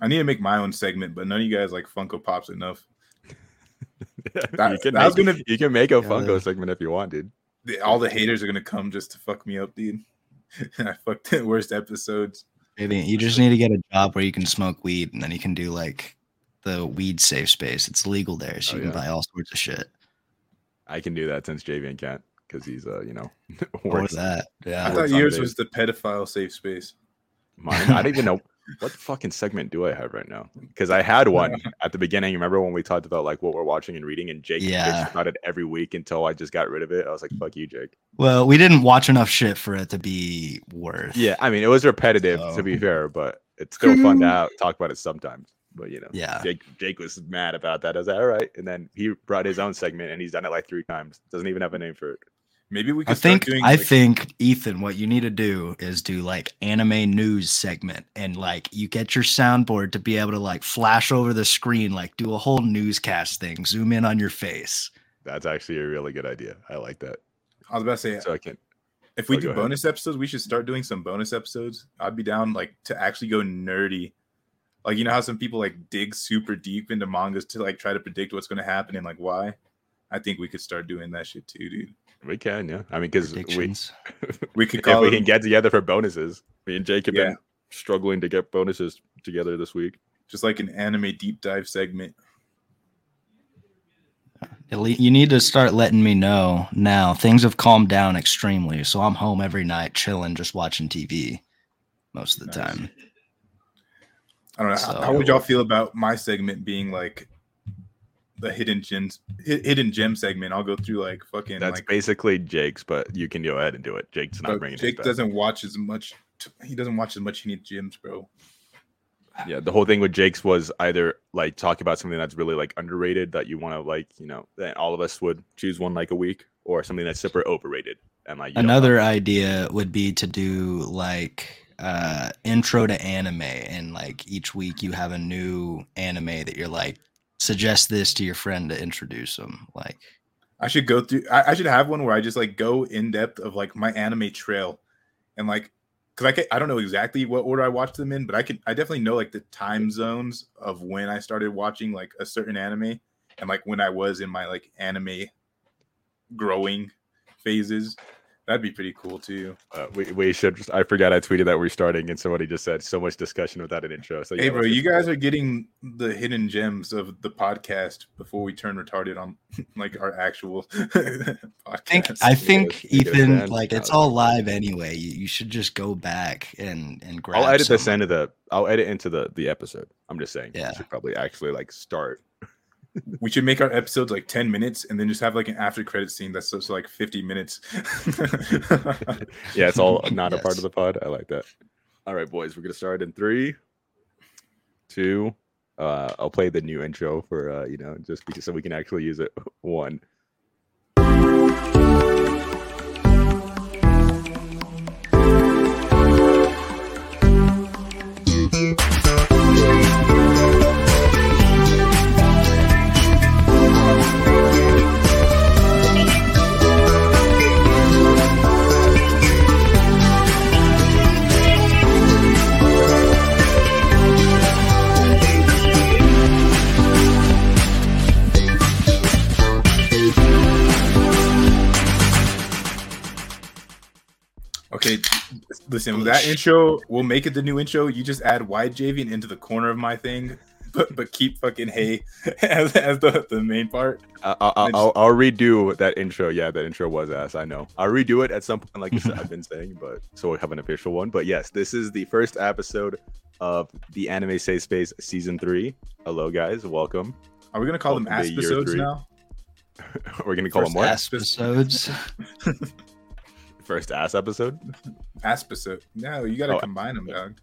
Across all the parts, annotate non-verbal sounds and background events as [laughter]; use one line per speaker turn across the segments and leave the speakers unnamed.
I need to make my own segment, but none of you guys like Funko Pops enough. [laughs]
That, you, can
that was
make,
gonna-
you can make a
Yeah.
Funko segment if you want, dude.
All the haters are gonna come just to fuck me up, dude. [laughs] I fucked the worst episodes.
Maybe you just need to get a job where you can smoke weed, and then you can do like the weed safe space. It's legal there, so
Oh,
you can
yeah.
buy all sorts of shit.
I can do that since Javian can't because he's uh you know [laughs]
Or
works
that,
I
yeah.
works
thought yours was the pedophile safe space.
mine. I don't even know what fucking segment do I have right now because I had one [laughs] at the beginning. Remember when we talked about like what we're watching and reading, and Jake
Yeah.
about it every week until I just got rid of it. I was like, "Fuck you, Jake."
Well, we didn't watch enough shit for it to be worth.
Yeah, I mean it was repetitive to be fair, but it's still fun to [laughs] have, talk about it sometimes. But you know,
Yeah.
Jake Jake was mad about that. I was like, all right, and then he brought his own segment, and he's done it like three times. Doesn't even have a name for it.
Maybe we could
I
start
think
doing.
I
like-
think Ethan, what you need to do is do like anime news segment, and like you get your soundboard to be able to like flash over the screen, like do a whole newscast thing, zoom in on your face.
That's actually a really good idea. I like that.
I was about to say
So I can.
if we
Oh, go
do
ahead.
bonus episodes, we should start doing some bonus episodes. I'd be down like to actually go nerdy. Like you know how some people like dig super deep into mangas to like try to predict what's going to happen and like why. I think we could start doing that shit too, dude.
We can, yeah. I mean, because we [laughs]
We could
if we
it,
can get together for bonuses. Me and Jake have
Yeah.
been struggling to get bonuses together this week.
just like an anime deep dive segment.
Uh, you need to start letting me know now. Things have calmed down extremely, so I'm home every night, chilling, just watching TV most of the
Nice.
time.
I don't know. how, how would y'all feel about my segment being like the hidden gems, hidden gem segment? I'll go through like fucking
That's
like.
basically Jake's, but you can go ahead and do it. Jake's not bringing
Jake doesn't watch as much. He doesn't watch as much. He needs gyms, bro.
Yeah, the whole thing with Jake's was either like talk about something that's really like underrated that you want to like, you know, that all of us would choose one like a week, or something that's super overrated. And like you don't know.
Another idea would be to do like uh intro to anime and like each week you have a new anime that you're like suggest this to your friend to introduce them like
I should go through. I, I should have one where I just like go in depth of like my anime trail, and like, cause I can, I don't know exactly what order I watched them in, but I can I definitely know like the time zones of when I started watching like a certain anime, and like when I was in my like anime growing phases. That'd be pretty cool too.
Uh, we, we should. I forgot I tweeted that we're starting, and somebody just said so much discussion without an intro. So
hey, bro, you guys
started.
are getting the hidden gems of the podcast before we turn retarded on [laughs] like our actual [laughs] podcast.
I think I think
you
Ethan
fan.
like it's all live anyway you, you should just go back and and grab
I'll edit this
some.
into the. I'll edit into the the episode. I'm just saying.
Yeah.
We should probably actually like start. [laughs]
we should make our episodes like 10 minutes and then just have like an after credit scene that's just like 50 minutes.
Yeah, it's all [laughs] not a part of the pod. I like that. All right, boys, we're gonna start in three, two. Uh, I'll play the new intro for uh, you know, just because so we can actually use it. [laughs] One.
Listen, oh, that intro, we'll make it the new intro. You just add wide Javian into the corner of my thing, [laughs] but but keep fucking hey [laughs] as, as the, the main part.
I- I'll, I'll,
Nice.
I'll, I'll redo that intro. Yeah, that intro was ass. I know. I'll redo it at some point, like I said, I've been [laughs] saying, but so we have an official one. But yes, this is the first episode of the Anime Safe Space season three. Hello, guys. Welcome.
Are we gonna call them
Welcome to year
episodes
three.
now?
We're gonna call
First
them what?
ass-
episodes
First ass episode.
Ass Episode. No, you gotta
Oh,
combine them, dog.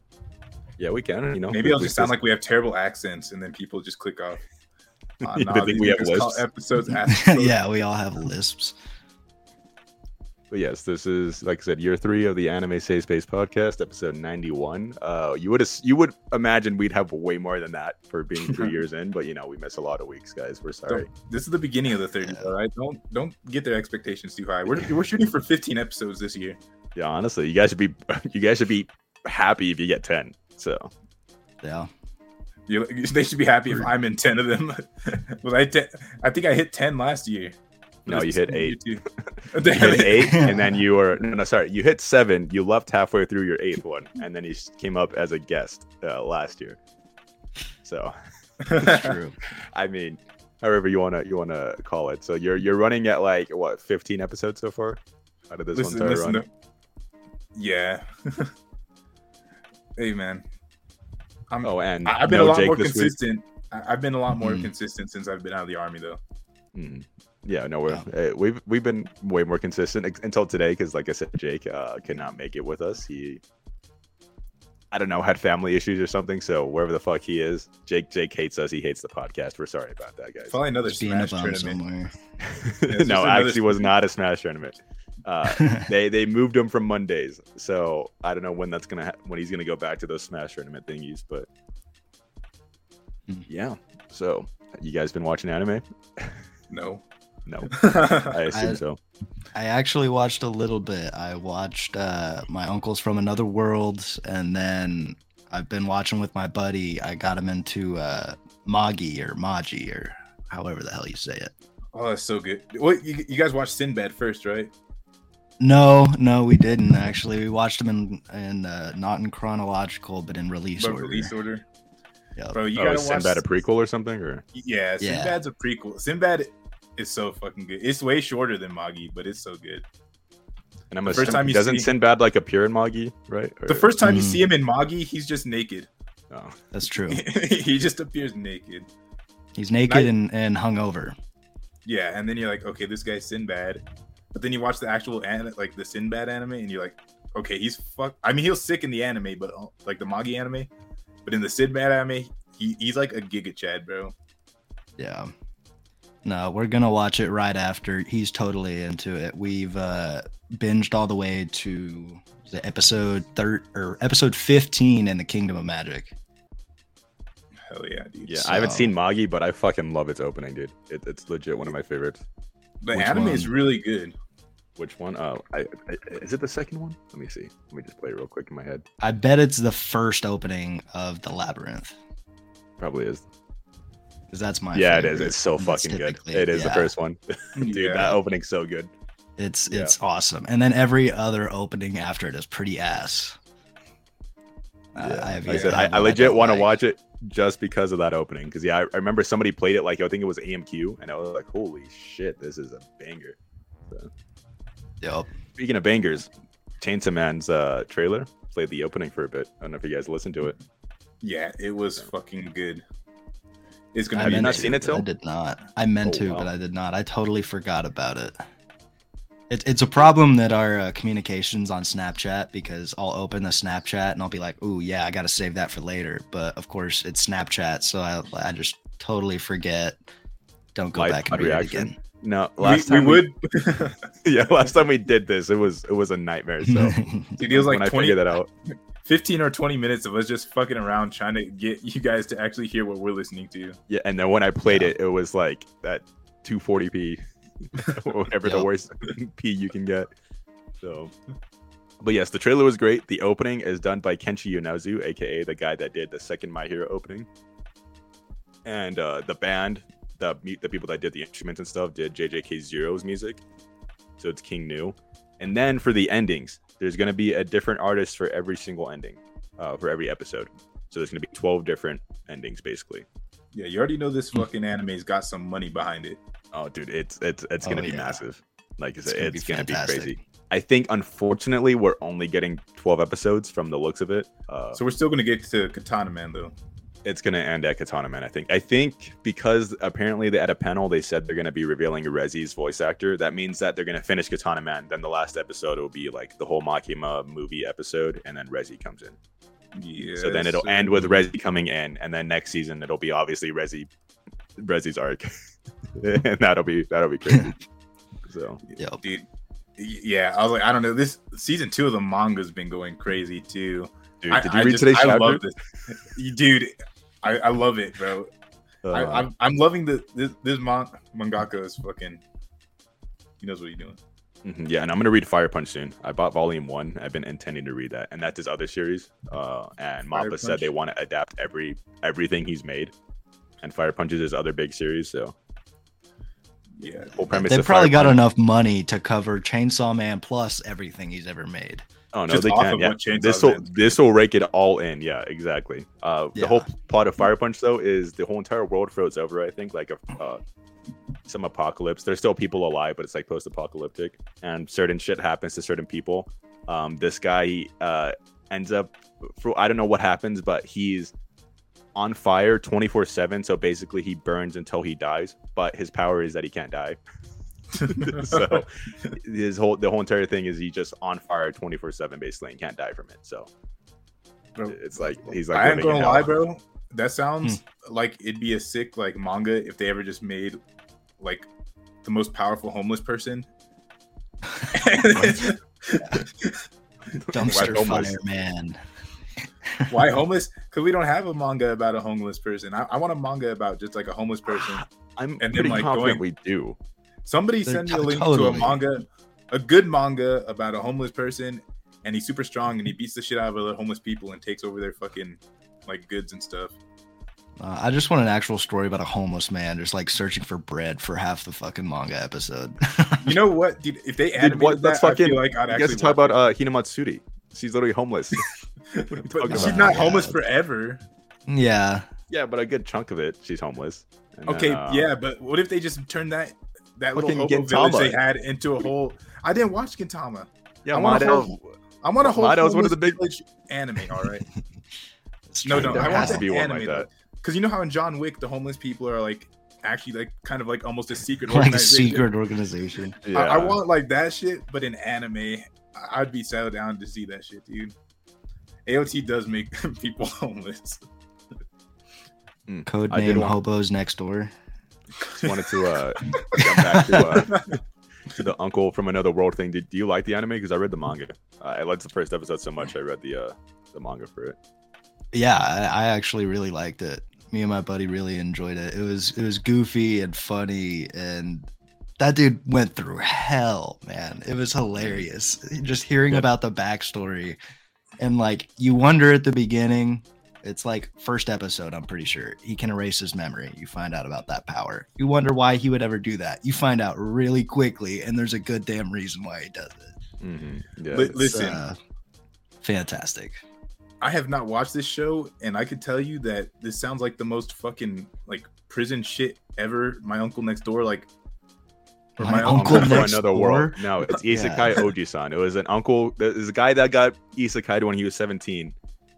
Yeah, we can. You know,
Maybe it'll just sound like we have terrible accents, and then people just click off. [laughs] Uh,
They think we have
just call
lisps.
episodes. [laughs] episodes.
yeah we all have lisps
But yes, this is like I said, year three of the Anime Safe Space podcast, episode ninety-one. Uh, you would you would imagine we'd have way more than that for being three [laughs] years in, but you know we miss a lot of weeks, guys. We're sorry.
Don't- this is the beginning of the 30s, all right? Don't don't get their expectations too high. We're, [laughs] we're shooting for 15 episodes this year.
Yeah, honestly, you guys should be [laughs] you guys should be happy if you get ten. So
yeah
You, they should be happy if I'm in ten of them. was I? Ten, I think I hit ten last year.
No, you hit [laughs] eight. [laughs]
You
hit eight, and then you were [laughs] no, no, sorry. You hit seven. You left halfway through your eighth one, and then you came up as a guest uh, last year. So,
True.
I mean, however you wanna you wanna call it. So you're you're running at like what 15 episodes so far out of this
listen,
one
listen.
run.
To, yeah. hey man, I'm.
Oh, and
I- I've been
no
a lot
Jake
more
week.
consistent. I- I've been a lot more
Mhm.
consistent since I've been out of the army, though.
Mhm. Yeah, no, we're, uh, we've we've been way more consistent ex- until today because, like I said, Jake uh, could not make it with us. He, I don't know, had family issues or something. So wherever the fuck he is, Jake Jake hates us. He hates the podcast. We're sorry about that, guys.
Probably another
Just being a
Smash tournament.
somewhere. [laughs]
it's
no,
another
actually, was not a Smash tournament. Uh, [laughs] they they moved him from Mondays, so I don't know when that's gonna ha- when he's gonna go back to those Smash tournament thingies. But
Hmm.
yeah, so you guys been watching anime?
No.
No, [laughs] I assume
I-
so.
I actually watched a little bit. I watched uh, my uncles from another world, and then I've been watching with my buddy. I got him into uh, Magi or Magi or however the hell you say it.
oh, that's so good. What you, you guys watched Sinbad first, right?
No, no, we didn't actually. We watched them in in uh, not in chronological, but in release
But
order.
release order,
Yep.
bro. You
oh,
gotta
is
watch.
Sinbad a prequel or something? Or
Yeah,
Yeah.
Sinbad's a prequel. Sinbad is so fucking good. It's way shorter than Magi, but it's so good.
and I'm
The first time you
doesn't
see-
Sinbad like appear in Magi, right?
The first time you
Mm.
see him in Magi, he's just naked.
oh.
That's true. [laughs]
he just appears naked.
He's naked and, and hungover.
Yeah, and then you're like, okay, this guy's Sinbad. But then you watch the actual an- like the Sinbad anime, and you're like, okay, he's fuck. I mean, he was sick in the anime, but uh, like the Magi anime, but in the Sinbad anime, he, he's like a Giga Chad, bro.
Yeah. No, we're gonna watch it right after. He's totally into it. We've uh binged all the way to the episode third or episode fifteen in the Kingdom of Magic.
Hell yeah, dude.
Yeah, I haven't seen Magi, but I fucking love its opening, dude. It, it's legit one of my favorites.
The
Which
anime is really good.
Which one? Oh, I, I, is it the second one? Let me see. Let me just play it real quick in my head.
I bet it's the first opening of the labyrinth
Probably is.
Because that's my.
yeah, it is.
favorite.
It's so
And that's
fucking good.
typically-
It is the first one, [laughs] dude.
Yeah.
That opening's so good.
It's
yeah.
it's awesome, and then every other opening after it is pretty ass. Uh, I, have
Like I said, I, I legit want to
like.
watch it just because of that opening. Because yeah, I, I remember somebody played it like I think it was AMQ, and I was like, holy shit, this is a banger. So,
Yep.
speaking of bangers, Chainsaw Man's uh, trailer played the opening for a bit. I don't know if you guys listened to it.
Yeah, it was fucking good. It's gonna
Have
be
you not
amazing.
seen it, Till?
I did not. I meant
Oh,
to,
wow.
but I did not. I totally forgot about it. It, it's a problem that our uh, communications on Snapchat because I'll open the Snapchat and I'll be like, "Ooh, yeah, I got to save that for later." But of course, it's Snapchat, so I, I just totally forget. Don't go
Live
back and
pod
read it again.
No,
We,
last
we
time
would. [laughs] [laughs]
yeah, last time we did this, it was it was a nightmare. So [laughs]
Dude, it was like
when I
20,
figured that out,
15 or 20 minutes of us just fucking around trying to get you guys to actually hear what we're listening to.
yeah, and then when I played
Yeah.
it, it was like that 240p, [laughs] whatever the worst [laughs] p you can get. So, but yes, the trailer was great. The opening is done by Kenshi Yonezu, aka the guy that did the second My Hero opening, and uh, the band, the the people that did the instruments and stuff, did JJK Zero's music. So it's King Gnu, and then for the endings, there's gonna be a different artist for every single ending, uh, for every episode. So there's gonna be 12 different endings basically.
Yeah, you already know this
Hmm.
fucking anime's got some money behind it.
Oh, dude, it's it's it's
Oh,
gonna be
yeah.
massive. Like I
It's
said,
gonna be
it's gonna be crazy. I think unfortunately we're only getting 12 episodes from the looks of it. Uh,
So we're still gonna get to Katana Man though.
It's gonna end at Katana Man. I think. I think because apparently at a panel they said they're gonna be revealing Reze's voice actor. That means that they're gonna finish Katana Man. Then the last episode will be like the whole Makima movie episode, and then Reze comes in.
Yeah.
so then it'll end with Reze coming in, and then next season it'll be obviously Reze, Reze's arc, [laughs] and that'll be that'll be crazy. [laughs] so
Yep.
dude. Yeah, I was like, I don't know. This season two of the manga's been going crazy too.
dude, did you
I
read
just-
today's
I
chapter?
love this, dude. I, I love it, bro.
Uh,
I, I'm, I'm loving the this, this man, mangaka is fucking. He knows what he's doing.
Mhm, Yeah, and I'm gonna read Fire Punch soon. I bought Volume One. I've been intending to read that, and that's his other series. Uh, and
Fire
Mappa said
Punch?
they want to adapt every everything he's made, and Fire Punch is his other big series. So
Yeah.
whole premise.
They
of
probably
Fire
got
Punch-
enough money to cover Chainsaw Man plus everything he's ever made.
Oh no,
Just
they can.
of
Yeah, this will this will rake it all in. Yeah, exactly. Uh,
Yeah.
the whole plot of Fire Punch though is the whole entire world froze over. I think like a uh, some apocalypse. There's still people alive, but it's like post-apocalyptic, and certain shit happens to certain people. Um, this guy uh, ends up. For, I don't know what happens, but he's on fire 24 7 so basically he burns until he dies but his power is that he can't die [laughs] [laughs] so his whole the whole entire thing is he just on fire 24 7 basically and can't die from it so
Bro,
it's like he's like
I ain't gonna lie, bro. That sounds hmm. like it'd be a sick like manga if they ever just made like the most powerful homeless person.
Dumpster
homeless?
fire man.
Why homeless? Because we don't have a manga about a homeless person. I, I want a manga about just like a homeless person. [sighs]
i'm
then,
pretty
like,
confident
going-
we do
Somebody
They're
send me a
to-
link to a manga, a good manga about a homeless person, and he's super strong and he beats the shit out of other homeless people and takes over their fucking like goods and stuff.
Uh, I just want an actual story about a homeless man just like searching for bread for half the fucking manga episode. [laughs]
You know what, dude? If they animated
what-
that,
that's
I
fucking-
feel like I'd
i
actually
guess to talk about uh hinamatsuri she's literally homeless [laughs]
but she's
about?
not
Yeah.
homeless forever.
yeah.
yeah but a good chunk of it she's homeless And then,
Okay,
uh,
yeah, but what if they just turn that that little
Fucking
hobo village they had into a whole? I didn't watch Gintama.
yeah
I want a
Madel-
whole- I want a whole
Mada was one of the
homeless
big-
village anime. All right, [laughs] no, no,
There
I want
to
the
be one
anime
like that.
because you know how in John Wick the homeless people are like actually like kind of like almost a secret
like a
organization.
secret organization.
yeah. [laughs]
I, I want like that shit, but in anime, I- I'd be settled down to see that shit, dude. AOT does make [laughs] people homeless.
Hmm. Code
name
want-
hobos next door.
Just wanted to uh get back to uh to the uncle from another world thing. Did do you like the anime? Because I read the manga. Uh, I liked the first episode so much. I read the uh the manga for it.
Yeah, I, I actually really liked it. Me and my buddy really enjoyed it. It was it was goofy and funny, and that dude went through hell, man. It was hilarious. Just hearing
Yeah.
about the backstory, and like you wonder at the beginning. It's like first episode. I'm pretty sure he can erase his memory. You find out about that power. You wonder why he would ever do that. You find out really quickly, and there's a good damn reason why he does it.
Mm-hmm. Yeah,
Li-
it's-
It's,
Listen.
uh, fantastic.
I have not watched this show, and I could tell you that this sounds like the most fucking like prison shit ever. My uncle next door, like, or
My
Uncle
Uncle
from
Next
another world. No, it's [laughs]
Yeah.
Oji-san. It was an uncle. There's a guy that got Isekai when he was 17,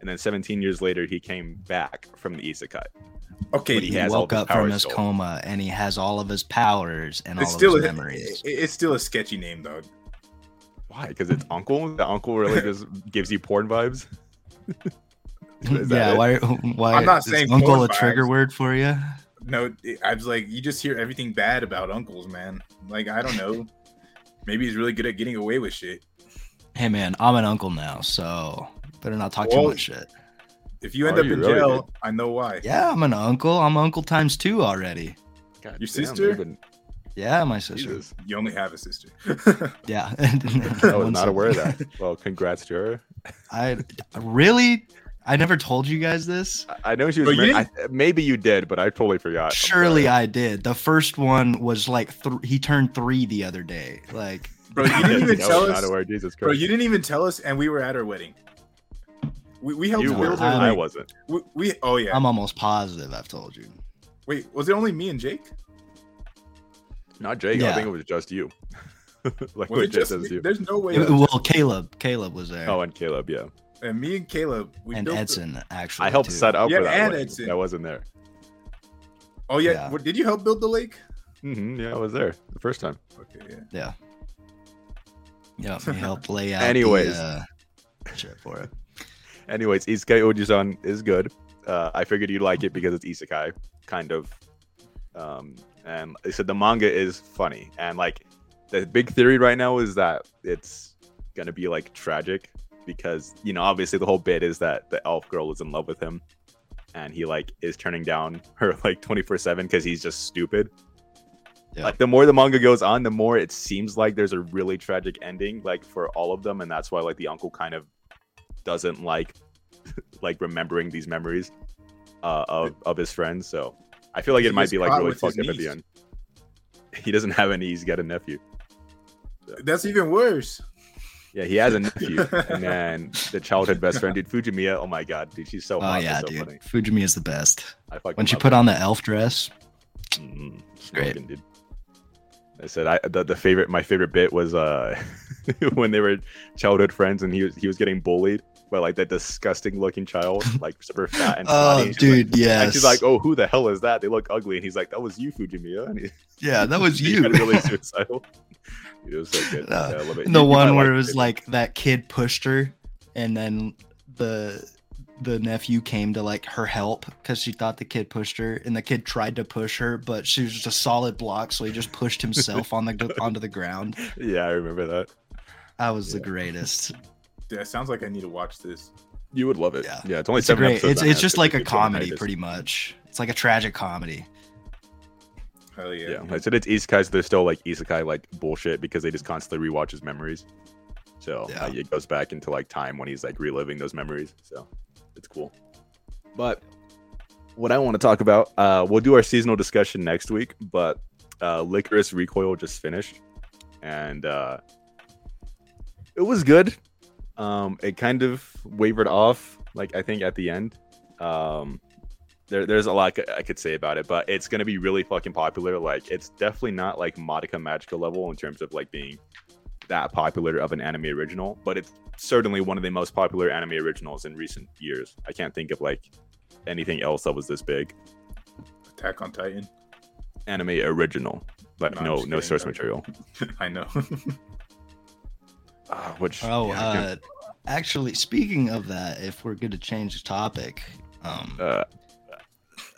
and then 17 years later he came back from the Isekai.
okay,
he
He
has
woke up from his
still.
coma and he has all of his powers and
it's
all
still
of
a,
his memories.
it- it's still a sketchy name, though.
Why? Because it's uncle. The uncle really [laughs] just gives you porn vibes. [laughs]
Yeah,
it?
why? Why?
I'm not
is
saying
uncle
porn
a trigger
vibes.
word for you.
No, I was like, you just hear everything bad about uncles, man. Like, I don't know. Maybe he's really good at getting away with shit.
Hey man, I'm an uncle now, so better not talk
Well,
too much shit.
If you end
Are
up
you
in
really,
jail,
dude?
I know why.
Yeah, I'm an uncle. I'm uncle times two already.
God
Your
damn,
sister?
been-
Yeah, my sister.
Jesus.
You only have a sister. [laughs] [laughs]
Yeah.
Oh, I was not aware of that. Well, congrats to her. [laughs]
I really, I never told you guys this.
I- I know she was.
You
married. I, maybe you did, but I totally forgot.
Surely. I did. The first one was like th- he turned three the other day. Like
Bro, you didn't even tell us.
Not aware. Jesus
Bro, you didn't even tell us, and we were at her wedding. We, we helped
You were.
build her.
I'm-
I wasn't.
we, we oh yeah.
I'm almost positive I've told you.
Wait, was it only me and Jake?
Not Jake. I think it was just you. [laughs] like
Was it
legit
just
says you.
There's no way.
It-
that was
well, Caleb, Caleb was there,
Oh, and Caleb. Yeah,
and me and Caleb. We
and
built the-
Edson actually.
I helped
too.
set up
Yeah,
for that.
and
wedding.
Edson.
I wasn't there.
oh yeah.
Yeah.
What, did you help build the lake?
hmm yeah, I was there the first time.
Okay, yeah.
Yeah, he helped lay out.
Anyways.
the, uh, shit for it.
Anyways, Isekai Oji-san is good. Uh, I figured you'd like it because it's Isekai, kind of. Um, and I said the manga is funny, and like the big theory right now is that it's gonna be like tragic because you know obviously the whole bit is that the elf girl is in love with him, and he like is turning down [laughs] her like twenty four seven because he's just stupid.
Yeah.
Like the more the manga goes on, the more it seems like there's a really tragic ending, like for all of them, and that's why like the uncle kind of doesn't like [laughs] like remembering these memories uh, of of his friends. So I feel like
He
it might be like really fucked up at the end. He doesn't have any. He's got a nephew.
That's even worse.
Yeah, he has a nephew, and [laughs] then the childhood best friend, dude, Fujimiya. Oh my god, dude, she's so
Oh
hot.
yeah,
so
dude.
funny.
Fujimi is the best.
I
When she put
her.
on the elf dress,
Mm,
Great.
smoking, dude. I said I the, the favorite my favorite bit was uh [laughs] when they were childhood friends and he was he was getting bullied by like that disgusting looking child [laughs] like super fat and
oh
like-
dude, yes.
And she's like, "Oh, who the hell is that? They look ugly." And he's like, "That was you, Fujimiya." And he, [laughs]
yeah, that was [laughs] you.
really suicidal. It was so good.
Uh,
Yeah, it.
the
You-
one where it
like
was like that kid pushed her, and then the the nephew came to like her help because she thought the kid pushed her, and the kid tried to push her, but she was just a solid block, so he just pushed himself on the onto the ground.
Yeah, I remember that.
That was the greatest.
Yeah, it sounds like I need to watch this.
You would love it.
Yeah.
Yeah, it's only
It's
seven
great.
episodes.
It's it's just like a comedy, pretty much. It's like a tragic comedy.
Hell yeah.
Yeah, I said it's isekai. So there's still like isekai like bullshit because they just constantly rewatch his memories. So
Yeah.
uh, it goes back into like time when he's like reliving those memories. So it's cool. But what I want to talk about, uh, we'll do our seasonal discussion next week. But uh, Lycoris Recoil just finished, and uh, it was good. Um, it kind of wavered off, like I think at the end. Um, there, there's a lot I could say about it, but it's gonna be really fucking popular. Like, it's definitely not like Madoka Magica level in terms of like being that popular of an anime original, but it's certainly one of the most popular anime originals in recent years. I can't think of like anything else that was this big.
Attack on Titan.
Anime original, but
No,
no, no source material. [laughs]
I know. [laughs]
Uh, which
Oh,
yeah, I can't-
uh, actually, speaking of that, if we're going to change the topic, um,
uh,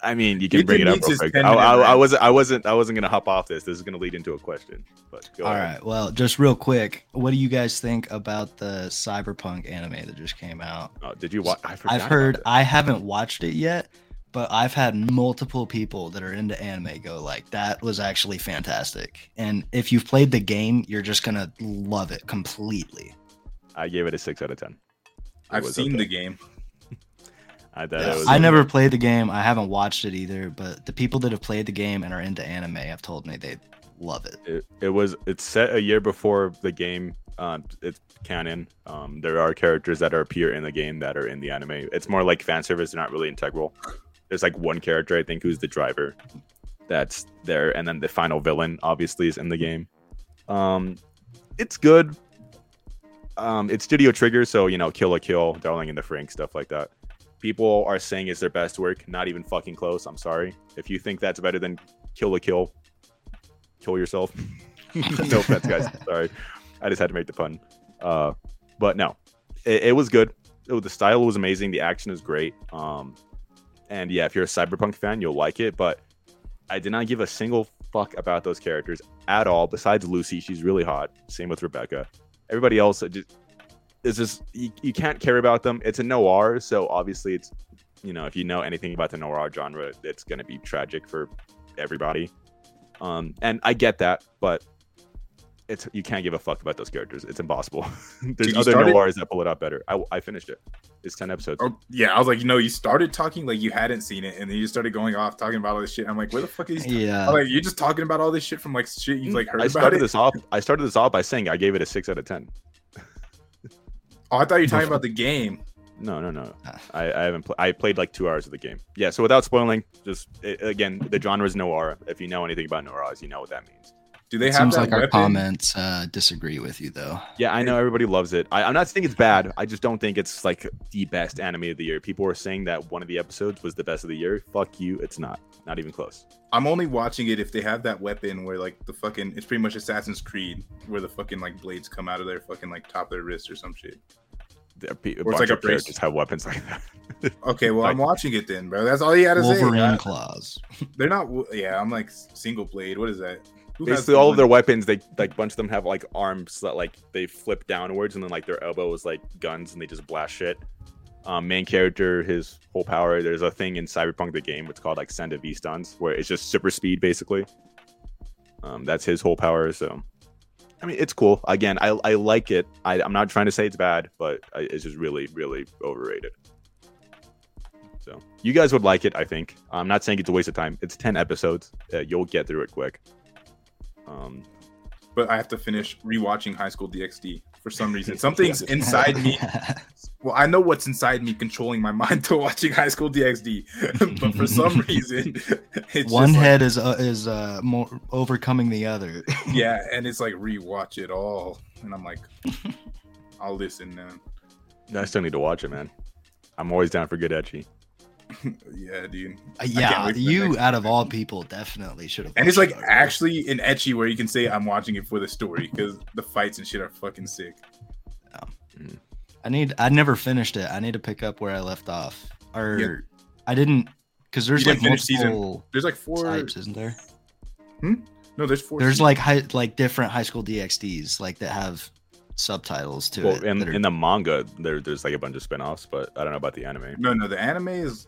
I mean, you can
Ethan
bring it up real quick. I, I, I wasn't, I wasn't, I wasn't gonna hop off this. This is gonna lead into a question. But go
all
ahead.
right. Well, just real quick, what do you guys think about the cyberpunk anime that just came out?
Oh, did you watch? I forgot
I've heard. I haven't watched it yet, but I've had multiple people that are into anime go like, "That was actually fantastic." And if you've played the game, you're just gonna love it completely.
I gave it a six out of ten. It
I've seen
okay.
the game.
I thought
Yeah,
it was.
I never played the game. I haven't watched it either. But the people that have played the game and are into anime have told me they love it.
It, it was. It's set a year before the game. Um, it's canon. Um, there are characters that are appear in the game that are in the anime. It's more like fan service. They're not really integral. There's like one character I think who's the driver, that's there, and then the final villain obviously is in the game. Um, it's good. Um, it's Studio Trigger, so you know, Kill la Kill, Darling in the Franxx, stuff like that. People are saying it's their best work. Not even fucking close. I'm sorry. If you think that's better than Kill la Kill, kill yourself. [laughs] no offense, guys. Sorry, I just had to make the pun. Uh, but no, it, it was good. It, the style was amazing. The action is great. Um, and yeah, if you're a cyberpunk fan, you'll like it. But I did not give a single fuck about those characters at all. Besides Lucy, she's really hot. Same with Rebecca. Everybody else, just it's just you, you can't care about them. It's a noir, so obviously it's you know if you know anything about the noir genre, it's gonna be tragic for everybody. Um, and I get that, but it's you can't give a fuck about those characters. It's impossible. [laughs] There's
you
other
start it?
noirs that pull it out better. I, I finished it. It's ten episodes.
Oh, yeah, I was like, you know, you started talking like you hadn't seen it, and then you just started going off talking about all this shit. I'm like, where the fuck is?
Yeah.
I'm like, you're just talking about all this shit from like shit you've like heard
I
about
started
it.
this off. I started this off by saying I gave it a six out of ten.
Oh, I thought you were talking [laughs] about the game.
No, no, no.
Ah.
I, I haven't. Pl- I played like two hours of the game. Yeah. So without spoiling, just i again, the genre is noir. If you know anything about noirs, you know what that means.
Do they
It
have
seems
that
like our comments uh, disagree with you, though.
Yeah, I know everybody loves it. I, I'm not saying it's bad. I just don't think it's like the best anime of the year. People were saying that one of the episodes was the best of the year. Fuck you. It's not. Not even close.
I'm only watching it if they have that weapon where like the fucking it's pretty much Assassin's Creed where the fucking like blades come out of their fucking like top of their wrist or some shit.
There a
Or it's
bunch
like a
of
brace.
characters have weapons like that. [laughs]
Okay, well I'm watching it then, bro. That's all you had to say.
Wolverine
Uh,
claws.
They're not. Yeah, I'm like single blade. What is that? Who
Basically, all of their weapons, they like a bunch of them have like arms that like they flip downwards, and then like their elbow is like guns, and they just blast shit. Um, main character, his whole power. There's a thing in Cyberpunk the game. It's called like Sandevistans, where it's just super speed basically. Um, that's his whole power. So, I mean, it's cool. Again, I, I like it. I, I'm not trying to say it's bad, but I, it's just really, really overrated. So, you guys would like it, I think. I'm not saying it's a waste of time. It's 10 episodes. Uh, you'll get through it quick. Um,
but I have to finish rewatching High School DxD for some reason. [laughs] Something's inside me. [laughs] Well, I know what's inside me controlling my mind [laughs] to watching High School DxD, but for some reason,
it's one head like, is uh, is uh, more overcoming the other.
yeah, and it's like rewatch it all, and I'm like, I'll listen now.
I still need to watch it, man. I'm always down for good ecchi. [laughs]
yeah, dude.
Uh, yeah, you out of all people definitely should have.
And it's like actually an ecchi where you can say I'm watching it for the story because the fights and shit are fucking sick.
Yeah. Mm. I need. I never finished it. I need to pick up where I left off. Or yeah. I didn't because there's like multiple.
Season. There's like four
types, isn't there?
Hmm. No, there's four.
There's seasons. like high, like different high school DxDs like that have subtitles to
well,
it.
In, are... in the manga, there, there's like a bunch of spin-offs, but I don't know about the anime.
No, no, the anime is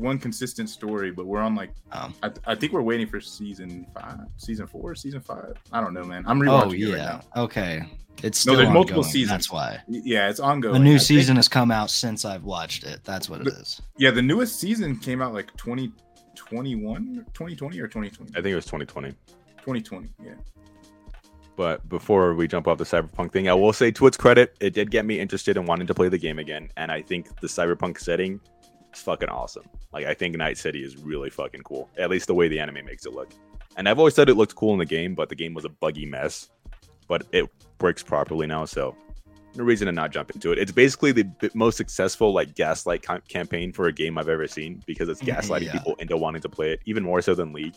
one consistent story, but we're on like um, I, I, think we're waiting for season five, season four, season five. I don't know, man. I'm rewatching oh, yeah. Right
okay. It's still no, there's ongoing. multiple seasons. That's why.
Yeah, it's ongoing.
A new I season think. has come out since I've watched it. That's what it
the,
is.
Yeah, the newest season came out like 2021, 2020 or 2020. I
think it was 2020.
2020, yeah.
But before we jump off the Cyberpunk thing, I will say to its credit, it did get me interested in wanting to play the game again. And I think the Cyberpunk setting is fucking awesome. Like I think Night City is really fucking cool. At least the way the anime makes it look. And I've always said it looked cool in the game, but the game was a buggy mess. But it works properly now, so no reason to not jump into it. It's basically the most successful like gaslight com- campaign for a game I've ever seen because it's [laughs] gaslighting yeah. people into wanting to play it, even more so than League.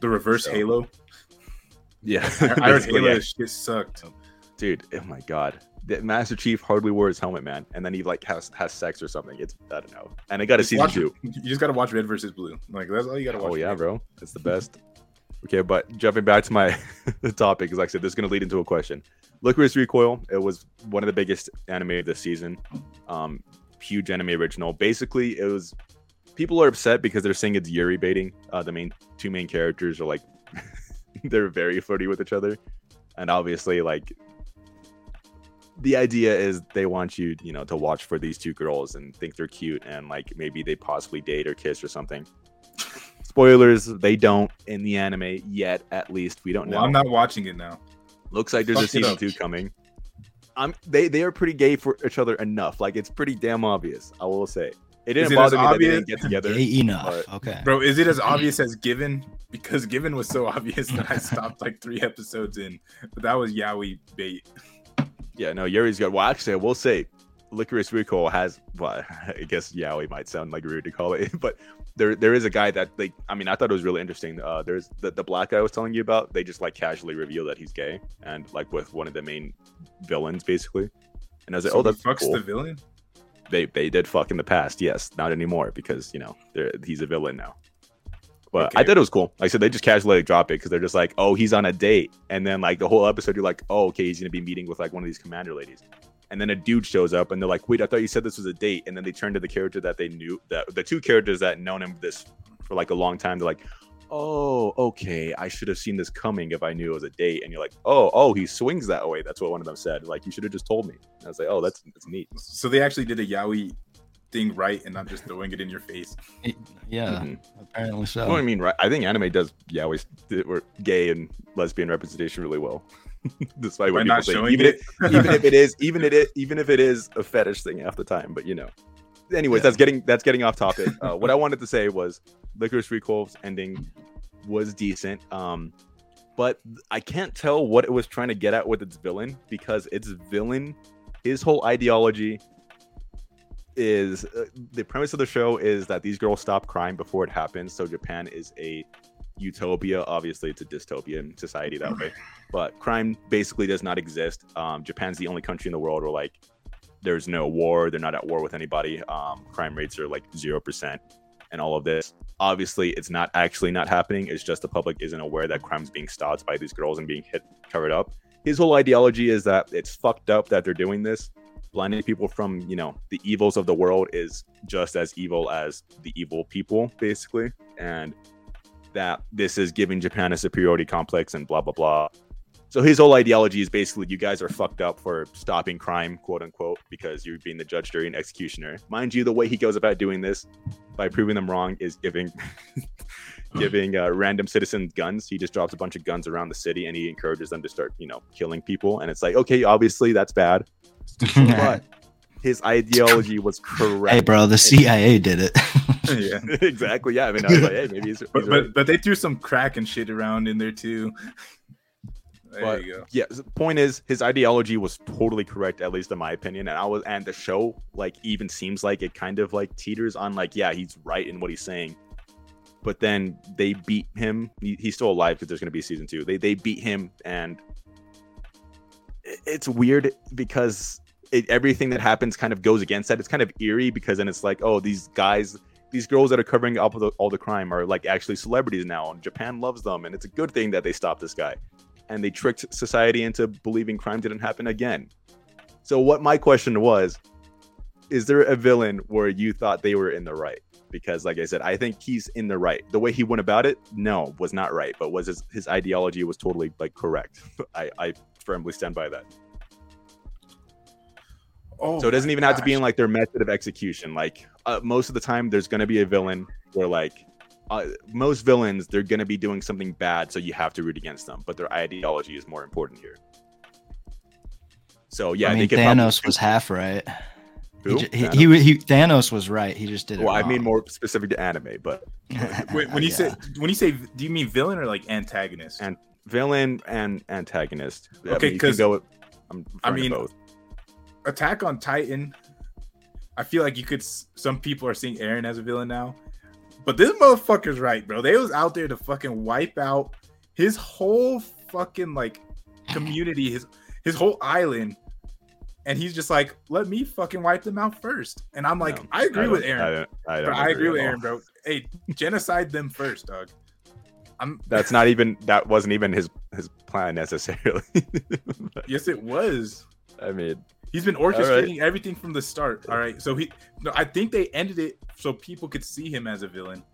The reverse so, Halo.
Yeah,
I heard [laughs] Halo yeah. shit sucked.
Dude, oh my god, the Master Chief hardly wore his helmet, man, and then he like has has sex or something. It's I don't know. And I got to see
watch,
two. [laughs]
You just got to watch Red versus Blue. Like that's all you got to watch.
Oh yeah, bro, it's the best. okay, but jumping back to my [laughs] topic, because like I said, this is gonna lead into a question. Lycoris Recoil. It was one of the biggest anime of this season. Um, huge anime original. Basically, it was people are upset because they're saying it's Yuri baiting. Uh, the main two main characters are like [laughs] they're very flirty with each other, and obviously like the idea is they want you, you know, to watch for these two girls and think they're cute and like maybe they possibly date or kiss or something. [laughs] Spoilers, they don't in the anime yet, at least. We don't know.
I'm not watching it now.
Looks like there's Fuck a season two coming. I'm they they are pretty gay for each other enough. Like it's pretty damn obvious, I will say. It didn't it bother me obvious? that they didn't get together.
Gay enough. Okay.
Bro, is it as obvious as Given? Because Given was so obvious that I [laughs] stopped like three episodes in. But that was Yaoi bait.
Yeah, no, Yuri's good. Well, actually, I will say, Lycoris Recoil has. Well, [laughs] I guess Yaoi might sound like rude to call it, [laughs] but there there is a guy that like. I mean, I thought it was really interesting. Uh, there's the the black guy I was telling you about. They just like casually reveal that he's gay, and like with one of the main villains, basically. And I was like,
so
oh, that's
fucks
cool.
the villain.
They they did fuck in the past, yes, not anymore because you know he's a villain now. But okay. I thought it was cool. Like I said, they just casually like, drop it because they're just like, oh, he's on a date. And then like the whole episode, you're like, oh, okay, he's gonna be meeting with like one of these commander ladies. And then a dude shows up and they're like, wait, I thought you said this was a date. And then they turn to the character that they knew that the two characters that known him this for like a long time. They're like, oh, okay, I should have seen this coming if I knew it was a date. And you're like, oh, oh, he swings that way. That's what one of them said. Like, you should have just told me. And I was like, oh, that's that's neat.
So they actually did a Yaoi thing right and not just throwing it in your face.
Yeah, mm-hmm. apparently so.
Well, I mean, right? I think anime does yeah always we're gay and lesbian representation really well. [laughs] Despite what people say, even if, even if it is, [laughs] even it is, even if it is a fetish thing half the time, but you know. Anyways, yeah. that's getting that's getting off topic. Uh, what I wanted to say was Lycoris Recoil's ending was decent. Um, but I can't tell what it was trying to get at with its villain because its villain, his whole ideology is uh, the premise of the show is that these girls stop crime before it happens. So Japan is a utopia. Obviously, it's a dystopian society that way, but crime basically does not exist. Um, Japan's the only country in the world where like there's no war. They're not at war with anybody. Um, crime rates are like zero percent, and all of this. Obviously, it's not actually not happening. It's just the public isn't aware that crime's being stopped by these girls and being hit covered up. His whole ideology is that it's fucked up that they're doing this blinding people from you know the evils of the world is just as evil as the evil people basically and that this is giving Japan a superiority complex and blah blah blah. So his whole ideology is basically you guys are fucked up for stopping crime, quote unquote, because you're being the judge, jury, and executioner. Mind you, the way he goes about doing this by proving them wrong is giving [laughs] giving uh, random citizens guns. He just drops a bunch of guns around the city and he encourages them to start, you know, killing people. And it's like, okay, obviously that's bad, [laughs] [laughs] but his ideology was correct.
hey, bro, the CIA did it. [laughs]
yeah.
exactly. Yeah. I mean, I was like, hey, maybe he's, he's
But,
right.
but but they threw some crack and shit around in there too. There
But-
you go.
yeah the point is his ideology was totally correct at least in my opinion and i was and the show like even seems like it kind of like teeters on like yeah he's right in what he's saying but then they beat him he, he's still alive because there's going to be season two they they beat him and it- it's weird because it, everything that happens kind of goes against that it's kind of eerie because then it's like oh these guys these girls that are covering up the, all the crime are like actually celebrities now and japan loves them and it's a good thing that they stopped this guy and they tricked society into believing crime didn't happen again. So what my question was, is there a villain where you thought they were in the right? Because like I said, I think he's in the right. The way he went about it, no, was not right, but was his, his ideology was totally like correct. [laughs] I, I firmly stand by that.
Oh,
so it doesn't
my
even have to be in like their method of execution. Like uh, most of the time, there's gonna be a villain where like uh, most villains they're gonna be doing something bad, so you have to root against them. But their ideology is more important here. So yeah,
I
they
mean,
could probably-
Thanos was half right. He,
Who?
ju- he,
Thanos?
he, he- Thanos was right. He just did it.
well, I mean more specific to anime, but [laughs]
Wait, when you
Yeah.
say when you say do you mean villain or like antagonist?
And- villain and antagonist.
Okay,
mean, you can
'cause-
go with. I'm
I mean,
both.
Attack on Titan. I feel like you could. Some people are seeing Eren as a villain now, but this motherfucker's right, bro. They was out there to fucking wipe out his whole fucking like community, his his whole island, and he's just like, let me fucking wipe them out first. And I'm like,
No,
I agree with Eren.
I, don't, I, don't
Bro, I agree with
all.
Eren, bro. Hey, genocide them first, dog. I'm
That's not even. That wasn't even his his plan necessarily. [laughs]
yes, it was.
I mean,
He's been orchestrating everything from the start. All right. So he no, I think they ended it so people could see him as a villain.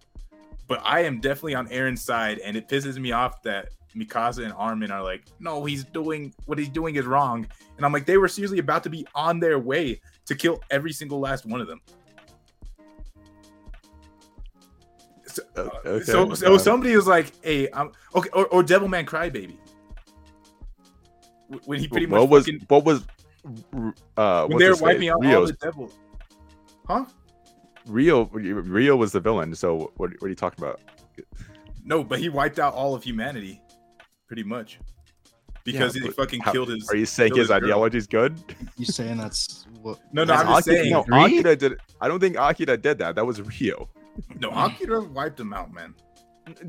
But I am definitely on Eren's side, and it pisses me off that Mikasa and Armin are like, no, he's doing what he's doing is wrong. And I'm like, they were seriously about to be on their way to kill every single last one of them. So, uh,
okay,
so, so
uh,
somebody was like, hey, I'm okay, or, or Devilman Crybaby. Wh- When he pretty much
what was
fucking-
what was uh
when they were
his face?
wiping out all the devil. Huh?
Ryo Ryo was the villain. So what, what are you talking about?
No, but he wiped out all of humanity, pretty much, because
Yeah,
he fucking
how-
killed his.
Are you saying his
his
ideology is good?
you saying that's what?
No, no, I'm just
Akira,
saying.
no, Akira did. I don't think Akira did that. That was Ryo.
No, [laughs] Akira wiped him out, man.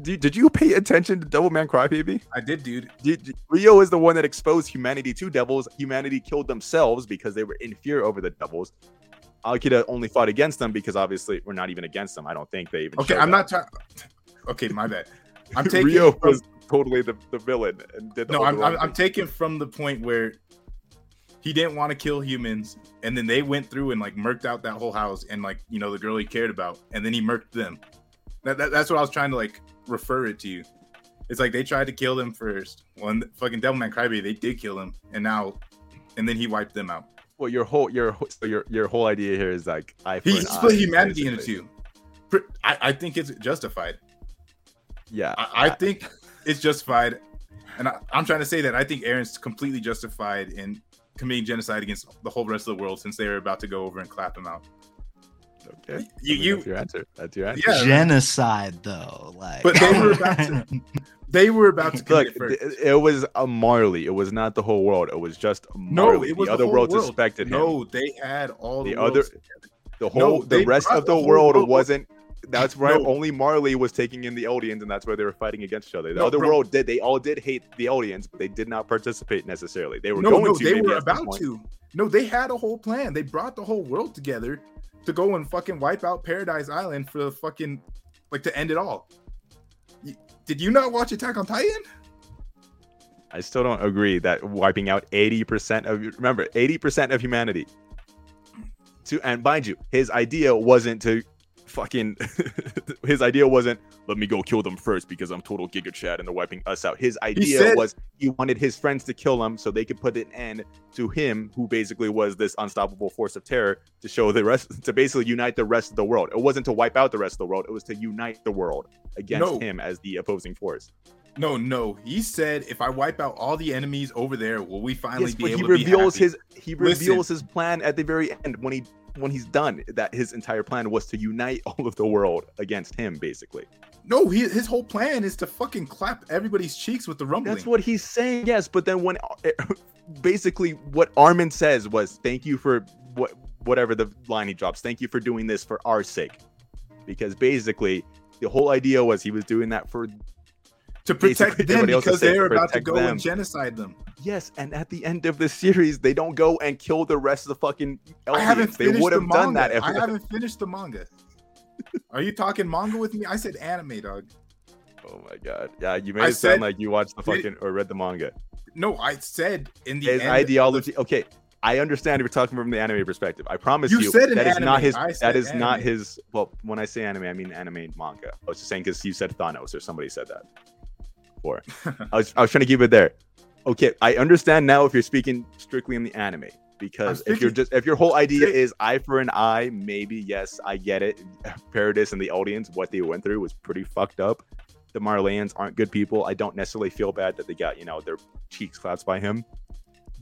Did, did you pay attention to Devilman Crybaby?
I did, dude.
Did, did- Ryo is the one that exposed humanity to devils. Humanity killed themselves because they were in fear over the devils. Akira only fought against them because obviously we're not even against them. I don't think they even.
Okay, I'm
that.
not talking. Okay, my bad. [laughs] I'm taking.
Ryo
from-
was totally the, the villain and did
no, I'm, I'm, I'm taking from the point where he didn't want to kill humans, and then they went through and like murked out that whole house, and like you know the girl he cared about, and then he murked them. That, that, that's what I was trying to like refer it to you. It's like they tried to kill them first. One fucking Devilman Crybaby, they did kill him, and now, and then he wiped them out.
well, your whole your so your your whole idea here is like I
He split humanity into two. I, I think it's justified.
Yeah,
I, I think it's justified, and I, I'm trying to say that I think Eren's completely justified in committing genocide against the whole rest of the world since they were about to go over and clap them out.
okay.
You-
I mean,
you-
that's your answer. That's your answer.
Yeah,
Genocide, though, like.
But they were about to- they were about to
Look,
commit first.
it was a Marley. It was not the whole world. It was just
no,
Marley.
it was
the other
whole
world
world.
suspected him.
No, they had all the,
The other-
worlds-
the whole
No,
the rest of
the
the world
world-
wasn't that's right
No.
only marley was taking in the Eldians and that's why they were fighting against each other the
No,
other
bro.
world did they all did hate the Eldians but they did not participate necessarily they were
no,
going
no,
to
they were about to. No, they had a whole plan. They brought the whole world together to go and fucking wipe out Paradise Island for the fucking like to end it all. Did you not watch Attack on Titan?
i still don't agree that wiping out 80% of remember 80% of humanity to and mind you his idea wasn't to fucking [laughs] his idea wasn't let me go kill them first because I'm total Giga Chad and they're wiping us out. His idea
said-
was he wanted his friends to kill him so they could put an end to him, who basically was this unstoppable force of terror to show the rest [laughs] to basically unite the rest of the world. It wasn't to wipe out the rest of the world, it was to unite the world against
No.
him as the opposing force.
No, no. He said if I wipe out all the enemies over there, will we finally
Yes,
be able
he
to be
reveals
happy?
his he
Listen.
reveals his plan at the very end when he when he's done that his entire plan was to unite [laughs] all of the world against him basically
No, he, his whole plan is to fucking clap everybody's cheeks with the rumbling.
that's what he's saying yes but then when uh, eh, [laughs] basically what armin says was thank you for what whatever the line he drops thank you for doing this for our sake because basically the whole idea was he was doing that for
to
basically
protect them because they're about to go
them.
and genocide them.
yes and at the end of the series they don't go and kill the rest of the fucking
I haven't
they would
the
have
manga.
done that if
I haven't finished the manga. [laughs] Are you talking manga with me? I said anime, dog.
Oh my god. Yeah, you made
I
it
said-
sound like you watched the fucking or read the manga.
No, I said in the
His
end-
ideology. Okay, I understand if you're talking from the anime perspective. I promise
You
you, that is not his. That is not his. Well, when I say anime, I mean anime manga. I was just saying because you said Thanos or somebody said that. I was I was trying to keep it there. Okay, I understand now if you're speaking strictly in the anime because
I'm
if you're just if your whole idea is eye for an eye, maybe yes, I get it. Paradis and the audience, what they went through was pretty fucked up. The Marleyans aren't good people. I don't necessarily feel bad that they got you know their cheeks clapped by him,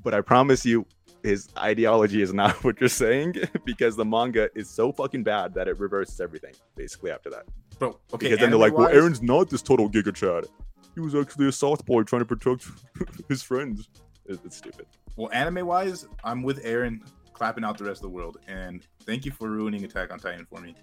but I promise you, his ideology is not [laughs] what you're saying [laughs] because the manga is so fucking bad that it reverses everything basically after that.
Bro, okay.
because then they're like, well, Eren's not this total Giga Chad. He was actually a soft boy trying to protect [laughs] his friends. It- It's stupid.
Well, anime wise, I'm with Eren clapping out the rest of the world. And thank you for ruining Attack on Titan for me.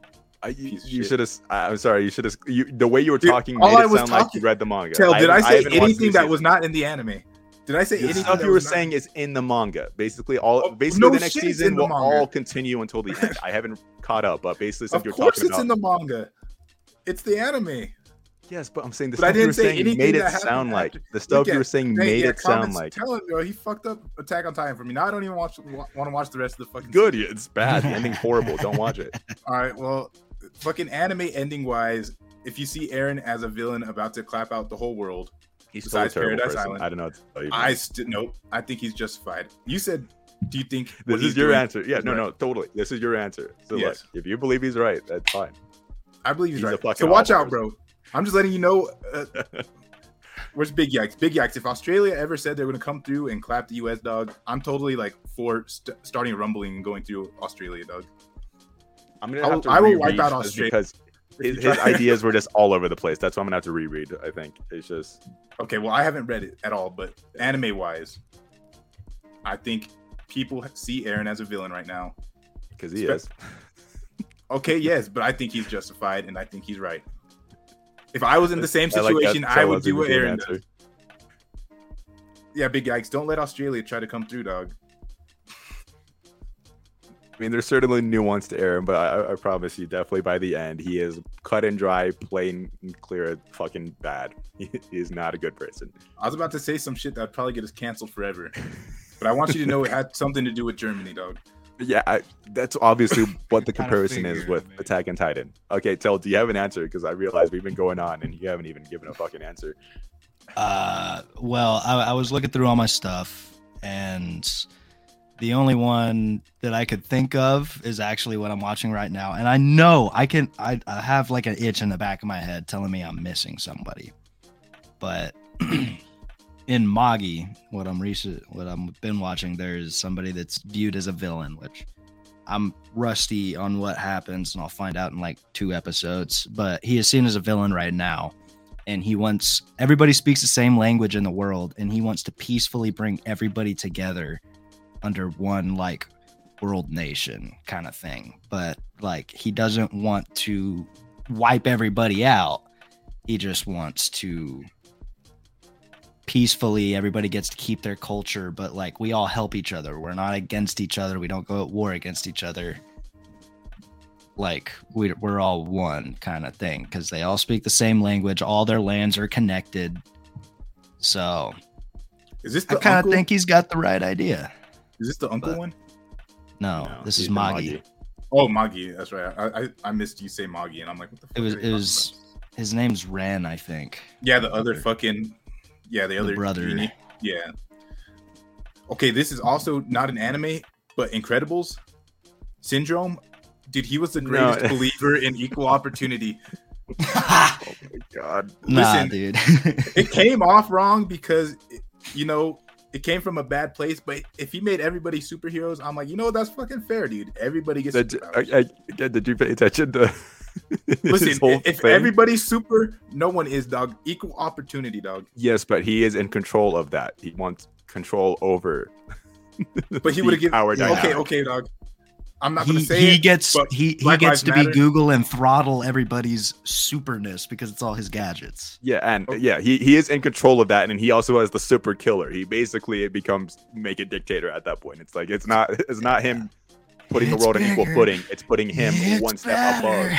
I, you you should have. I'm sorry. You should have. You, the way you were talking
all
made
I
it
was
sound like
talking-
you read the manga.
Tell, did I, say
haven't
anything that was not in the anime? Did I say
The
anything?
stuff you were
not-
saying is in the manga. Basically, all
Oh,
basically
no
the next season
the
will
manga.
all continue until the end. [laughs] I haven't caught up, but basically, since
Of
you're
course,
talking
it's
about
in the manga. It's the anime.
Yes, but I'm saying the
But
stuff you were
say
saying made it sound like
after-
the stuff you were saying made it sound like
Tell him, bro. He fucked up Attack on Titan for me. Now I don't even watch want to watch the rest of the fucking.
good.
season.
It's bad. The ending's horrible. [laughs] Don't watch it.
All right. Well, fucking anime ending wise, if you see Eren as a villain about to clap out the whole world,
He's still
Besides
terrible
Paradise
person.
Island.
I don't know what to tell you.
I still nope. I think he's justified. You said, do you think
This is your
doing
answer. Yeah, no,
right?
no, totally. This is your answer. So
Yes.
look, if you believe he's right, that's fine.
I believe he's,
He's
right. So watch out, bro. I'm just letting you know. Uh, [laughs] where's Big Yikes? Big Yikes. If Australia ever said they're going to come through and clap the U.S. dog, I'm totally like for st- starting rumbling and going through Australia, dog.
I'm gonna
I
have
will-
to
I will wipe out Australia.
because his, his [laughs] ideas were just all over the place. That's why I'm gonna have to reread. I think it's just
Okay, well, I haven't read it at all, but anime wise, I think people see Eren as a villain right now.
because he
Spe-
is. [laughs]
Okay, yes, but I think he's justified and I think he's right. If I was in the same
I like
situation, I, would do what
Eren
does. Yeah, big yikes. Don't let Australia try to come through, dog.
I mean, there's certainly nuance to Eren, but I, I promise you, definitely by the end, he is cut and dry, plain and clear, fucking bad. [laughs] He, he is not a good person.
I was about to say some shit that would probably get us canceled forever. [laughs] But I want you to know it had something to do with Germany, dog.
Yeah, I, that's obviously [laughs] what the
Kinda
comparison is with
man.
Attack and Titan. Okay, tell, do you have an answer? Because I realize we've been going on and you haven't even given a fucking answer.
Uh, well, I, I was looking through all my stuff, and the only one that I could think of is actually what I'm watching right now. And I know I can, I, I have like an itch in the back of my head telling me I'm missing somebody. But [clears throat] in Magi, what I'm recent, what I've been watching, there's somebody that's viewed as a villain, which I'm rusty on what happens, and I'll find out in like two episodes. But he is seen as a villain right now and he wants everybody speaks the same language in the world and he wants to peacefully bring everybody together under one like world nation kind of thing but like he doesn't want to wipe everybody out he just wants to peacefully everybody gets to keep their culture but like we all help each other we're not against each other we don't go at war against each other like we, we're all one kind of thing because they all speak the same language all their lands are connected so
Is this
i
the
kind of think he's got the right idea
Is this the uncle
but-
one?
no,
No,
this is magi
Oh, Magi. That's right. I, I I missed you say Magi, and I'm like, what the fuck?
It was it was
about?
his name's Ren, I think.
Yeah, the other fucking. Yeah, the
The
other
brother.
genie. Yeah. Okay, this is also not an anime, but Incredibles syndrome. Dude, he was the
No.
greatest [laughs] believer in equal opportunity. [laughs]
Oh my god.
nah,
Listen,
dude. [laughs]
It came off wrong because, you know, it came from a bad place. But if he made everybody superheroes, I'm like, you know, that's fucking fair, dude. Everybody gets.
Did. I, I, again, did you pay attention to his
Listen, if
thing?
everybody's super, no one is dog. Equal opportunity, dog.
Yes, but he is in control of that. He wants control over.
But [laughs] he would have given.
power
Okay,
dynamic.
okay, dog. I'm not gonna
he,
say
he
it.
gets
but
he, he gets to
Matter-
be Google and throttle everybody's superness because it's all his gadgets.
Yeah, and
Okay.
yeah, he, he is in control of that, and he also has the super killer. He basically it becomes make a dictator at that point. It's like it's not it's not him putting the
It's
world on equal footing. It's putting him
It's
one step
better.
above.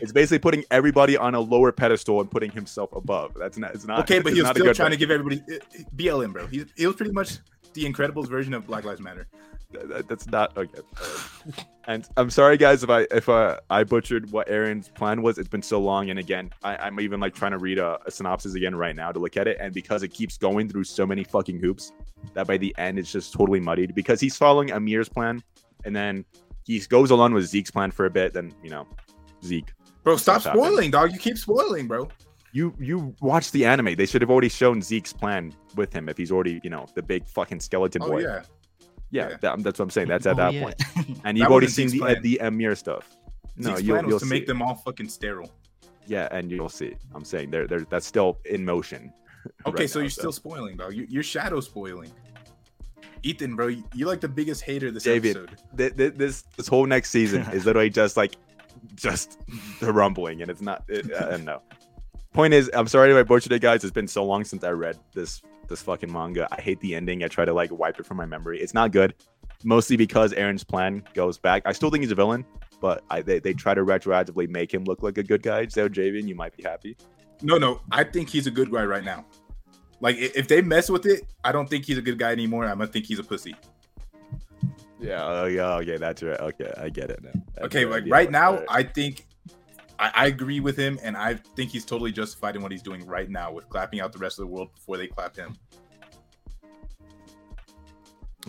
It's basically putting everybody on a lower pedestal and putting himself above. That's not. It's not.
Okay, but
it's
he was still
good
trying to give everybody uh, BLM, bro. He, he was pretty much the Incredibles version of Black Lives Matter.
That- that- That's not okay. Uh, and I'm sorry, guys, if I if uh, I butchered what Eren's plan was. It's been so long, and again, I, I'm even like trying to read a, a synopsis again right now to look at it, and because it keeps going through so many fucking hoops, that by the end it's just totally muddied. Because he's following Ymir's plan, and then he goes along with Zeke's plan for a bit. Then you know, Zeke,
Bro, stop
Stuff happened.
spoiling, dog. You keep spoiling, bro.
you you watch the anime. They should have already shown Zeke's plan with him if he's already you know the big fucking skeleton
Oh
boy.
yeah.
yeah,
yeah.
that- that's what I'm saying. That's at
Oh,
that
yeah.
point. [laughs] and you've already seen the the Ymir stuff. No,
Zeke's
you'll,
plan
you'll
was to
see.
make them all fucking sterile.
Yeah, and you'll see. I'm saying there, there. That's still in motion. [laughs]
Okay,
right
so
now,
you're still spoiling, dog. You, you're shadow spoiling. Ethan, bro, you- you're like the biggest hater this
David.
episode.
Th- th- this this whole next season [laughs] is literally just like just the rumbling, and it's not. It, uh, no. Point is, I'm sorry if I butchered it, guys. It's been so long since I read this this fucking manga. I hate the ending. I try to like wipe it from my memory. It's not good, mostly because Eren's plan goes back. I still think he's a villain, but I, they they try to retroactively make him look like a good guy. So Javian, you might be happy.
No, no, I think he's a good guy right now. Like if they mess with it, I don't think he's a good guy anymore. I'm gonna think he's a pussy.
Yeah. Oh yeah. Okay. That's right. Okay. I get it now. That's
Okay, like right now,
right.
I think I, I agree with him, and I think he's totally justified in what he's doing right now with clapping out the rest of the world before they clap him.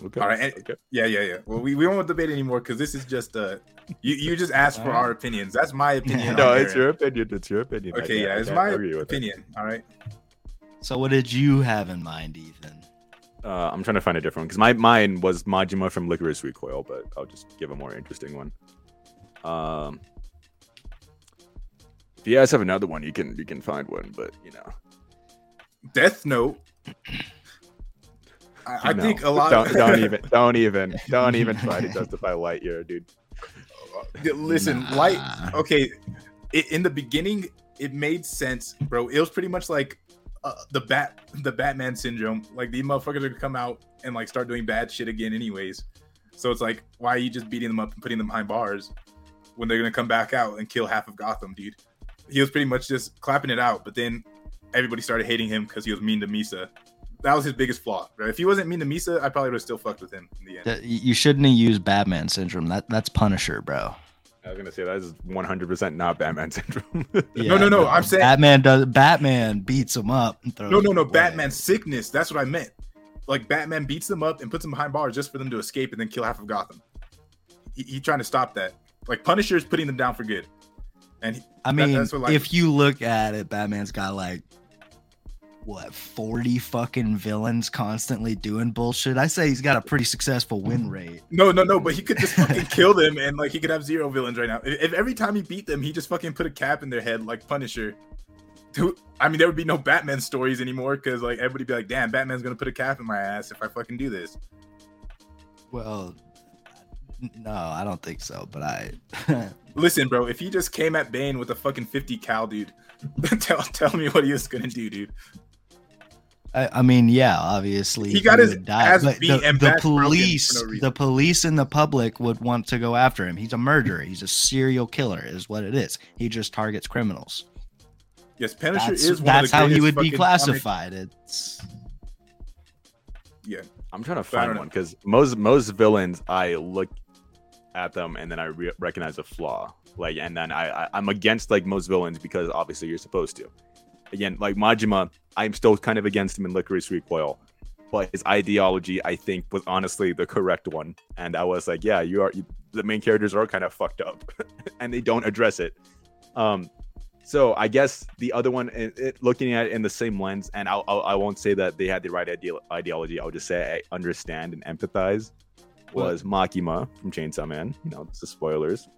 Okay.
All right, and-
Okay.
Yeah, yeah, yeah. Well, we, we won't debate anymore because this is just uh, you you just asked for our opinions. That's my opinion. [laughs]
No, it's your opinion. It's your opinion.
Okay, yeah, it's my
argue it.
opinion. All right.
So what did you have in mind, Ethan?
Uh, I'm trying to find a different one because my mine was Majima from Lycoris Recoil, but I'll just give a more interesting one. Um, if you guys have another one, you can you can find one, but you know,
Death Note. I, I
no.
think a lot.
Don't, don't [laughs] even don't even don't even try to justify Lightyear, dude.
Listen,
Nah.
light. Okay, it, in the beginning, it made sense, bro. It was pretty much like uh, the bat, the Batman syndrome. Like these motherfuckers are gonna come out and like start doing bad shit again, anyways. So it's like, why are you just beating them up and putting them behind bars when they're gonna come back out and kill half of Gotham, dude? He was pretty much just clapping it out, but then everybody started hating him because he was mean to Misa. That was his biggest flaw. Right? If he wasn't mean to Misa, I probably would have still fucked with him in the end.
You shouldn't have used Batman syndrome. That that's Punisher, bro.
I was gonna say that is 100% not Batman [laughs] syndrome. [laughs]
No, no, no, I'm saying-
Batman does. Batman beats him up. And throws
No, no, no.
away.
Batman's sickness. That's what I meant. Like Batman beats them up and puts them behind bars just for them to escape and then kill half of Gotham. He, he trying to stop that. Like Punisher's putting them down for good. And he,
I
that-
mean,
that's what, like-
if you look at it, Batman's got like what forty fucking villains constantly doing bullshit. I say he's got a pretty successful win rate.
no, no, no. But he could just fucking kill them and like he could have zero villains right now. If, if every time he beat them, he just fucking put a cap in their head like Punisher. Dude, I mean, there would be no Batman stories anymore because like everybody be like, "Damn, Batman's gonna put a cap in my ass if I fucking do this."
Well, no, I don't think so. But I, [laughs]
Listen, bro, if he just came at Bane with a fucking 50 cal, dude, [laughs] tell tell me what he was gonna do, dude.
I, I mean, yeah, obviously
He got his
would die,
ass
but
beat
the,
and
the
back broken for
police,
no
the police and the public would want to go after him. He's a murderer. He's a serial killer, is what it is. He just targets criminals.
Yes, Punisher
That's,
is one
that's
of the
how he would be
fucking comic-
classified. It's
Yeah,
I'm trying to find one because most most villains I look at them and then I re- recognize a flaw. Like, and then I, I I'm against like most villains because obviously you're supposed to. Again, like Majima, I'm still kind of against him in Lycoris Recoil, but his ideology I think was honestly the correct one. And I was like, yeah, you are. You, the main characters are kind of fucked up, [laughs] and they don't address it. Um, so I guess the other one, it, it, looking at it in the same lens, and I'll, I'll, I will not say that they had the right ideology. I'll just say I understand and empathize. Was what? Makima from Chainsaw Man? You know, this is spoilers,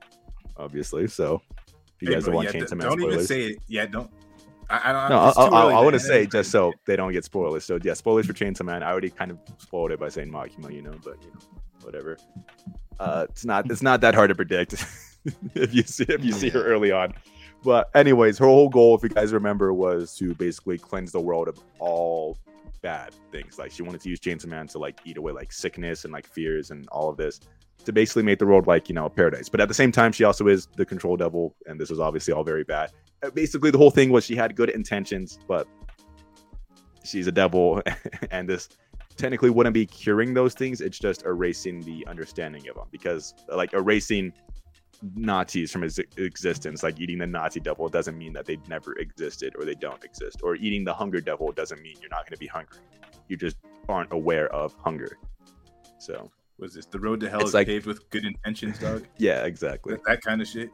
obviously. So if you hey, guys bro, don't want yeah, Chainsaw Man,
don't
spoilers,
even say it. Yeah, don't. I, I don't.
No, I, I, I want to say just so they don't get spoilers. So yeah, spoilers for Chainsaw Man. I already kind of spoiled it by saying Makima, you know, but you know, whatever. Uh, it's not it's not that hard to predict [laughs] if you see if you see her early on. But anyways, her whole goal, if you guys remember, was to basically cleanse the world of all bad things. Like she wanted to use Chainsaw Man to like eat away like sickness and like fears and all of this to basically make the world like you know a paradise. But at the same time, she also is the control devil, and this was obviously all very bad. Uh, basically, the whole thing was she had good intentions, but she's a devil, [laughs] and this technically wouldn't be curing those things. It's just erasing the understanding of them because like erasing Nazis from his existence. Like eating the Nazi devil doesn't mean that they never existed or they don't exist. Or eating the hunger devil doesn't mean you're not going to be hungry. You just aren't aware of hunger. So
was this the road to hell is like, paved with good intentions, dog? [laughs]
yeah, exactly.
That, that kind of shit.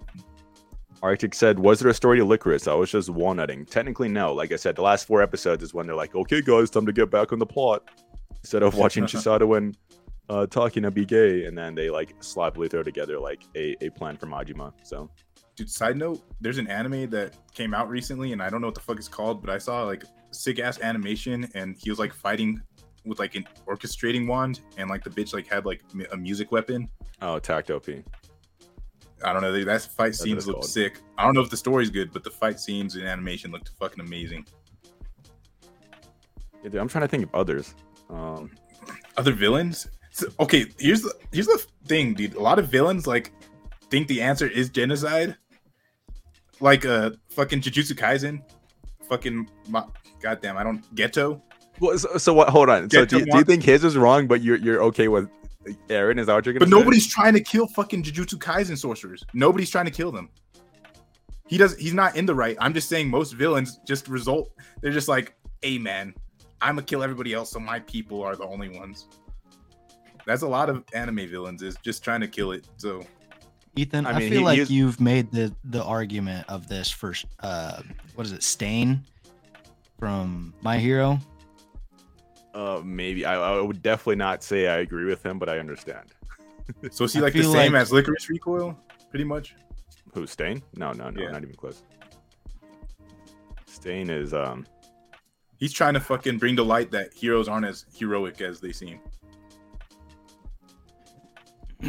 Arctic said, "Was there a story to Lycoris? I was just walnutting." Technically, no. Like I said, the last four episodes is when they're like, "Okay, guys, time to get back on the plot." Instead of watching [laughs] Chisato and uh, talking to be gay, and then they like sloppily throw together like a, a plan for Majima. So,
dude, side note, there's an anime that came out recently, and I don't know what the fuck it's called, but I saw like sick ass animation, and he was like fighting with like an orchestrating wand, and like the bitch like had like a music weapon.
Oh, Takt
Op. I don't know. That fight scenes look sick. I don't know if the story's good, but the fight scenes and animation looked fucking amazing.
Yeah, dude, I'm trying to think of others. Um,
other villains? So, okay, here's the here's the thing, dude. A lot of villains like think the answer is genocide. Like uh fucking Jujutsu Kaisen, fucking my, goddamn, I don't Geto.
Well, so, so what? Hold on. Geto so do you, do you, think his is wrong, but you're you're okay with Eren? Is that what you're gonna?
But say? nobody's trying to kill fucking Jujutsu Kaisen sorcerers. Nobody's trying to kill them. He does. He's not in the right. I'm just saying most villains just result. They're just like, hey man, I'm gonna kill everybody else, so my people are the only ones. That's a lot of anime villains is just trying to kill it. So,
Ethan, I, I feel he, like you've made the the argument of this first. uh, what is it, Stain from My Hero.
Uh, maybe I, I would definitely not say I agree with him, but I understand. [laughs]
so is he like the same like... as Lycoris Recoil, pretty much?
Who Stain? No, no, no, yeah. not even close. Stain is um.
He's trying to fucking bring to light that heroes aren't as heroic as they seem.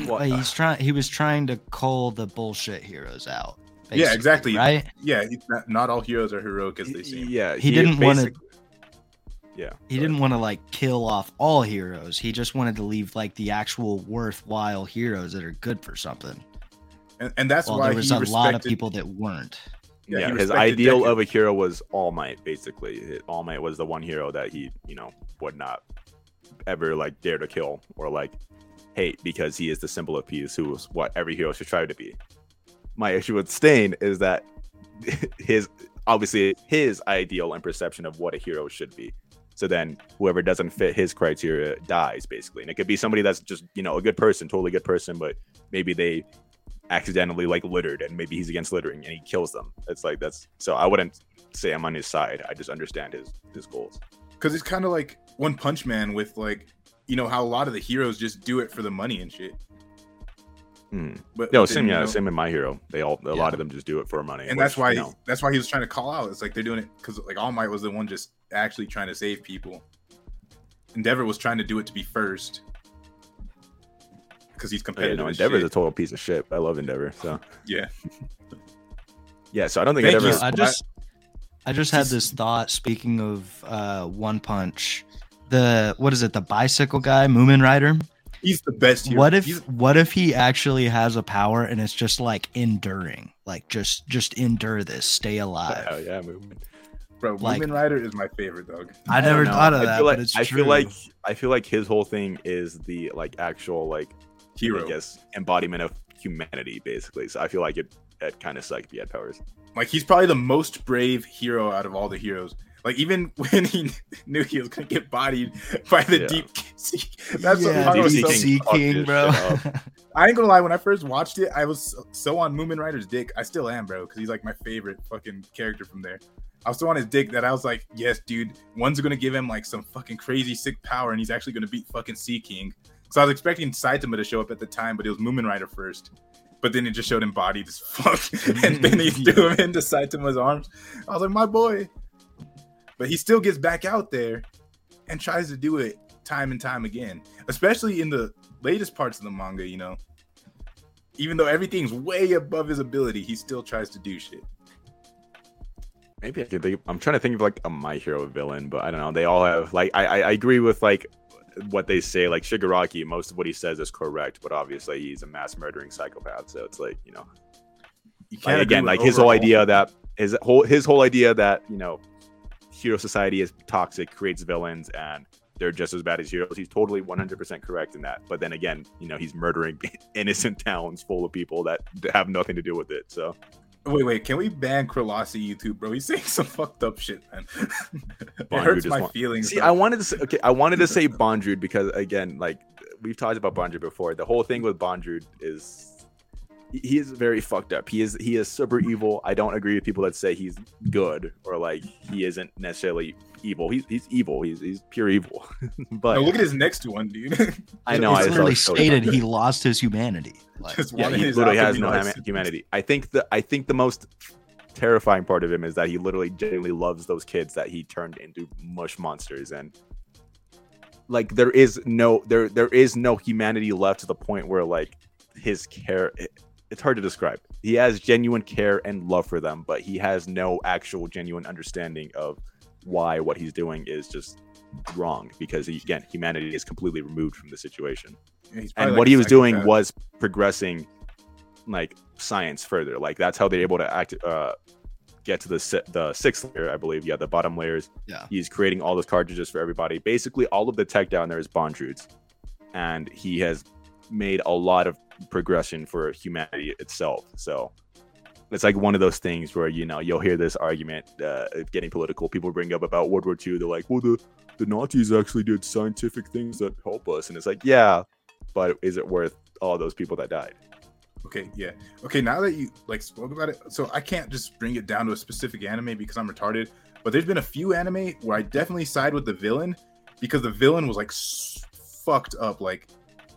What? He's trying. He was trying to call the bullshit heroes out.
Yeah, exactly. Right? Yeah, not, not, all heroes are heroic as they seem.
Yeah,
he, he didn't want to.
Yeah,
he didn't want to like kill off all heroes. He just wanted to leave like the actual worthwhile heroes that are good for something.
And, and that's well, why
there was a respected... lot of people that weren't.
Yeah, yeah his ideal Deku. of a hero was All Might. Basically, All Might was the one hero that he, you know, would not ever like dare to kill or like hate because he is the symbol of peace, who is what every hero should try to be. My issue with Stain is that [laughs] his obviously his ideal and perception of what a hero should be. So then whoever doesn't fit his criteria dies basically. And it could be somebody that's just, you know, a good person, totally good person, but maybe they accidentally like littered and maybe he's against littering and he kills them. It's like that's so I wouldn't say I'm on his side. I just understand his his goals.
Cuz it's kind of like One Punch Man with like you know how a lot of the heroes just do it for the money and shit.
Mm. But no, same yeah, know, same in my hero. They all a yeah. lot of them just do it for money,
and which, that's why you know, that's why he was trying to call out. It's like they're doing it because like All Might was the one just actually trying to save people. Endeavor was trying to do it to be first because he's competitive. Yeah, no,
Endeavor's
shit.
a total piece of shit. I love Endeavor. So [laughs]
yeah, [laughs]
yeah. So I don't think Thank
Endeavor. I just I just had this thought. Speaking of uh, One Punch, the what is it? The bicycle guy, Mumen Rider.
He's the best.
Hero. What if He's... what if he actually has a power and it's just like enduring, like just just endure this, stay alive.
Oh yeah, Mumen.
Bro, like, Mumen Rider is my favorite dog.
I never thought of that,
like,
but it's
I
true.
feel like I feel like his whole thing is the like actual like
hero.
I guess embodiment of humanity, basically. So I feel like it it kind of sucked. He had powers.
Like he's probably the most brave hero out of all the heroes. Like even [laughs] when he knew he was gonna get bodied by the
Yeah.
deep sea. That's
yeah,
what I was
Deep
so,
Sea
Sea King, bro. [laughs]
I ain't gonna lie, when I first watched it, I was so, so on Mumen Rider's dick. I still am, bro, because he's like my favorite fucking character from there. I was so on his dick that I was like, yes, dude, one's gonna give him like some fucking crazy sick power, and he's actually gonna beat fucking Sea King. So I was expecting Saitama to show up at the time, but it was Mumen Rider first. But then it just showed him bodied as fuck, [laughs] and then he [laughs] threw him into Saitama's arms. I was like, my boy. But he still gets back out there and tries to do it time and time again, especially in the latest parts of the manga, you know. Even though everything's way above his ability, he still tries to do shit.
Maybe I could think. I'm trying to think of like a My Hero villain, but I don't know. They all have like I I, I agree with like what they say. Like Shigaraki, most of what he says is correct, but obviously he's a mass murdering psychopath. So it's like you know,
You can't agree
again, like his whole idea that his whole his whole idea that you know, hero society is toxic, creates villains, and they're just as bad as heroes. He's totally 100% correct in that. But then again, you know, he's murdering [laughs] innocent towns full of people that have nothing to do with it. So
Wait, wait, can we ban Krolasi YouTube, bro? He's saying [laughs] some fucked up shit, man. [laughs] it hurts my
one-
feelings.
See,
bro.
I wanted to say okay. I wanted to say Bondrewd because again, like we've talked about Bondrewd before. The whole thing with Bondrewd is he- he is very fucked up. He is he is super evil. I don't agree with people that say he's good or like he isn't necessarily evil. He's he's evil. He's he's pure evil. [laughs] but
No, look at his next one, dude.
I [laughs] know. I
It's literally
so-
stated he lost his humanity. Like,
yeah, he literally has no humanity. I think the I think the most terrifying part of him is that he literally genuinely loves those kids that he turned into mush monsters and like there is no there there is no humanity left to the point where like his care it- it's hard to describe. He has genuine care and love for them, but he has no actual genuine understanding of why what he's doing is just wrong because he, again humanity is completely removed from the situation
Yeah,
and
like
what he was doing
psychopath.
was progressing like science further like that's how they're able to act uh get to the the sixth layer i believe yeah the bottom layers
Yeah.
he's creating all those cartridges for everybody basically all of the tech down there is Bondrewd's and he has made a lot of progression for humanity itself so it's like one of those things where you know you'll hear this argument uh, getting political people bring up about world war ii they're like well the the nazis actually did scientific things that help us and it's like yeah but is it worth all those people that died
Okay, yeah. Okay, now that you like spoke about it, so I can't just bring it down to a specific anime because I'm retarded. But there's been a few anime where I definitely side with the villain because the villain was like s- fucked up, like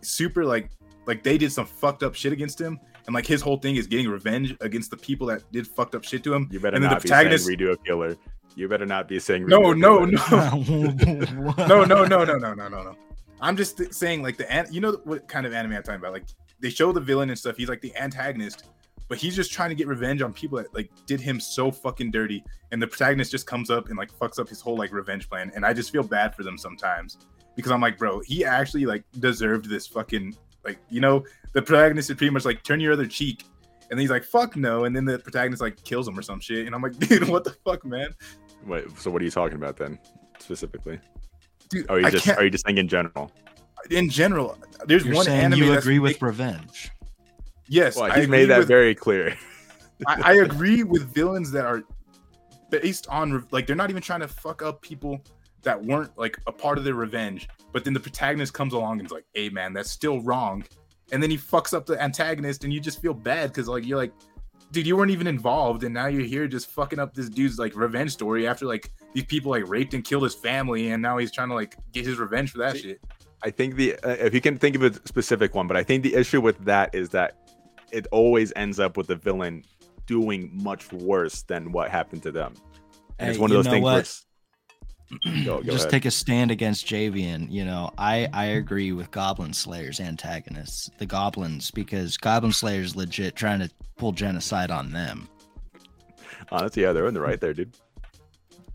super like like they did some fucked up shit against him, and like his whole thing is getting revenge against the people that did fucked up shit to him.
you better
And then the
not be saying
protagonist-
redo a killer you better not be saying
No,
redo a
no,
killer.
no, [laughs] no, no, no, no, no, no, no, no. I'm just th- saying, like the an- you know what kind of anime I'm talking about? Like they show the villain and stuff. He's like the antagonist, but he's just trying to get revenge on people that like did him so fucking dirty. And the protagonist just comes up and like fucks up his whole like revenge plan. And I just feel bad for them sometimes because I'm like, bro, he actually like deserved this fucking like you know the protagonist is pretty much like turn your other cheek. And then he's like, "Fuck no!" And then the protagonist like kills him or some shit. And I'm like, [laughs] "Dude, what the fuck, man?"
Wait, so what are you talking about then specifically
Dude,
are you
I
just
can't.
are you just saying in general
in general, there's
You're
one
saying
anime
you agree with
make-
revenge.
yes,
well
I
made that
with,
very clear
I, I agree with villains that are based on like they're not even trying to fuck up people that weren't like a part of their revenge, but then the protagonist comes along and is like, "Hey, man, that's still wrong," and then he fucks up the antagonist, and you just feel bad because like you're like, dude, you weren't even involved, and now you're here just fucking up this dude's like revenge story after like these people like raped and killed his family, and now he's trying to like get his revenge for that
See,
shit.
I think the uh, if you can think of a specific one, but I think the issue with that is that it always ends up with the villain doing much worse than what happened to them. And it's one of those things where
what?
it's- [clears throat] Go- go
just
ahead.
take a stand against Javian. You know, I I agree with Goblin Slayer's antagonists, the goblins, because Goblin Slayer's legit trying to pull genocide on them.
honestly, yeah, they're in the right there, dude.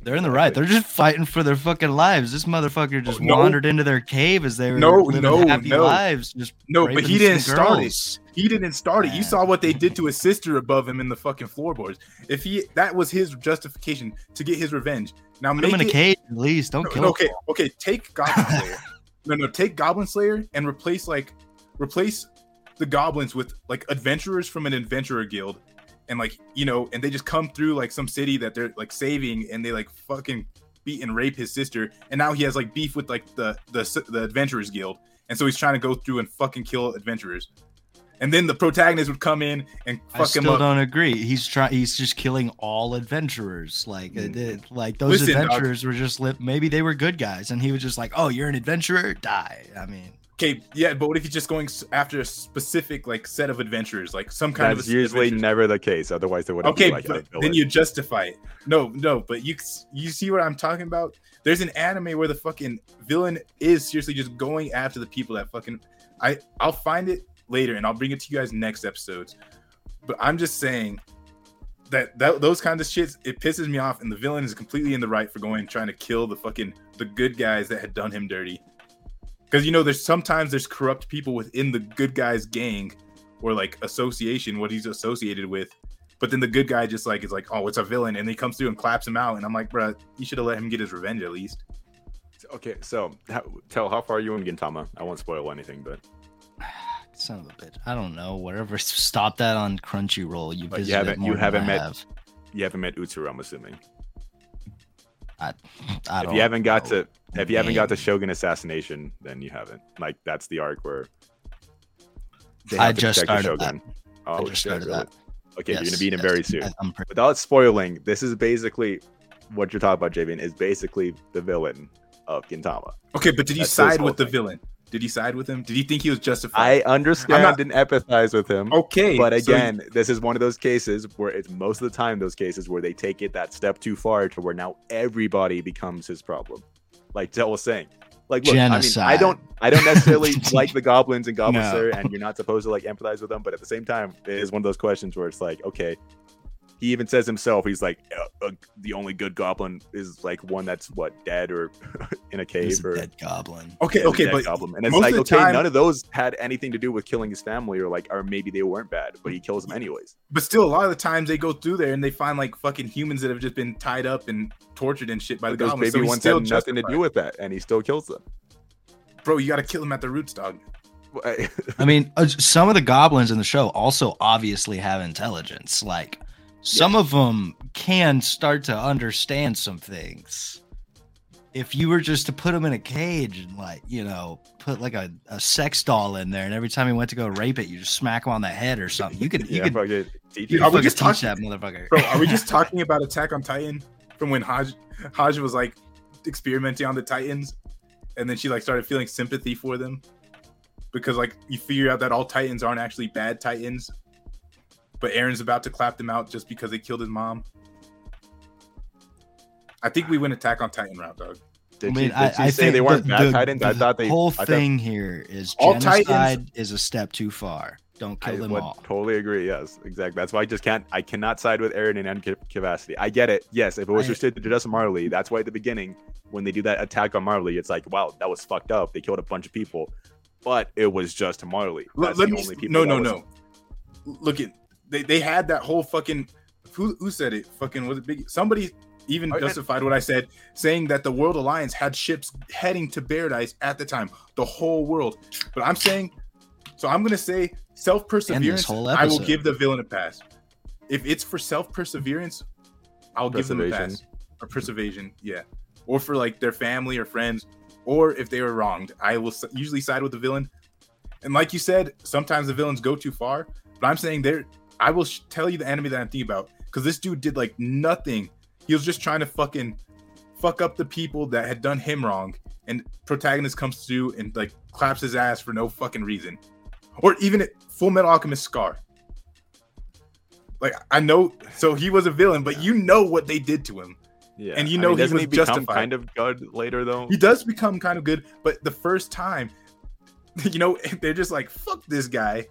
They're in the right. They're just fighting for their fucking lives. This motherfucker just
No.
wandered into their cave as they were
No,
living
no,
happy
no.
lives. Just
No, but he didn't start it. He didn't start it. You saw what they did to his sister above him in the fucking floorboards. If he that was his justification to get his revenge. Now
Put
make
him in a
it,
cage at least. Don't
no,
kill
no,
him.
okay, okay, take Goblin Slayer. [laughs] no, no, take Goblin Slayer and replace like replace the goblins with like adventurers from an adventurer guild, and like you know, and they just come through like some city that they're like saving, and they like fucking beat and rape his sister, and now he has like beef with like the the the adventurers guild, and so he's trying to go through and fucking kill adventurers. And then the protagonist would come in and fuck
I
him up.
don't agree. He's trying. He's just killing all adventurers. Like, uh, mm. it- it- like those
Listen, dog.
adventurers were just maybe they were good guys, and he was just like, "Oh, you're an adventurer, die." I mean,
Okay, yeah, but what if he's just going after a specific like set of adventurers, like some kind
That's
of a
usually
adventures?
never the case. Otherwise, they wouldn't
okay,
be like
but then you justify it. No, no, but you you see what I'm talking about? There's an anime where the fucking villain is seriously just going after the people that fucking I I'll find it later and I'll bring it to you guys next episodes. But I'm just saying that, that those kinds of shits it pisses me off and the villain is completely in the right for going trying to kill the fucking the good guys that had done him dirty. Because you know, there's sometimes there's corrupt people within the good guys gang or like association, what he's associated with. But then the good guy just like is like, oh, it's a villain, and he comes through and claps him out, and I'm like, bruh, you should have let him get his revenge at least.
Okay, so how, tell how far are you in Gintama? I won't spoil anything, but [sighs]
son of a bitch. I don't know. Whatever. Stop that on Crunchyroll. You,
you haven't- you haven't met-
have.
you haven't met Utsuro, I'm assuming.
I
If
don't
you haven't got
know.
to if you haven't got to. Shogun assassination, then you haven't. Like that's the arc where they
I
to
just
protect the
started that.
Shogun. Oh,
I just
shit,
started
really?
that.
Okay, you're gonna be in it
yes.
very soon.
I- pretty,
Without spoiling, this is basically what you're talking about, Javian, is basically the villain of Gintama.
Okay, but did you
That's
side
whole
with the villain? Did you side with him? Did you think he was justified?
I
justified?
understand
not-
and empathize with him.
okay,
but
so-
again, this is one of those cases where it's most of the time those cases where they take it that step too far to where now everybody becomes his problem. Like Tell was saying. Like look, I mean, I don't I don't necessarily [laughs] like the goblins and goblins
No.
and you're not supposed to like empathize with them, but at the same time, it is one of those questions where it's like, okay, he even says himself, he's like, uh, uh, the only good goblin is like one that's what dead or [laughs] in a
he's
cave
a
or
dead goblin.
okay,
yeah,
okay, but
goblin. And it's
most
like,
of the
okay,
time-
none of those had anything to do with killing his family, or like, or maybe they weren't bad, but he kills them anyways.
but still, a lot of the times they go through there and they find like fucking humans that have just been tied up and tortured and shit by the
But those
goblins.
baby
so he's
ones
still
had nothing to do with that, and he still kills them.
Bro, you gotta kill him at the roots, dog. [laughs]
I mean, uh, some of the goblins in the show also obviously have intelligence. Like, some of them can start to understand some things. If you were just to put them in a cage and, like, you know, put like a, a sex doll in there, and every time he went to go rape it, you just smack him on the head or something. You could, [laughs] you
yeah,
could,
teach
you.
Are we just talking-
that motherfucker.
Bro, are we just [laughs] talking about Attack on Titan from when Haj Haj was like experimenting on the Titans, and then she like started feeling sympathy for them because like you figure out that all Titans aren't actually bad Titans, but Eren's about to clap them out just because they killed his mom. I think we went Attack on Titan route, dog.
Did
I mean,
she,
I,
did
I
say
think
they weren't
the,
bad
the-
titans? I thought they.
whole
thought-
thing here is
All
genocide
Titans-
is a step too far. Don't
I
kill them
would
all.
totally agree. Yes, exactly. That's why I just can't. I cannot side with Eren in any ca- capacity. I get it. Yes, if it was restricted to just Marley, that's why at the beginning when they do that attack on Marley, it's like, wow, that was fucked up. They killed a bunch of people, but it was just Marley.
Let-
That's
let
the
me-
only people.
no, no,
was-
no. Look at they, they had that whole fucking who who said it? Fucking was it big? Somebody even
Oh, and-
justified what I said, saying that the World Alliance had ships heading to Paradise at the time, the whole world. But I'm saying, so I'm gonna say self perseverance.
whole
I will give the villain a pass. If it's for self perseverance, I'll give them a pass or perseverance. Yeah, or for like their family or friends, or if they were wronged, I will usually side with the villain. And like you said, sometimes the villains go too far. But I'm saying there, I will sh- tell you the enemy that I'm thinking about because this dude did like nothing. He was just trying to fucking fuck up the people that had done him wrong. And protagonist comes through and like claps his ass for no fucking reason. Or even Full Metal Alchemist Scar. Like I know, so he was a villain, but you know what they did to him.
Yeah,
And you
I
know
mean,
he was
he become
justified.
kind of good later though.
He does become kind of good, but the first time, [laughs] you know, [laughs] they're just like, fuck this guy.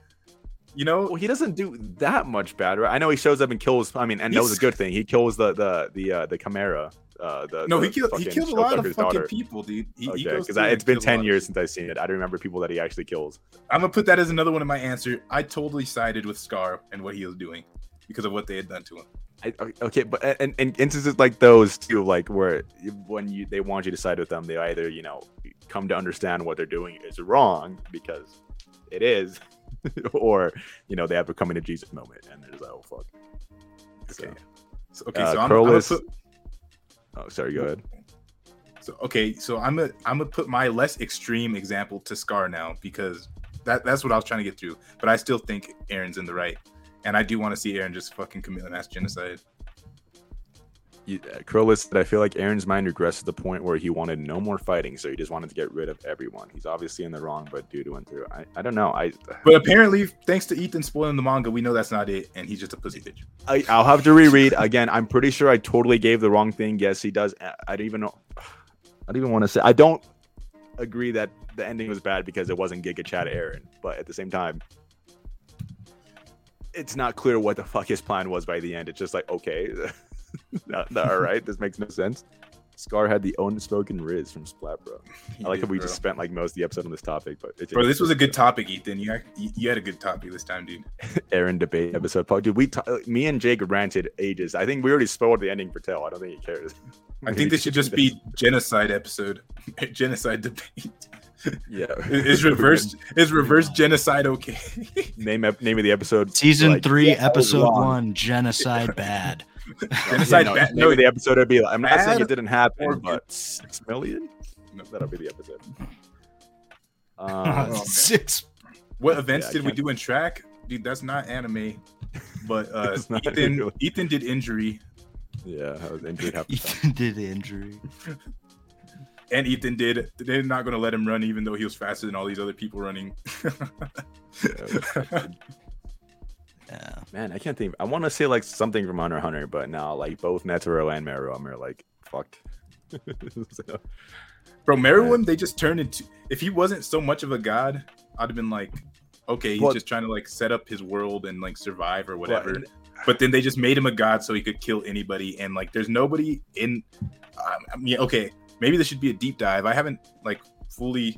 You know,
Well, he doesn't do that much bad, right? I know he shows up and kills. I mean, and that was a good thing. He kills the the the uh, the Chimera. Uh, the
no,
the
he killed he killed a lot of fucking
daughter.
people, dude. He,
Okay, because it's been ten years since I've seen it. I don't remember people that he actually kills.
I'm gonna put that as another one of my answer. I totally sided with Scar and what he was doing because of what they had done to him.
I, okay, but and, and instances like those too, like where when you they want you to side with them, they either you know come to understand what they're doing is wrong because it is, [laughs] or you know they have a coming to Jesus moment, and they're just like, oh fuck.
Okay. So, okay,
uh,
so I'm, I'm put,
oh, sorry, go ahead.
so okay, so I'm gonna I'm gonna put my less extreme example to Scar now because that that's what I was trying to get through. But I still think Eren's in the right, and I do want to see Eren just fucking commit a mass genocide.
Uh, Krillus said, I feel like Eren's mind regressed to the point where he wanted no more fighting, so he just wanted to get rid of everyone. He's obviously in the wrong, but dude went through. I, I don't know. I, [sighs]
But apparently, thanks to Ethan spoiling the manga, we know that's not it, and he's just a pussy bitch.
I I'll have to reread again. I'm pretty sure I totally gave the wrong thing. Yes, he does. I, I don't even know. [sighs] I don't even want to say. I don't agree that the ending was bad because it wasn't Giga Chad Eren, but at the same time, it's not clear what the fuck his plan was by the end. It's just like okay, [laughs] [laughs] no, no, all right, this makes no sense. Scar had the unspoken Riz from Splat Bro. [laughs] I like
Yeah,
how we
bro.
just spent like most of the episode on this topic, but it
Bro, this was a good [laughs] topic, Ethan. You had, you you had a good topic this time, dude.
Eren debate episode. Fuck, Dude, we ta- me and Jake ranted ages. I think we already spoiled the ending for Tell. I don't think he cares.
I think this should just be genocide episode, genocide debate.
yeah.
Is reverse is reverse genocide okay?
name name of the episode.
Season
like,
three,
yeah,
episode one, genocide bad.
Genocide
no,
bad-
name the episode would be. like- I'm not saying it didn't happen,
or
but six million.
No.
That'll be the episode. [laughs]
Oh,
Uh, [laughs]
man.
Six.
What events
Yeah,
did we do in track? Dude, that's not anime. But [laughs] uh,
It's not
Ethan
really.
Ethan did injury,
yeah, I was injured half the time.
Ethan did injury.
and Ethan did. They're not going to let him run, even though he was faster than all these other people running.
Yeah.
Man, I can't think. I want to say like something from Hunter x Hunter, but now like both Netero and Meruem are like fucked. [laughs] So,
Bro, Meruem, they just turned into. If he wasn't so much of a god, I'd have been like, okay, he's
Well-
just trying to like set up his world and like survive or
but-
whatever. But then they just made him a god so he could kill anybody, and like, there's nobody in. Um, I mean, okay, maybe this should be a deep dive. I haven't like fully.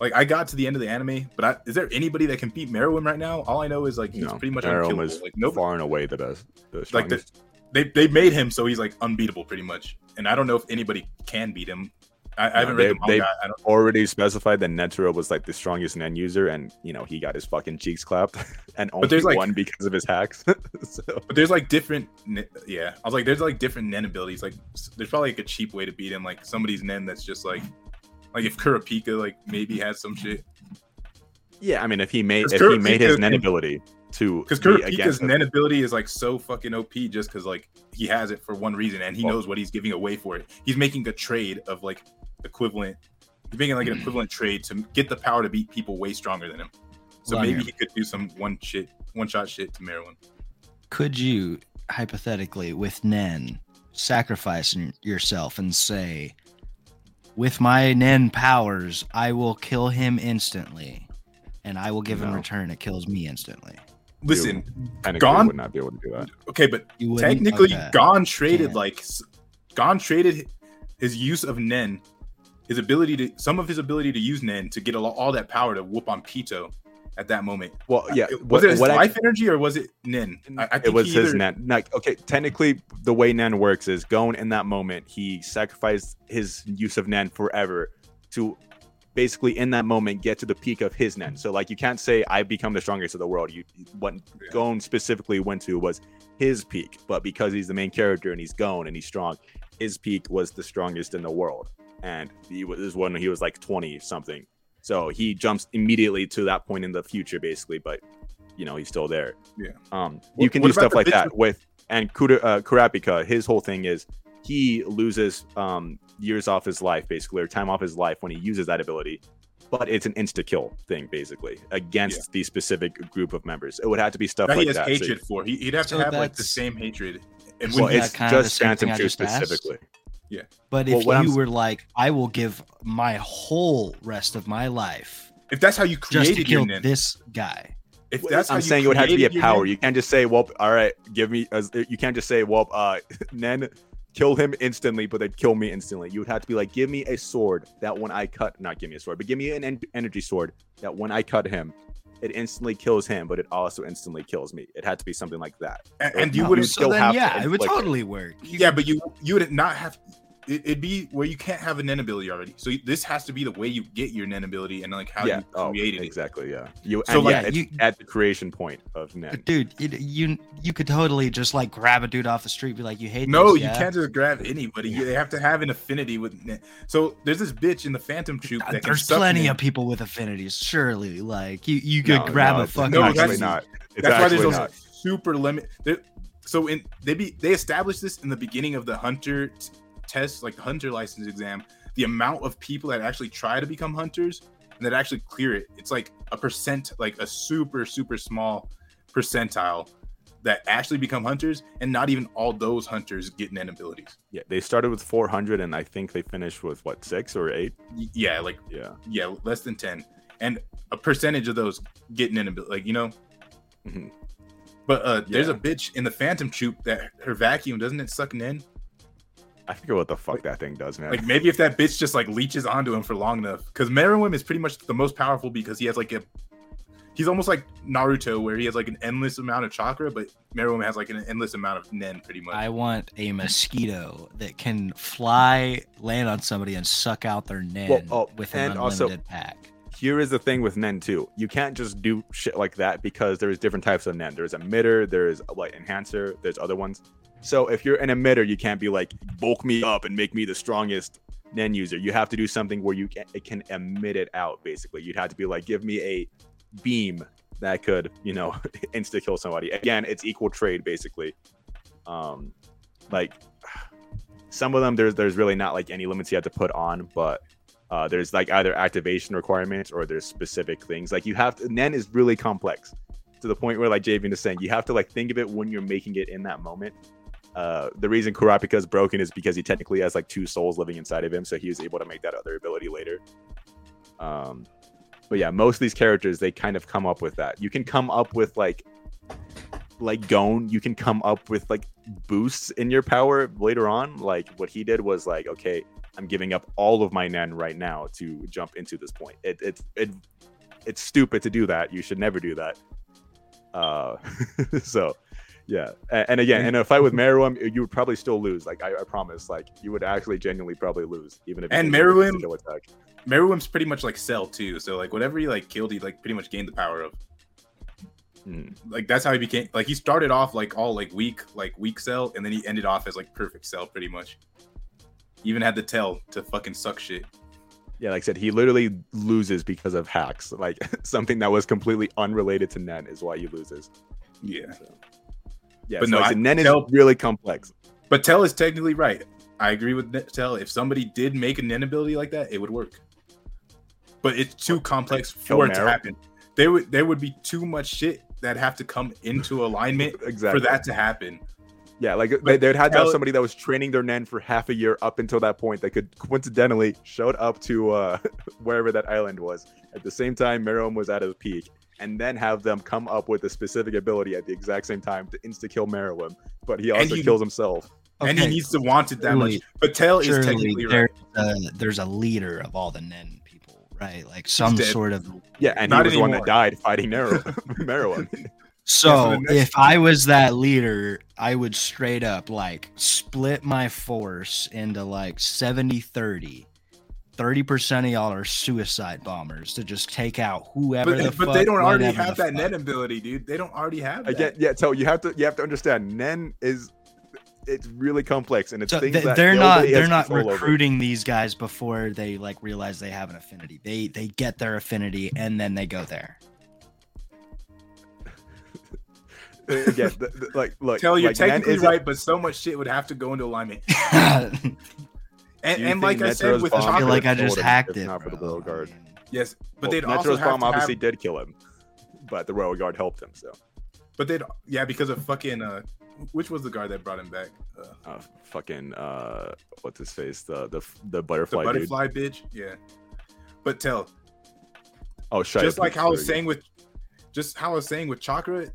Like I got to the end of the anime, but I, is there anybody that can beat Meruem right now? All I know is like he's
no,
pretty much unkillable.
was
Like nobody,
far and away the best. The
like the, they they made him so he's like unbeatable pretty much, and I don't know if anybody can beat him. I, I haven't
they-
read the
they-
manga. I don't.
already specified that Netero was like the strongest Nen user, and you know he got his fucking cheeks clapped, [laughs] and only
there's, like-
one because of his hacks. [laughs] so
But there's like different, yeah. I was like, there's like different Nen abilities. Like, there's probably like a cheap way to beat him. Like somebody's Nen that's just like, like if Kurapika like maybe has some shit.
yeah, I mean, if he made
'Cause
if he made his Nen ability to
Because
be
Kurapika's Nen ability is like so fucking OP just because like he has it for one reason and he
Well-
knows what he's giving away for it. He's making a trade of like equivalent. He's making like an [clears throat] equivalent trade to get the power to beat people way stronger than him. So
Hold
maybe
here.
he could do some one shit, one shot shit to Meruem.
Could you hypothetically, with Nen, sacrifice yourself and say, "With my Nen powers, I will kill him instantly, and I will give in
No.
return it kills me instantly."
Listen,
technically
Gon-
would not be able to do that.
okay, but technically
Okay.
Gon traded
Can't.
like s- Gon traded his use of Nen, his ability to some of his ability to use Nen to get a, all that power to whoop on Pitou at that moment.
Well, uh, yeah,
was
what,
it his
what I-
life energy or was it Nen? I, I think
it was his
either-
Nen. Like, okay, technically, the way Nen works is going in that moment, he sacrificed his use of Nen forever to basically in that moment get to the peak of his Nen. So, like, you can't say I become the strongest of the world. You what
Yeah.
Gon specifically went to was his peak, but because he's the main character and he's Gon and he's strong, his peak was the strongest in the world. And he was this is when he was like 20 something. So he jumps immediately to that point in the future, basically, but you know, he's still there.
Yeah.
Um,
What-
you can do stuff like that
with-
with and Kura, uh, Kurapika. His whole thing is he loses um years off his life, basically, or time off his life when he uses that ability. But it's an insta kill thing, basically, against the specific group of members. It would have to be stuff
that
like
he has
that. So-
for. He, would have
So
to have like the same hatred. And
well,
when he,
that
it's
kind of the
just Phantom
thing I
2
just asked?
Specifically.
But
Well,
if
I'm
you were like, "I will give my whole rest of my life
if that's how you
just to
created
kill
Nen,
this guy,"
if that's
I'm saying it would have to be a
created
power.
Nen-
You can't just say, "Well, all right, give me." As you can't just say, "Well, uh, [laughs] Nen, kill him instantly," but they'd kill me instantly. You would have to be like, "Give me a sword that when I cut, not give me a sword, but give me an en- energy sword that when I cut him, it instantly kills him, but it also instantly kills me." It had to be something like that.
and, and you wouldn't
so
still
then
have to
yeah, it would
inflict it.
totally work.
Yeah, but you you would not have it, would be where you can't have a Nen ability already. So this has to be the way you get your Nen ability and like how
yeah.
you
Oh,
created it.
exactly. Yeah. You
So,
so
like,
like
yeah, you-
at the creation point of Nen.
Dude, it, you you could totally just like grab a dude off the street, be like, "You hate
No,
this,
you
yeah?"
can't just grab anybody. You, they have to have an affinity with. Nen. So there's this bitch in the Phantom Troupe
God,
that can
There's
suck
plenty
Nen.
of people with affinities. Surely, like you, you could
No,
grab
no,
a
it's
fucking.
No,
actually
that's-
not. It's
That's why there's
actually
also
not.
super limit. So in they be they established this in the beginning of the hunter t- test, like the hunter license exam. The amount of people that actually try to become hunters and that actually clear it, it's like a percent, like a super super small percentile that actually become hunters, and not even all those hunters get Nen abilities.
Yeah, they started with 400, and I think they finished with what six or eight.
Yeah, like
Yeah.
yeah, less than ten, and a percentage of those get Nen ability, like you know.
Mhm.
But uh, there's a bitch in the Phantom Troupe that her vacuum doesn't it suck Nen?
I forget what the fuck that thing does, man.
Like maybe if that bitch just like leeches onto him for long enough, because Meruem is pretty much the most powerful because he has like a, he's almost like Naruto where he has like an endless amount of chakra, but Meruem has like an endless amount of Nen pretty much.
I want a mosquito that can fly, land on somebody, and suck out their nen
Well, oh,
with an unlimited
also-
pack.
Here is the thing with Nen too. You can't just do shit like that because there's different types of Nen. There's emitter, there's a like enhancer, there's other ones. So if you're an emitter, you can't be like bulk me up and make me the strongest Nen user. You have to do something where you can, it can emit it out. Basically, you'd have to be like, give me a beam that could, you know, [laughs] insta kill somebody. Again, it's equal trade basically. Um, like [sighs] some of them, there's there's really not like any limits you have to put on, but uh, there's like either activation requirements or there's specific things. Like you have to, Nen is really complex to the point where, like Javian is saying, you have to like think of it when you're making it in that moment. Uh, the reason Kurapika is broken is because he technically has like two souls living inside of him, so he was able to make that other ability later. Um, but yeah, most of these characters they kind of come up with that. You can come up with like like Gon, you can come up with like boosts in your power later on. Like what he did was like, okay, I'm giving up all of my Nen right now to jump into this point. It, it, it, it's stupid to do that. You should never do that. Uh, [laughs] so, yeah. And, and again, in a fight with Meruem, you would probably still lose. Like I, I promise, like you would actually genuinely probably lose, even if
And Meruem-
attack.
Meruem's pretty much like Cell too, so like whatever he like killed, he like pretty much gained the power of.
Mhm.
Like that's how he became. Like he started off like all like weak, like weak Cell, and then he ended off as like perfect Cell pretty much. Even had the tail to fucking suck shit.
Yeah, like I said, he literally loses because of hacks. Like [laughs] something that was completely unrelated to Nen is why he loses.
Yeah.
So, yeah,
But
so
no,
like I said, Nen is really complex.
But Tell is technically right. I agree with Tell. If somebody did make a Nen ability like that, it would work. But it's too complex for it to happen. There would there would be too much shit that have to come into alignment [laughs]
Exactly.
for that to happen.
Yeah, like they, they'd had to have somebody that was training their Nen for half a year up until that point that could coincidentally showed up to uh, [laughs] wherever that island was at the same time Meruem was at his peak, and then have them come up with a specific ability at the exact same time to insta kill Meruem, but he also
he-
kills himself.
And he needs to want it that much. But Tell is
surely
technically right.
there's, a, there's a leader of all the Nen people, right? Like some sort of.
Yeah, and
Not
he was the one that died fighting Meruem. [laughs] Meruem.
So
the next-
if I was that leader, I would straight up like split my force into like 70 30. 30% of y'all are suicide bombers to just take out whoever
But,
the
but
fuck.
they don't already have that
fuck.
Nen ability, dude. They don't already have that.
Again, yeah. So you have to you have to understand, Nen is it's really complex and it's
So
things
they,
that
they're not they're not
control over.
recruiting these guys before they like realize they have an affinity. They they get their affinity and then they go there.
Again, th- th- like look,
Tell you're
like,
technically right, but so much shit would have to go into alignment. [laughs] And, and like
think
I said with
bomb
feel
chocolate,
like I just hacked it.
not for the. Royal Guard.
Yes, but
Well,
they'd
Netero's
also have
bomb
to
obviously
have,
did kill him, but the Royal Guard helped him. So,
but they'd yeah because of fucking uh, which was the guard that brought him back? Uh,
uh, fucking uh, what's his face? The the the
the
butterfly, dude.
butterfly bitch, yeah. But tell
Oh, shut
just
up,
like how I was saying with just how I was saying with chakra,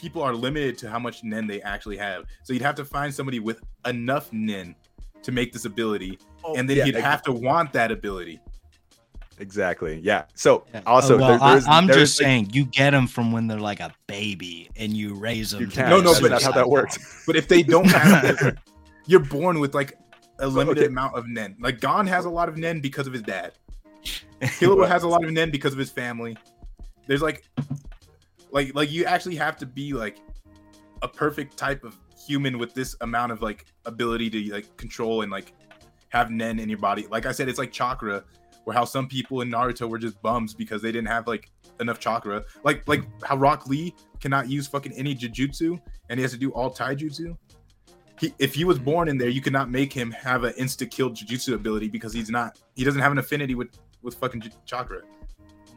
people are limited to how much nen they actually have. So you'd have to find somebody with enough nen to make this ability,
go.
and then
Oh, Yeah,
he'd
ex-
have to want that ability.
exactly. Yeah. So
yeah.
also,
Uh, well,
there- there's,
I, am
there's,
just
like-
saying you get them from when they're like a baby and you raise them.
you
to
can't.
be
No, no, but
that's how that works. [laughs]
But if they don't have, [laughs] it, you're born with like a limited
okay.
amount of nen. Like Gon has a lot of nen because of his dad. [laughs] Killua has a lot of nen because of his family. There's like, like, like you actually have to be like a perfect type of human with this amount of like ability to like control and like have nen in your body. Like I said, it's like chakra, where how some people in Naruto were just bums because they didn't have like enough chakra. Like like how Rock Lee cannot use fucking any jujutsu and he has to do all taijutsu. He, if he was mm-hmm. born in there, you could not make him have an insta kill jujutsu ability because he's not. He doesn't have an affinity with with fucking j- chakra.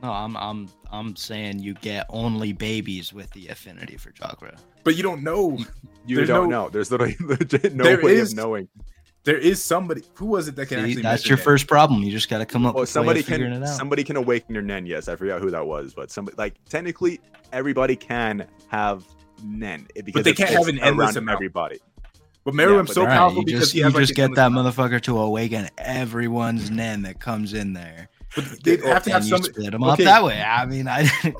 No, I'm I'm I'm saying you get only babies with the affinity for chakra.
But you don't know.
You
There's
don't
no-
know. There's literally [laughs] legit no
There
way
is-
of knowing.
There is somebody. Who was it that can
See,
actually?
that's your
that?
first problem. You just got to come up
Well,
with
somebody
a way of figuring
can
it out.
somebody can awaken your nen. Yes, I forgot who that was, but somebody like technically everybody can have nen eh, because
they can't
fits
have an endless amount.
everybody.
But Meruem's
but
so
All right,
powerful
you
because
just,
he
you
has like
just
an
get that
endless-
motherfucker to awaken everyone's nen that comes in there.
But they have to have
and you
some.
split them up that way. I mean, I [laughs]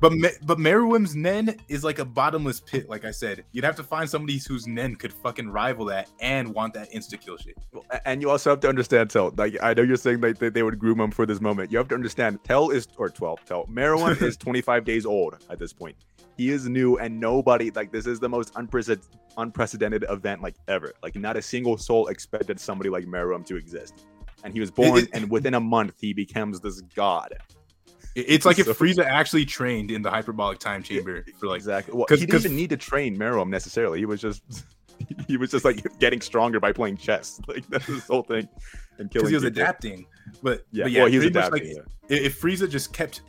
But Me- but Meruem's nen is like a bottomless pit. Like I said, you'd have to find somebody whose nen could fucking rival that and want that insta kill shit.
Well, And you also have to understand, Tell. Like I know you're saying like that they would groom him for this moment. You have to understand, Tell is or twelve. Tell Meruem [laughs] is 25 days old at this point. He is new, and nobody like this is the most unprecedented unprecedented event like ever. Like not a single soul expected somebody like Meruem to exist. And he was born,
it-
and within a month he becomes this god.
It's like if Frieza actually trained in the hyperbolic time chamber for like.
exactly. Well, he didn't even need to train Meruem necessarily. He was just [laughs] he was just like getting stronger by playing chess. [laughs] Like that's his whole thing. And killing
Because he was
people.
adapting, but
Yeah,
but yeah,
well,
pretty much,
adapting.
Like,
yeah.
if Frieza just kept,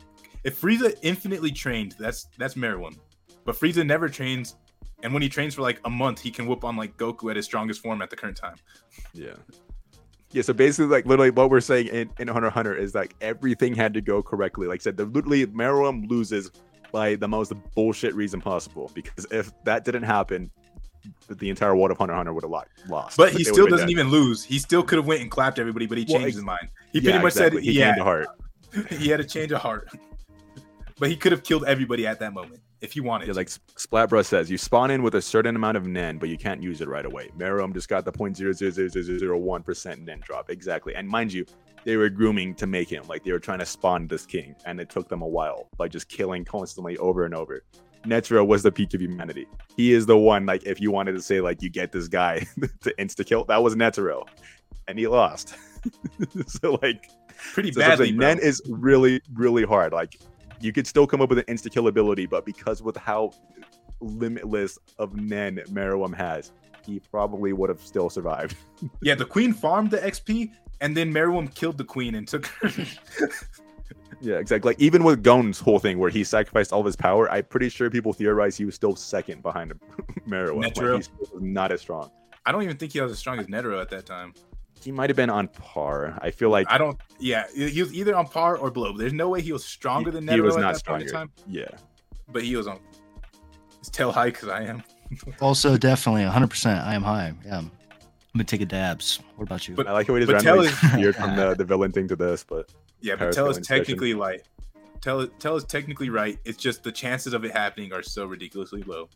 if Frieza infinitely trained, that's that's Meruem. But Frieza never trains, and when he trains for like a month, he can whoop on like Goku at his strongest form at the current time.
Yeah. Yeah, so basically, like literally, what we're saying in, in Hunter Hunter is like everything had to go correctly. Like I said, the literally Meruem loses by the most bullshit reason possible because if that didn't happen, the entire world of Hunter Hunter would have lo- lost.
But he still doesn't
dead.
even lose. He still could have went and clapped everybody, but he
Well,
changed
ex-
his mind. He
Yeah,
pretty much
exactly.
said,
he
"Yeah,
gained a heart. [laughs]
he had a change of heart." but he could have killed everybody at that moment if he wanted.
Yeah, like Splatbrush says, you spawn in with a certain amount of Nen, but you can't use it right away. Meruem just got the 0.00001% Nen drop. Exactly. And mind you, they were grooming to make him. Like they were trying to spawn this king, and it took them a while, like just killing constantly over and over. Netero was the peak of humanity. He is the one, like, if you wanted to say, like, you get this guy [laughs] to insta kill, that was Netero. And he lost. [laughs] so, like,
pretty
so that's what I'm
badly.
Nen is really, really hard. Like you could still come up with an insta kill ability, but because with how limitless of Nen Meruem has, he probably would have still survived. [laughs]
Yeah, the queen farmed the XP, and then Meruem killed the queen and took her. [laughs]
yeah, exactly. Like even with Gon's whole thing where he sacrificed all of his power, I'm pretty sure people theorize he was still second behind [laughs] Meruem. Like,
Netero?
he still was not as strong.
I don't even think he was as strong as Netero at that time.
He might have been on par. I feel like
I don't. Yeah, he was either on par or below. There's no way he was stronger than Netero
he was not
that
stronger.
time.
Yeah.
But he was on. It's tell high because I am. [laughs]
also definitely 100%. I am high. Yeah. I'm gonna take a dabs. What about you?
But-
I like how he just
but tell
randomly
us-
veered from the, [laughs] the villain thing to this, but
Yeah, but tell is technically like. Tell tell is technically right. It's just the chances of it happening are so ridiculously low.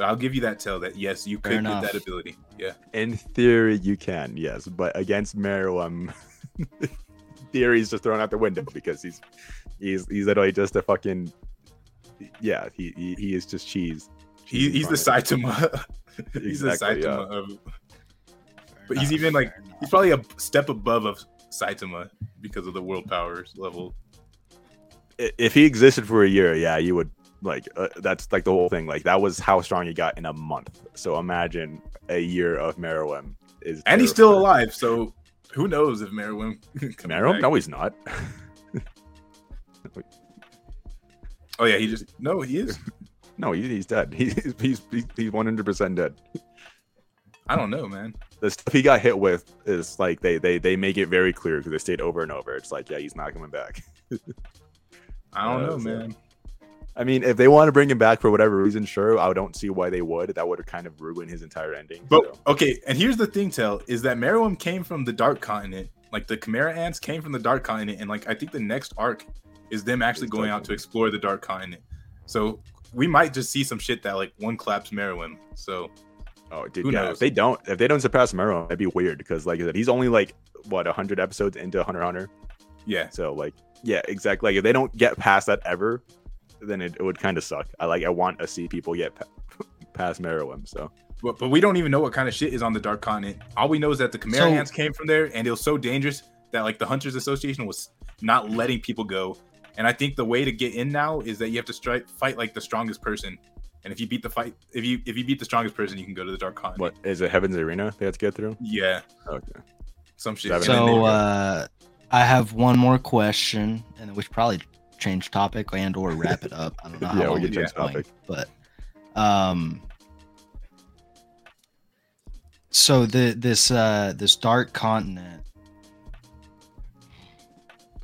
But I'll give you that tell that yes, you could get that ability. Yeah.
In theory, you can, yes, but against Meruem, [laughs] theory is just thrown out the window because he's he's he's literally just a fucking yeah. He he, he is just cheese.
He, he's the
incarnate.
Saitama. [laughs] he's the Saitama
yeah.
of. But he's even like he's probably a step above of Saitama because of the world powers level.
If he existed for a year, yeah, you would like. Uh, that's like the whole thing. Like that was how strong he got in a month. So imagine a year of Meruem is.
And he's still alive, so who knows if [laughs] comes
Meruem? No, he's not.
Oh yeah, he just no, he is. [laughs]
No, he, he's dead. He's he's he's he's one hundred percent dead.
I don't know, man.
the stuff he got hit with is like they they they make it very clear because they state over and over. It's like, yeah, he's not coming back. [laughs]
I don't
Uh,
know, man.
I mean, if they want to bring him back for whatever reason, sure. I don't see why they would. That would kind of ruin his entire ending.
But
so.
okay, and here's the thing, Tell, is that Meruem came from the Dark Continent. Like the Chimera ants came from the Dark Continent, and like I think the next arc is them actually
It's
going out to explore the Dark Continent. So we might just see some shit that like one claps Meruem. So
Oh, dude,
Who
yeah.
knows?
If they don't, if they don't surpass Mero, that'd be weird because, like I said, he's only like what hundred episodes into Hunter Hunter.
Yeah,
So, like, yeah, exactly. Like, if they don't get past that ever, then it, it would kind of suck. I like, I want to see people get pa- [laughs] past Meruem. So,
but but we don't even know what kind of shit is on the Dark Continent. All we know is that the Chimera
So-
came from there, and it was so dangerous that like the Hunters Association was not letting people go. And I think the way to get in now is that you have to strike fight like the strongest person. And if you beat the fight, if you if you beat the strongest person, you can go to the Dark Continent.
what is it? Heaven's Arena they have to get through.
Yeah,
Okay.
some shit.
Seven.
And then
So uh, I have one more question, and then we probably change topic and or wrap it up. I don't know how
Yeah, we
long
can
we've
change
been going,
topic.
but um, so the this uh this dark continent.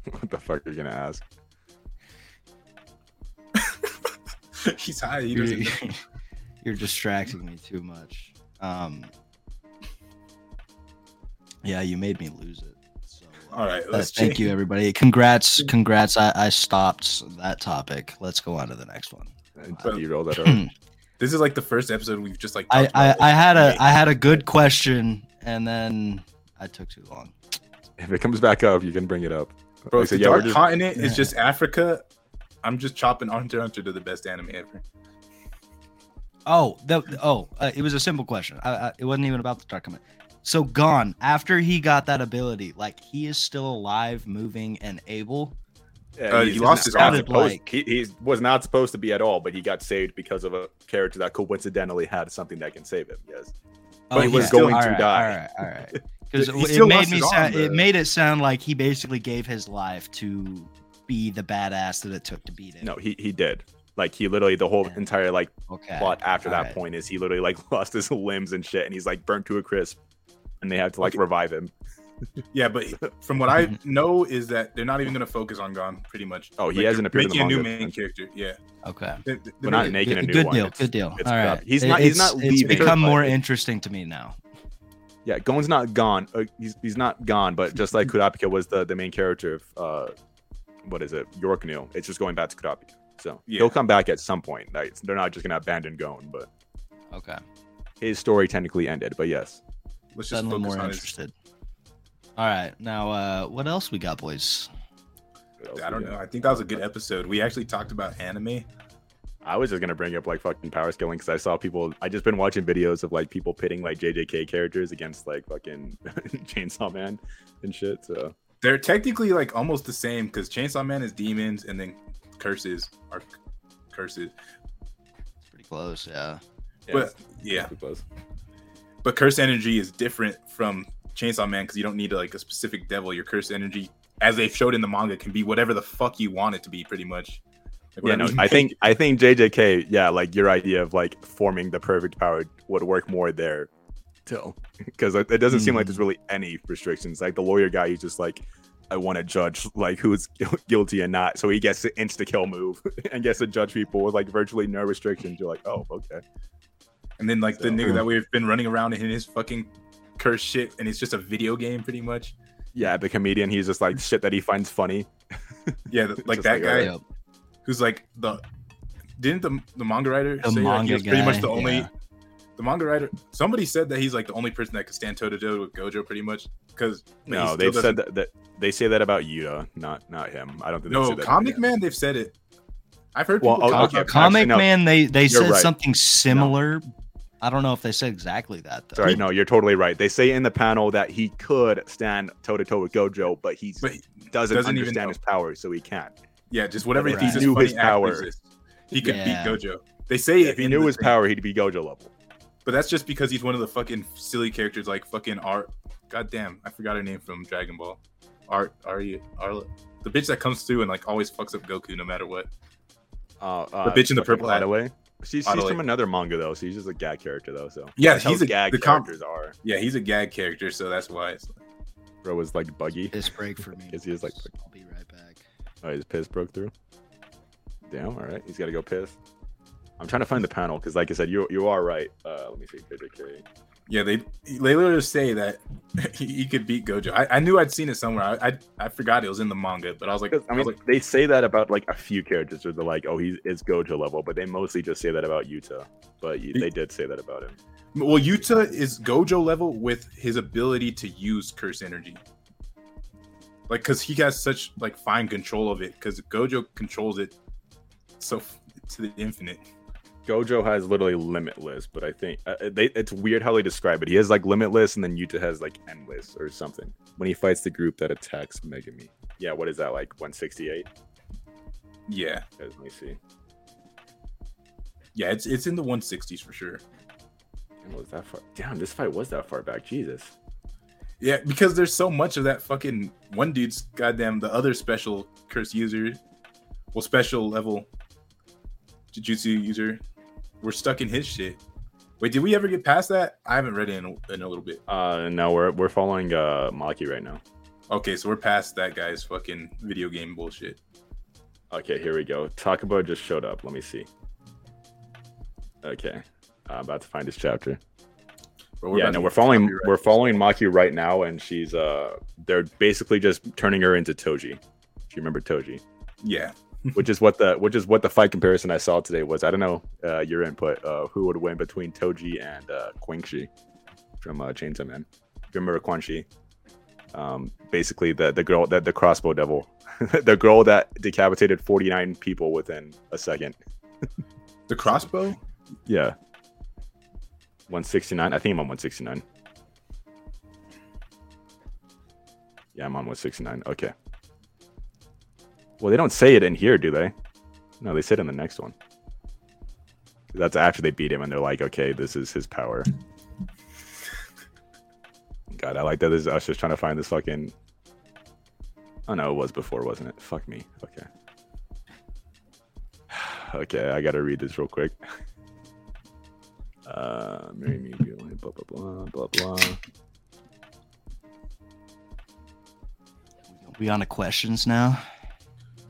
[laughs]
what the fuck are you gonna ask? [laughs]
he's high. He
You're, [laughs] you're distracting me too much. Um, yeah, you made me lose it. So,
All right,
Uh,
let's
thank you, everybody. Congrats, congrats. I, I stopped that topic. Let's go on to the next one.
Did you roll that [clears throat] up?
This is like the first episode we've just like.
I, I, I had a
anime.
I had a good question, and then I took too long.
if it comes back up, you can bring it up.
Bro,
Like,
if
so
the
yeah, we're
Dark
just-
Continent
Yeah.
is just Africa. I'm just chopping Hunter Hunter to the best anime ever.
Oh, the, oh, uh, it was a simple question. I, I, it wasn't even about the dark comment. So Gon after he got that ability, like he is still alive, moving, and able.
Yeah,
Uh, he lost his
not
arm.
supposed-
Like-
he, he was not supposed to be at all, but he got saved because of a character that coincidentally had something that can save him. Yes.
Oh,
he was
yeah.
going
All
to
right,
die.
All right, all right. [laughs] Because [laughs] it made me sound,
arm,
it made it sound like he basically gave his life to be the badass that it took to beat him.
No, he he did. Like he literally the whole
Yeah.
entire like
okay.
plot after that
Alright.
point is he literally like [laughs] lost his limbs and shit, and he's like burnt to a crisp, and they had to like
Okay.
revive him.
Yeah, but from what I [laughs] know is that they're not even going to focus on Gon pretty much.
Oh, he
Like,
hasn't
they're
appeared in the
making a new main character. Yeah,
Okay.
They- they-
We're not making a
Good-
new
good
one.
deal.
It's-
Good deal.
it's
All right.
crap. He's
It-
not- he's
it's-
not
It's
leaving,
become more
it-
interesting to me now.
Yeah, Gon's not gone. Uh, he's he's not gone, but just like. [laughs] Kurapika was the, the main character of uh, what is it, York New? It's just going back to Kurapika. So
Yeah.
he'll come back at some point. Like, they're not just gonna abandon Gon, but
Okay.
his story technically ended. But yes,
Let's just
Suddenly
focus
more
on his.
interested. All right. Now, uh, what else we got, boys?
I don't know. I think that was a good episode. We actually talked about anime.
I was just gonna bring up like fucking power scaling because I saw people. I just been watching videos of like people pitting like JJK characters against like fucking [laughs] Chainsaw Man and shit. So
They're technically like almost the same because Chainsaw Man is demons and then curses are curses.
It's pretty close. Yeah.
But yeah,
pretty close.
But curse energy is different from Chainsaw Man because you don't need like a specific devil. Your curse energy, as they've showed in the manga, can be whatever the fuck you want it to be, pretty much. Like,
Yeah, no, I think. I think JJK, yeah, like your idea of like forming the perfect power would work more there, too, because [laughs] it it doesn't seem like there's hmm. really any restrictions. Like the lawyer guy, he's just like, I want to judge like who's guilty and not, so he gets the insta kill move [laughs] and gets to judge people with like virtually no restrictions. You're like, oh, okay.
And then like the nigga that we've been running around in his fucking curse shit, and it's just a video game, pretty much.
Yeah, the comedian, he's just like shit that he finds funny. [laughs]
Yeah, like that
like,
guy
Yep.
who's like the didn't the the manga writer
The
say that
manga
he was pretty much the only
yeah.
the manga writer. Somebody said that he's like the only person that could stand toe to toe with Gojo, pretty much. Because
No, they've said that, that they say that about Yuta, not not him. I don't think they say
No,
that
comic
about
man, they've said it. I've heard
Well,
people
oh, okay,
Comic
actually, no.
Man, they they said
right.
something similar. I don't know if they said exactly that though.
Sorry, no, you're totally right. They say in the panel that he could stand toe to toe with Gojo, but he
but
doesn't,
doesn't
understand
know.
his powers, so he can't.
yeah, just whatever
Right.
he thinks
If
is
he knew his
actors
power-
is, he could
Yeah.
beat Gojo. They say it
if he knew his
thing,
power, he'd be Gojo level.
but that's just because he's one of the fucking silly characters like fucking Art. God damn, I forgot her name from Dragon Ball. Art, Ari, Arla, the bitch that comes through and like always fucks up Goku no matter what.
Uh, uh,
bitch in the
fucking
purple hat.
Hideaway. She's, she's from another manga though, so she's just a gag character though. So
Yeah,
That's
he's a-
gag
the com-
characters are.
Yeah, he's a gag character, so that's why. It's,
Bro was like buggy.
Piss break for me. [laughs]
Because he is like,
I'll be right back.
oh, his piss broke through. Damn, all right, he's got to go piss. I'm trying to find the panel because, like I said, you you are right. Uh, let me see, JJK.
Yeah, they they literally say that he, [laughs] he could beat Gojo. I, I knew I'd seen it somewhere. I, I I forgot it was in the manga, but I was like,
I mean,
like,
they say that about like a few characters, where they're like, "Oh, he is Gojo level," but they mostly just say that about Yuta. But
He-
they did say that about him.
Well, Yuta is Gojo level with his ability to use curse energy. Like, cause he has such like fine control of it. Cause Gojo controls it so f- to the infinite.
Gojo has literally limitless, but I think uh, they, it's weird how they describe it. He has like limitless, and then Yuta has like endless or something. When he fights the group that attacks Megumi, yeah, what is that like 168?
Yeah,
Let me see.
yeah, it's it's in the 160s for sure.
Damn, was that far? Damn, this fight was that far back. Jesus.
Yeah, because there's so much of that fucking one dude's goddamn the other special curse user, well, special level Jujutsu user. We're stuck in his shit. Wait, did we ever get past that? I haven't read it in a, in a little bit.
Uh, no, we're we're following uh Maki right now.
Okay, so we're past that guy's fucking video game bullshit.
Okay, here we go. Takaba just showed up. Let me see. Okay, I'm about to find his chapter.
But
yeah, no, we're following
copyright.
we're following Maki right now, and she's uh, they're basically just turning her into Toji. Do you remember Toji?
Yeah,
which is what the which is what the fight comparison I saw today was. I don't know uh, your input. Uh, who would win between Toji and uh, Quanxi from uh, Chainsaw Man? Do you remember Quanxi? Um, basically the the girl that the crossbow devil, [laughs] the girl that decapitated 49 people within a second.
the crossbow.
Yeah. 169. I think I'm on 169. Yeah, I'm on 169. Okay. Well, they don't say it in here, do they? No, they say it in the next one. That's after they beat him and they're like, okay, this is his power. God, I like that. This is us just trying to find this fucking. Oh no, it was before, wasn't it? Fuck me. Okay. [sighs] Okay, I gotta read this real quick. [laughs] Uh, marry me, blah blah blah blah blah.
We on to questions now.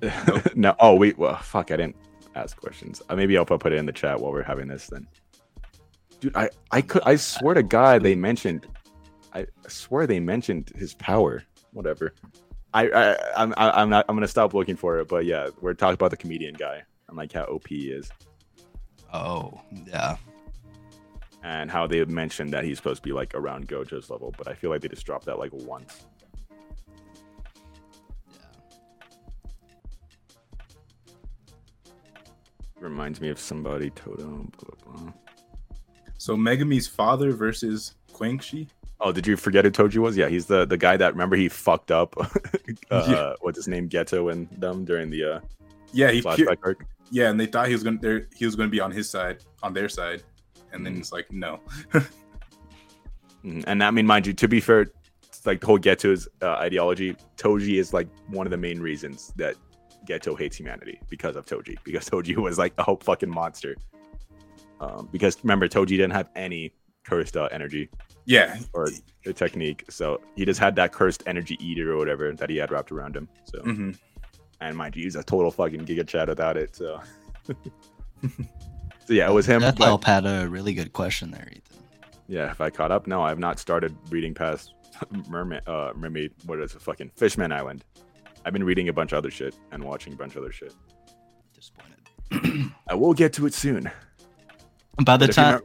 [laughs]
no, oh wait, well, fuck, I didn't ask questions. Uh, maybe I'll put put it in the chat while we're having this then. Dude, I I could I swear to God they mentioned, I swear they mentioned his power. Whatever. I I I'm I- I'm not I'm gonna stop looking for it, but yeah, we're talking about the comedian guy and like how OP he is
Oh, yeah.
and how they mentioned that he's supposed to be like around Gojo's level, but I feel like they just dropped that like once. Reminds me of somebody. Totem. Blah, blah, blah.
So Megumi's father versus Quanxi.
Oh, did you forget who Toji was? Yeah, he's the the guy that remember he fucked up. [laughs] uh,
Yeah.
What's his name? Geto and them during the uh,
Yeah, he pu-
flashback arc.
yeah, and they thought he was gonna there he was gonna be on his side, on their side, and then it's like no. [laughs]
Mhm. And I mean, mind you, to be fair, it's like the whole Geto's uh, ideology, Toji is like one of the main reasons that Geto hates humanity because of Toji. Because [laughs] Toji was like a whole fucking monster. Um, because remember, Toji didn't have any cursed uh, energy
Yeah,
or the technique, so he just had that cursed energy eater or whatever that he had wrapped around him. So,
hmm
and mind you, he's a total fucking giga chad without it. So, [laughs] so yeah, it was him.
Death
but-
Help had a really good question there, Ethan.
Yeah, if I caught up, no, I've not started reading past [laughs] Mermaid. Uh, Mermaid. What is it? Fucking Fishman Island. I've been reading a bunch of other shit and watching a bunch of other shit.
Disappointed.
I will get to it soon.
By the
But
time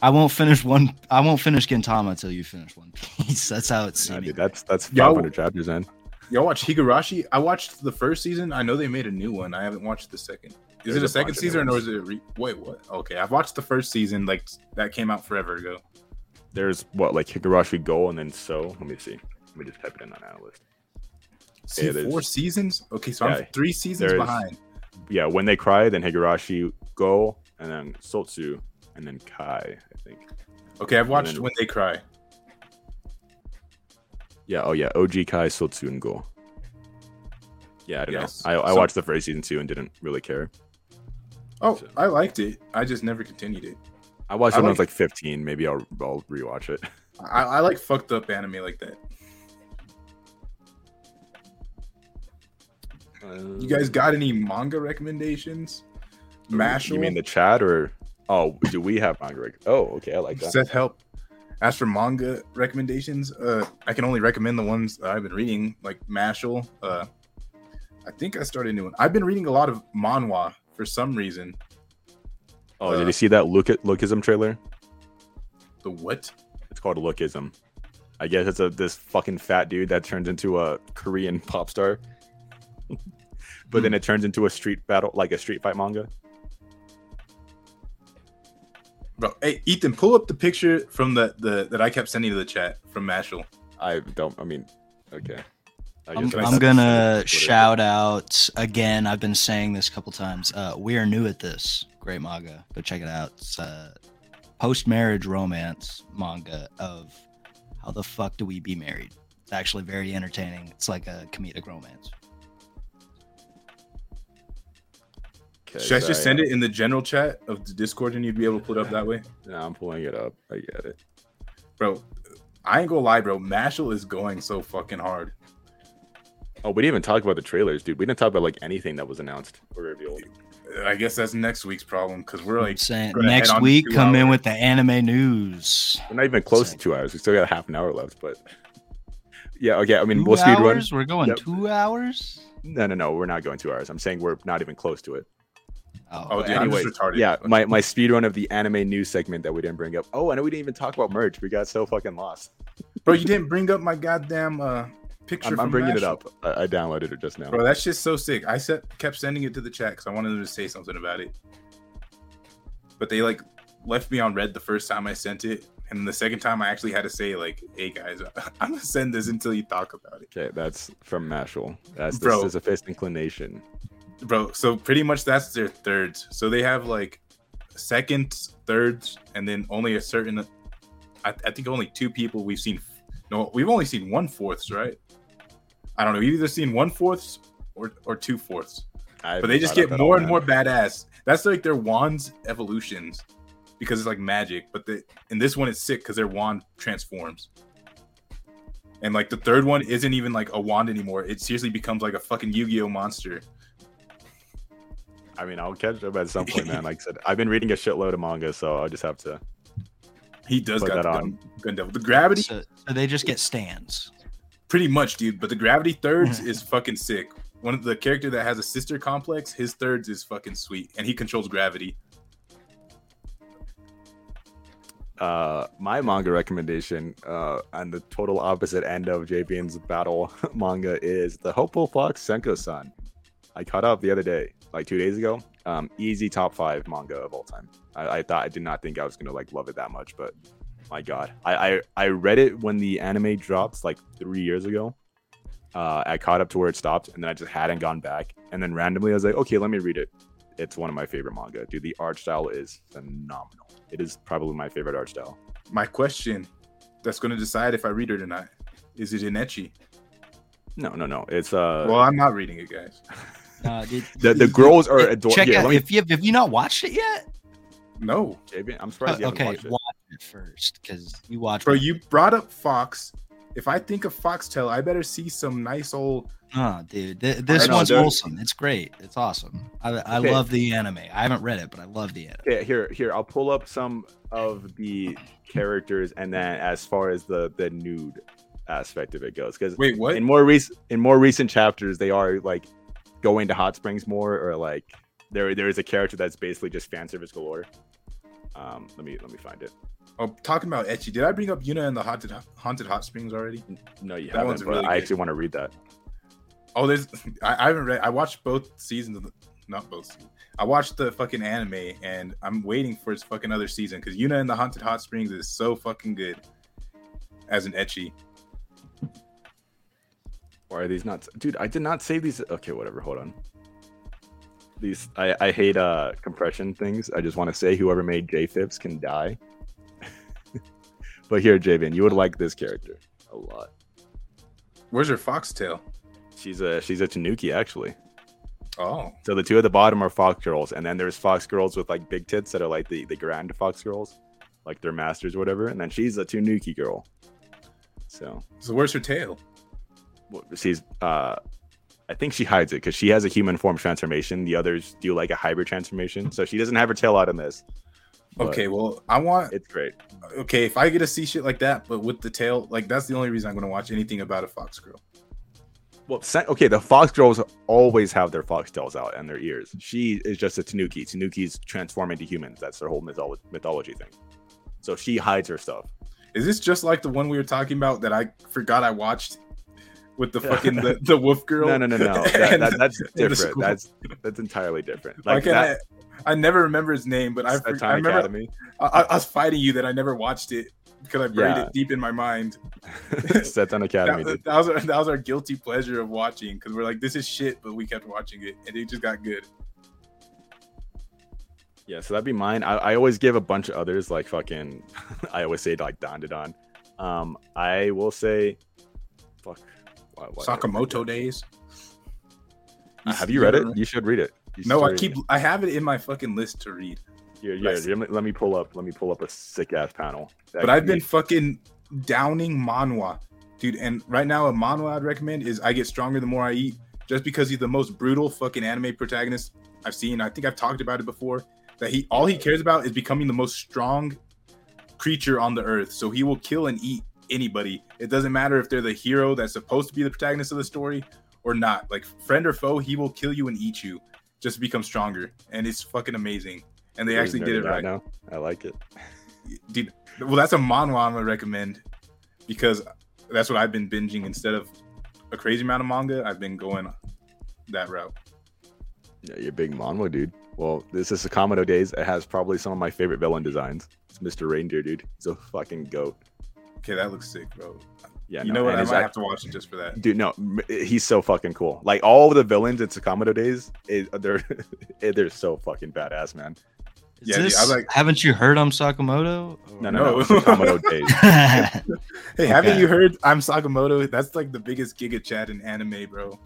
I won't finish one, I won't finish Gintama until you finish One Piece. [laughs] That's how it's
Nah,
seeming.
dude, that's that's
Yo.
500 chapters in.
y'all watch Higurashi? I watched the first season. I know they made a new one. I haven't watched the second. Is
There's
it
a
a second season or is it? A re- Wait, what? Okay, I've watched the first season. Like that came out forever ago.
There's what like Higurashi Go and then So. Let me see. Let me just type it in on AniList.
See,
Yeah,
four seasons. Okay, so
Yeah,
I'm three seasons behind.
Yeah, when they cry, then Higurashi Go, and then Sotsu, and then Kai. I think.
Okay, I've watched
then-
When They Cry.
Yeah. Oh yeah. OG Kai, Sotsu, and Go. Yeah, I don't
Yes.
know. I, I
So-
watched the first season too and didn't really care.
Oh,
So-
I liked it. I just never continued it.
I watched
I
it when I was
like-
like 15. Maybe I'll I'll rewatch it.
I, I like fucked up anime like that. You guys got any manga recommendations? Mashle,
You mean the chat or? Oh, do we have manga? rec- Oh, okay, I like that.
Seth help. As for manga recommendations, uh, I can only recommend the ones that I've been reading, like Mashle. Uh, I think I started a new one. I've been reading a lot of manhwa for some reason.
Oh, did
uh,
you see that look at lookism trailer?
The what?
It's called Lookism. I guess it's a this fucking fat dude that turns into a Korean pop star. [laughs] but then it turns into a street battle, like a street fight manga.
Bro, hey Ethan, pull up the picture from the, the that I kept sending to the chat from Mashle.
I don't. I mean, okay. I
I'm,
I
I'm gonna shout out again. I've been saying this a couple times. Uh, we are new at this. Great manga. Go check it out. It's a post-marriage romance manga of how the fuck do we be married. It's actually very entertaining. It's like a comedic romance.
Okay,
Should I just
sorry.
send it in the general chat of the Discord and you'd be able to pull it up that way?
Yeah, I'm pulling it up. I get it.
Bro, I ain't gonna lie, bro. Mashle is going so fucking hard.
Oh, we didn't even talk about the trailers, dude. We didn't talk about like anything that was announced or revealed.
I guess that's next week's problem because we're like
saying next week
two
come in with the anime news.
We're not even close to two hours. We still got half an hour left, but yeah, okay. I mean,
Two
we'll speed run.
We're going
Yep.
two hours.
No, no, no. We're not going two hours. I'm saying we're not even close to it.
Oh,
Oh,
But
dude, I'm
anyway,
just retarded.
yeah, my, my speed run of the anime news segment that we didn't bring up. Oh, I know we didn't even talk about merch. We got so fucking lost.
bro, you didn't bring up my goddamn uh picture.
I'm, I'm
from
bringing it up. I, I downloaded it just now.
Bro, that's just so sick. I set, kept sending it to the chat because I wanted them to say something about it. But they like left me on red the first time I sent it. And the second time I actually had to say, like, hey guys, [laughs] I'm gonna send this until you talk about it.
Okay, that's from Mashle. That's
Bro.
this is a fist inclination.
Bro, so pretty much that's their thirds. So they have like seconds, thirds, and then only a certain I, I think only two people we've seen no, we've only seen one fourths, right? I don't know. We've either seen one fourths or or two fourths.
I
but they just get more and more badass. That's like their wands evolutions because it's like magic. But the in this one it's sick because their wand transforms. And like the third one isn't even like a wand anymore. It seriously becomes like a fucking Yu-Gi-Oh monster.
I mean, I'll catch up at some point, man. Like I said, [laughs] I've been reading a shitload of manga, so I'll just have to.
He does
Put
got
that
the
on.
gun, gun. The gravity,
so, so they just get stands.
pretty much, dude. But the gravity thirds [laughs] is fucking sick. One of the character that has a sister complex, his thirds is fucking sweet, and he controls gravity.
Uh, my manga recommendation uh, on the total opposite end of JBN's battle [laughs] manga is the Helpful Fox Senko-san. I caught up the other day, like two days ago. Um, easy top five manga of all time. I, I thought I did not think I was gonna like love it that much, but my god, I I, I read it when the anime dropped like three years ago. Uh, I caught up to where it stopped, and then I just hadn't gone back. And then randomly, I was like, okay, let me read it. It's one of my favorite manga. Dude, the art style is phenomenal. It is probably my favorite art style.
My question that's going to decide if I read it or not is it in ecchi?
No, no, no. It's uh
Well, I'm not reading it, guys. [laughs]
Uh, dude,
the, the
you-
girls are adorable.
Check
Here,
out
let me,
if you have you not watched it yet.
No,
JB, I'm surprised
Uh,
haven't
okay,
watched it.
watch it first because you watch.
bro. You brought up Fox. If I think of Foxtel, I better see some nice old.
Oh, dude, th- this
know,
one's
dude.
wholesome. It's great. It's awesome. I, I
Okay.
love the anime. I haven't read it, but I love the anime.
Okay, here, here. I'll pull up some of the characters, and then as far as the the nude aspect of it goes, because
Wait, what?
in more recent in more recent chapters, they are like going to hot springs more, or like there there is a character that's basically just fan service galore. Um, let me let me find it.
Oh, talking about ecchi. Did I bring up Yuna and the haunted haunted hot springs already?
No, you
That
haven't.
one's
But
really
I
good.
actually want to read that.
Oh, there's. I, I haven't read. I watched both seasons of the. Not both. seasons. I watched the fucking anime, and I'm waiting for its fucking other season because Yuna and the haunted hot springs is so fucking good. As an ecchi.
Why are these not? Dude, I did not save these. Okay, whatever. Hold on. These I, I hate uh compression things. I just want to say whoever made JFIFs can die. [laughs] but here, Javen, you would like this character a lot.
Where's her foxtail?
She's a she's a Tanuki actually.
Oh,
So the two at the bottom are fox girls, and then there's fox girls with like big tits that are like the the grand fox girls, like their masters or whatever. And then she's a Tanuki girl. So
so where's her tail?
Well, she's uh I think she hides it because she has a human form transformation. The others do like a hybrid transformation, so she doesn't have her tail out in this.
Okay, well, I want.
it's great.
Okay, if I get to see shit like that, but with the tail, like that's the only reason I'm gonna watch anything about a fox girl.
Well, okay, the fox girls always have their fox tails out and their ears. She is just a Tanuki. Tanuki's transform into humans. That's their whole mytholo- mythology thing. So she hides her stuff.
Is this just like the one we were talking about that I forgot I watched with the fucking the, the wolf girl?
No, no, no, no. [laughs] That, that, that's different. That's that's entirely different. Like
can't
that,
I, I never remember his name, but I, I remember
Academy.
I, I was fighting you that I never watched it because I buried
Yeah.
it deep in my mind. [laughs]
Set [laughs] Time Academy.
That, that was our, that was our guilty pleasure of watching because we're like, this is shit, but we kept watching it and it just got good.
Yeah, so that'd be mine. I, I always give a bunch of others like fucking. I always say like Dandadan. Um, I will say, fuck. Why, why-
Sakamoto days.
Uh, have you read it? You should read it. You
No, I keep
it.
I have it in my fucking list to read.
Yeah, yeah. Let me, let me pull up. Let me pull up a sick ass panel. That
But I've
could
been
be-
fucking downing manhwa, dude. And right now, a manhwa I'd recommend is I Get Stronger the More I Eat, just because he's the most brutal fucking anime protagonist I've seen. I think I've talked about it before. That he all he cares about is becoming the most strong creature on the earth. So he will kill and eat anybody. It doesn't matter if they're the hero that's supposed to be the protagonist of the story or not. Like friend or foe, he will kill you and eat you just to become stronger. And it's fucking amazing. And they actually did it right
now. I like it. [laughs]
dude. Well, that's a manhwa I'm gonna recommend because that's what I've been binging instead of a crazy amount of manga. I've been going that route.
Yeah, you're a big manhwa dude. Well, this is Sakamoto Days. It has probably some of my favorite villain designs. It's Mr. Reindeer, dude. He's a fucking goat.
Okay, that looks sick, bro.
Yeah,
you
no,
know what? I might
act-
have to watch it just for that.
dude no he's so fucking cool like all of the villains in Sakamoto days is, [laughs] they're they're so fucking badass man
Is
Yeah, dude, I
this,
like-
haven't you heard I'm Sakamoto?
no no
No.
no, Sakamoto [laughs] days
Hey, haven't you heard I'm Sakamoto? That's like the biggest giga chad in anime, bro.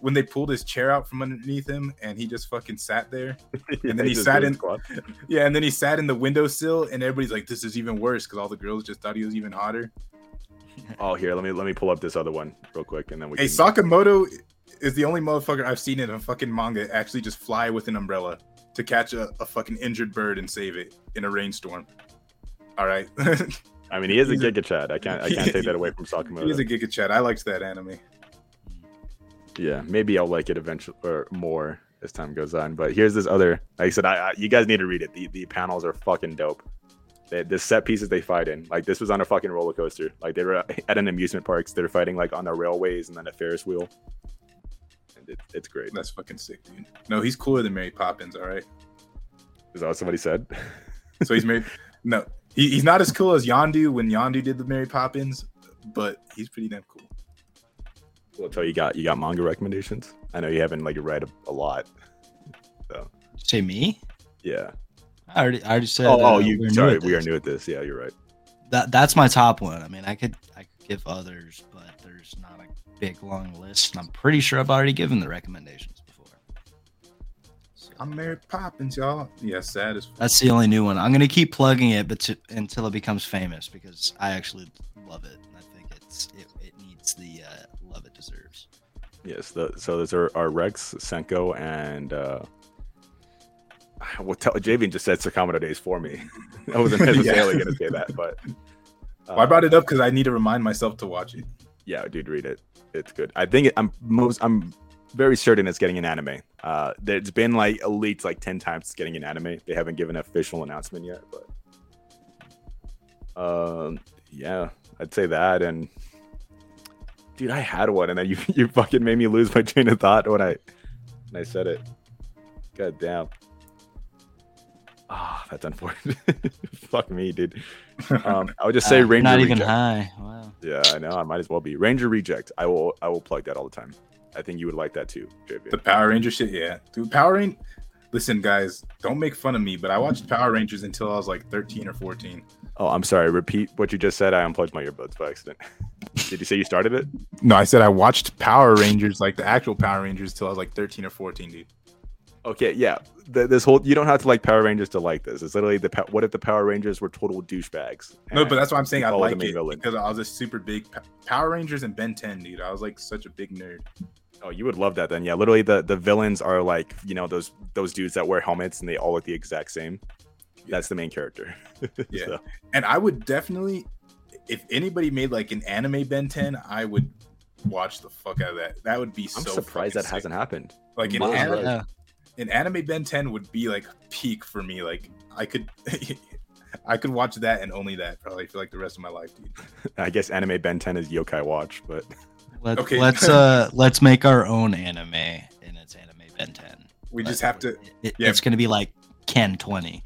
When they pulled his chair out from underneath him and he just fucking sat there. [laughs]
and
then he sat in- [laughs] Yeah, and then he sat in the windowsill and everybody's like, this is even worse because all the girls just thought he was even hotter. [laughs]
oh here let me let me pull up this other one real quick and then we
Hey,
can
Sakamoto is the only motherfucker I've seen in a fucking manga actually just fly with an umbrella to catch a, a fucking injured bird and save it in a rainstorm. All right.
i mean he is a giga chad i can't i can't take that away from Sakamoto
He's a giga chad. I liked that anime.
Yeah maybe i'll like it eventually or more as time goes on but here's this other like i said I, I you guys need to read it. The, the panels are fucking dope. The, the set pieces they fight in like this was on a fucking roller coaster. Like they were at an amusement parks they're fighting like on the railways and then a ferris wheel. And it, it's great.
That's fucking sick, dude. No, he's cooler than Mary Poppins, all right?
is that what somebody said? [laughs]
So he's made no, he, he's not as cool as Yondu when Yondu did the Mary Poppins, but he's pretty damn cool.
Well so you got you got manga recommendations i know you haven't like read a, a lot
Say me?
yeah
I already, I already said.
oh,
uh,
oh you
we're new
sorry we are new at this yeah you're right
That that's my top one. I mean, I could I could give others, but there's not a big long list. And I'm pretty sure I've already given the recommendations before. So,
I'm Mary Poppins, y'all. Yeah, sad as
that's the only new one. I'm gonna keep plugging it, but to, until it becomes famous because I actually love it. And I think it's it, it needs the uh, love it deserves.
Yes, the, so those are, are Rex, Senko, and uh, [sighs] well, tell, Javian just said Sakamoto days for me. [laughs] I wasn't necessarily [laughs]
Yeah.
going to say that, but uh, [laughs]
Well, I brought it up because I need to remind myself to watch it.
yeah, dude, read it. It's good. I think it, I'm most I'm very certain it's getting an anime. Uh, there's been like leaked like ten times it's getting an anime. They haven't given an official announcement yet, but um, yeah, I'd say that. And dude, I had one, and then you [laughs] you fucking made me lose my train of thought when I when I said it. God damn. Ah, that's unfortunate. [laughs] Fuck me, dude. Um, I would just say
Uh, [laughs]
Ranger.
not even
Reject.
high. Wow.
Yeah, I know. I might as well be Ranger Reject. I will. I will plug that all the time. I think you would like that too, JV.
The Power Ranger shit, yeah. Dude, Power Ranger. Listen, guys, don't make fun of me, but I watched Power Rangers until I was like 13 or 14.
oh, I'm sorry. Repeat what you just said. I unplugged my earbuds by accident. Did you say you started it?
No, I said I watched Power Rangers, like the actual Power Rangers, till I was like 13 or 14, dude.
Okay, yeah. The, this whole you don't have to like Power Rangers to like this. It's literally the what if the Power Rangers were total douchebags?
No, but that's why I'm saying I like it
villain.
because I was a super big Power Rangers and Ben 10, dude. I was like such a big nerd.
Oh, you would love that then. Yeah, literally the the villains are like you know those those dudes that wear helmets and they all look the exact same. That's the main character. [laughs]
Yeah.
So,
And I would definitely, if anybody made like an anime Ben 10, I would watch the fuck out of that. That would be
I'm
so
surprised that
sick.
hasn't happened.
Like an,
Miles
anime,
Yeah.
an anime Ben 10 would be like peak for me. Like I could, [laughs] I could watch that and only that probably for like the rest of my life, dude. [laughs]
I guess anime Ben 10 is Yokai Watch, but
Let's
Okay.
let's [laughs] uh let's make our own anime and it's anime Ben 10.
We just have to.
It,
yeah.
It's gonna be like Ken 20.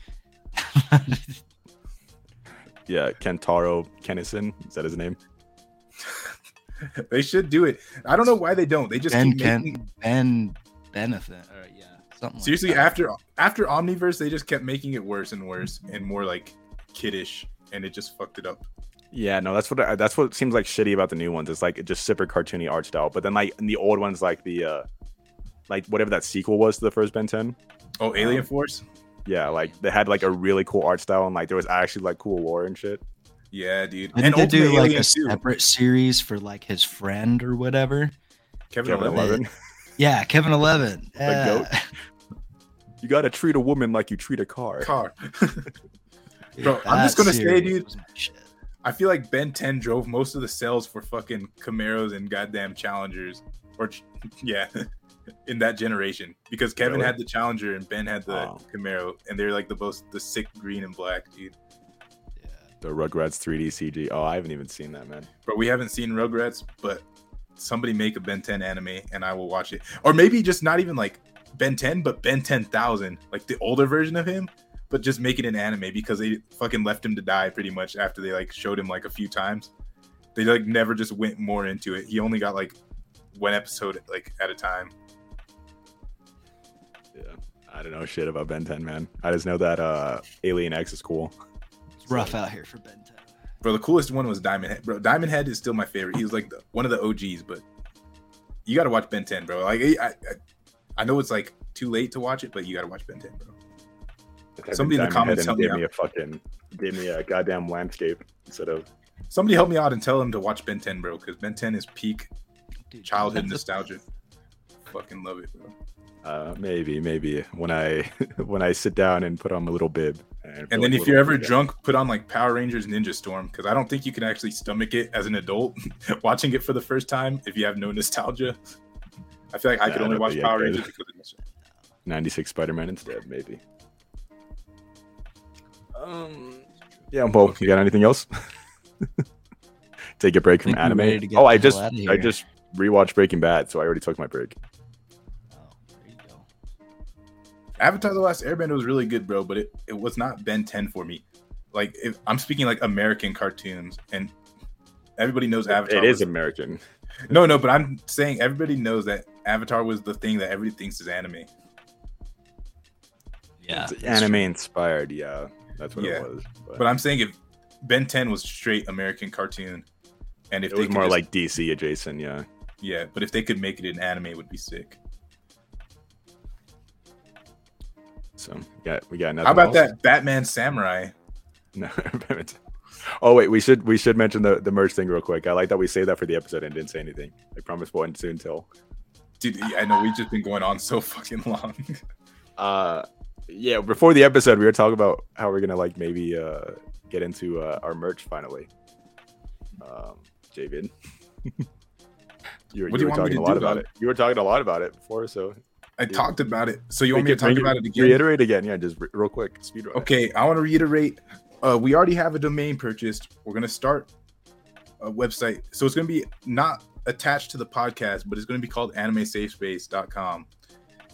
Yeah, Kentaro Kennison, is that his name? [laughs]
They should do it. I don't know why they don't. They just
Ben
keep making.
Ken Ben Benefit. Or yeah, something.
Seriously,
that.
after after Omniverse, they just kept making it worse and worse and more like kiddish, and it just fucked it up.
Yeah, no, that's what I, that's what seems like shitty about the new ones. It's like just super cartoony art style. But then like in the old ones, like the uh like whatever that sequel was to the first Ben 10.
Oh, Alien
Um,
Force.
Yeah, like they had like a really cool art style and like there was actually like cool lore and shit.
Yeah, dude.
Didn't they do
Ultimate
like
Alien
a
too.
separate series for like his friend or whatever?
Kevin,
Kevin
Eleven.
Eleven. [laughs]
Yeah, Kevin Eleven. [laughs] Yeah.
goat? [laughs] You gotta treat a woman like you treat a car.
Car.
Dude,
Bro, I'm just gonna say, dude,
was my shit.
I feel like Ben 10 drove most of the sales for fucking Camaros and goddamn Challengers, or yeah, in that generation because Kevin
Really?
had the Challenger and Ben had the
Oh.
Camaro, and they're like the most the sick green and black, dude.
Yeah.
The Rugrats 3D CG. Oh, I haven't even seen that, man.
But we haven't seen Rugrats, but somebody make a Ben 10 anime and I will watch it, or maybe just not even like Ben 10, but Ben 10,000, like the older version of him. But just make it an anime because they fucking left him to die pretty much after they like showed him like a few times. They like never just went more into it. He only got like one episode like at a time.
Yeah. I don't know shit about Ben 10, man. I just know that uh Alien X is cool.
It's rough out here for Ben 10.
Bro, the coolest one was Diamond Head. Bro, Diamond Head is still my favorite. He was like the, one of the OGs, but you got to watch Ben 10, bro. Like I, I, I know it's like too late to watch it, but you got to watch Ben 10, bro. Somebody in the comments
Head
help
and
me
gave me a fucking gave me a goddamn landscape instead of
Somebody help me out and tell him to watch Ben 10, bro, because Ben 10 is peak
Dude,
childhood
that's a-
nostalgia. Fucking love it, bro.
Uh maybe maybe when I [laughs] when I sit down and put on my little bib. And,
And then
like
if you're ever
kid.
drunk, put on like Power Rangers Ninja Storm, because I don't think you can actually stomach it as an adult [laughs] watching it for the first time if you have no nostalgia. I feel like I
Nah,
could only watch Power
could.
Rangers because of this.
96 Spider-Man instead, maybe. Um yeah, well, you got anything else? [laughs] Take a break from
think we're
anime. Oh, I just I just rewatched Breaking Bad, so I already took my break.
Avatar: The Last Airbender was really good, bro, but it, it was not Ben 10 for me. Like if I'm speaking like American cartoons, and everybody knows Avatar.
It is
was-
American. [laughs]
no, no, but I'm saying everybody knows that Avatar was the thing that everybody thinks is anime.
Yeah.
It's anime
true.
inspired, yeah. That's what
Yeah,
it was. But,
But I'm saying if Ben 10 was straight American cartoon, and if
it
they
was more
just-
like DC adjacent, yeah.
yeah, but if they could make it an anime, it would be sick.
So yeah, we got nothing
How about
else?
that Batman Samurai? [laughs]
No. oh wait, we should we should mention the, the merch thing real quick. I like that we saved that for the episode and didn't say anything. I promise we'll end soon till
Dude, I know we've just been going on so fucking long. [laughs]
uh yeah, before the episode we were talking about how we're gonna like maybe uh get into uh, our merch finally. Um Javid. [laughs] you were, you
you
were talking a lot about it. You were talking a lot about it before, so
I talked about it. So you want me to talk
we
about it again?
Reiterate again, yeah, just re- real quick, speed run.
Okay, I want to reiterate. Uh, we already have a domain purchased. We're gonna start a website, so it's gonna be not attached to the podcast, but it's gonna be called AnimeSafeSpace.com,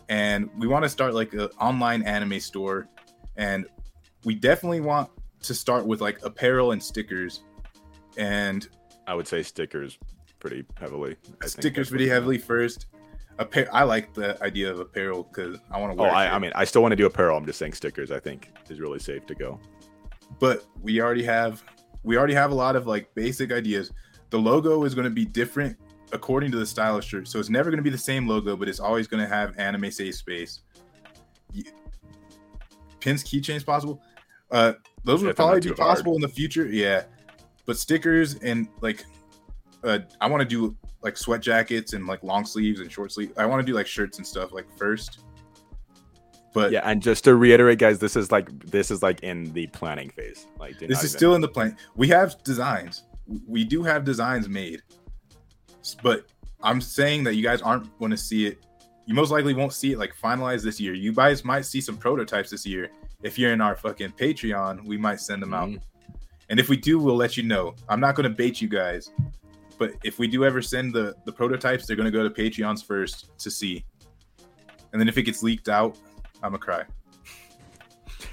and we want to start like an online anime store, and we definitely want to start with like apparel and stickers, and
I would say stickers pretty heavily. I
stickers pretty heavily first. I like the idea of apparel because I want to
Oh,
wear.
I. I mean, I still want to do apparel. I'm just saying stickers. I think is really safe to go.
but we already have we already have a lot of like basic ideas the logo is going to be different according to the style of shirt so it's never going to be the same logo but it's always going to have anime safe space pins keychains possible uh those
Yeah,
would
if they're not
probably be
hard.
possible in the future yeah but stickers and like uh i want to do like sweat jackets and like long sleeves and short sleeves i want to do like shirts and stuff like first but
Yeah, and just to reiterate, guys, this is like this is like in the planning phase. Like
this is
even-
still in the plan. We have designs. We do have designs made, but I'm saying that you guys aren't going to see it. You most likely won't see it like finalized this year. You guys might see some prototypes this year, if you're in our fucking Patreon, we might send them out.
Mhm.
And if we do, we'll let you know. I'm not gonna bait you guys, but if we do ever send the the prototypes, they're gonna go to Patreons first to see, and then if it gets leaked out, I'm gonna cry.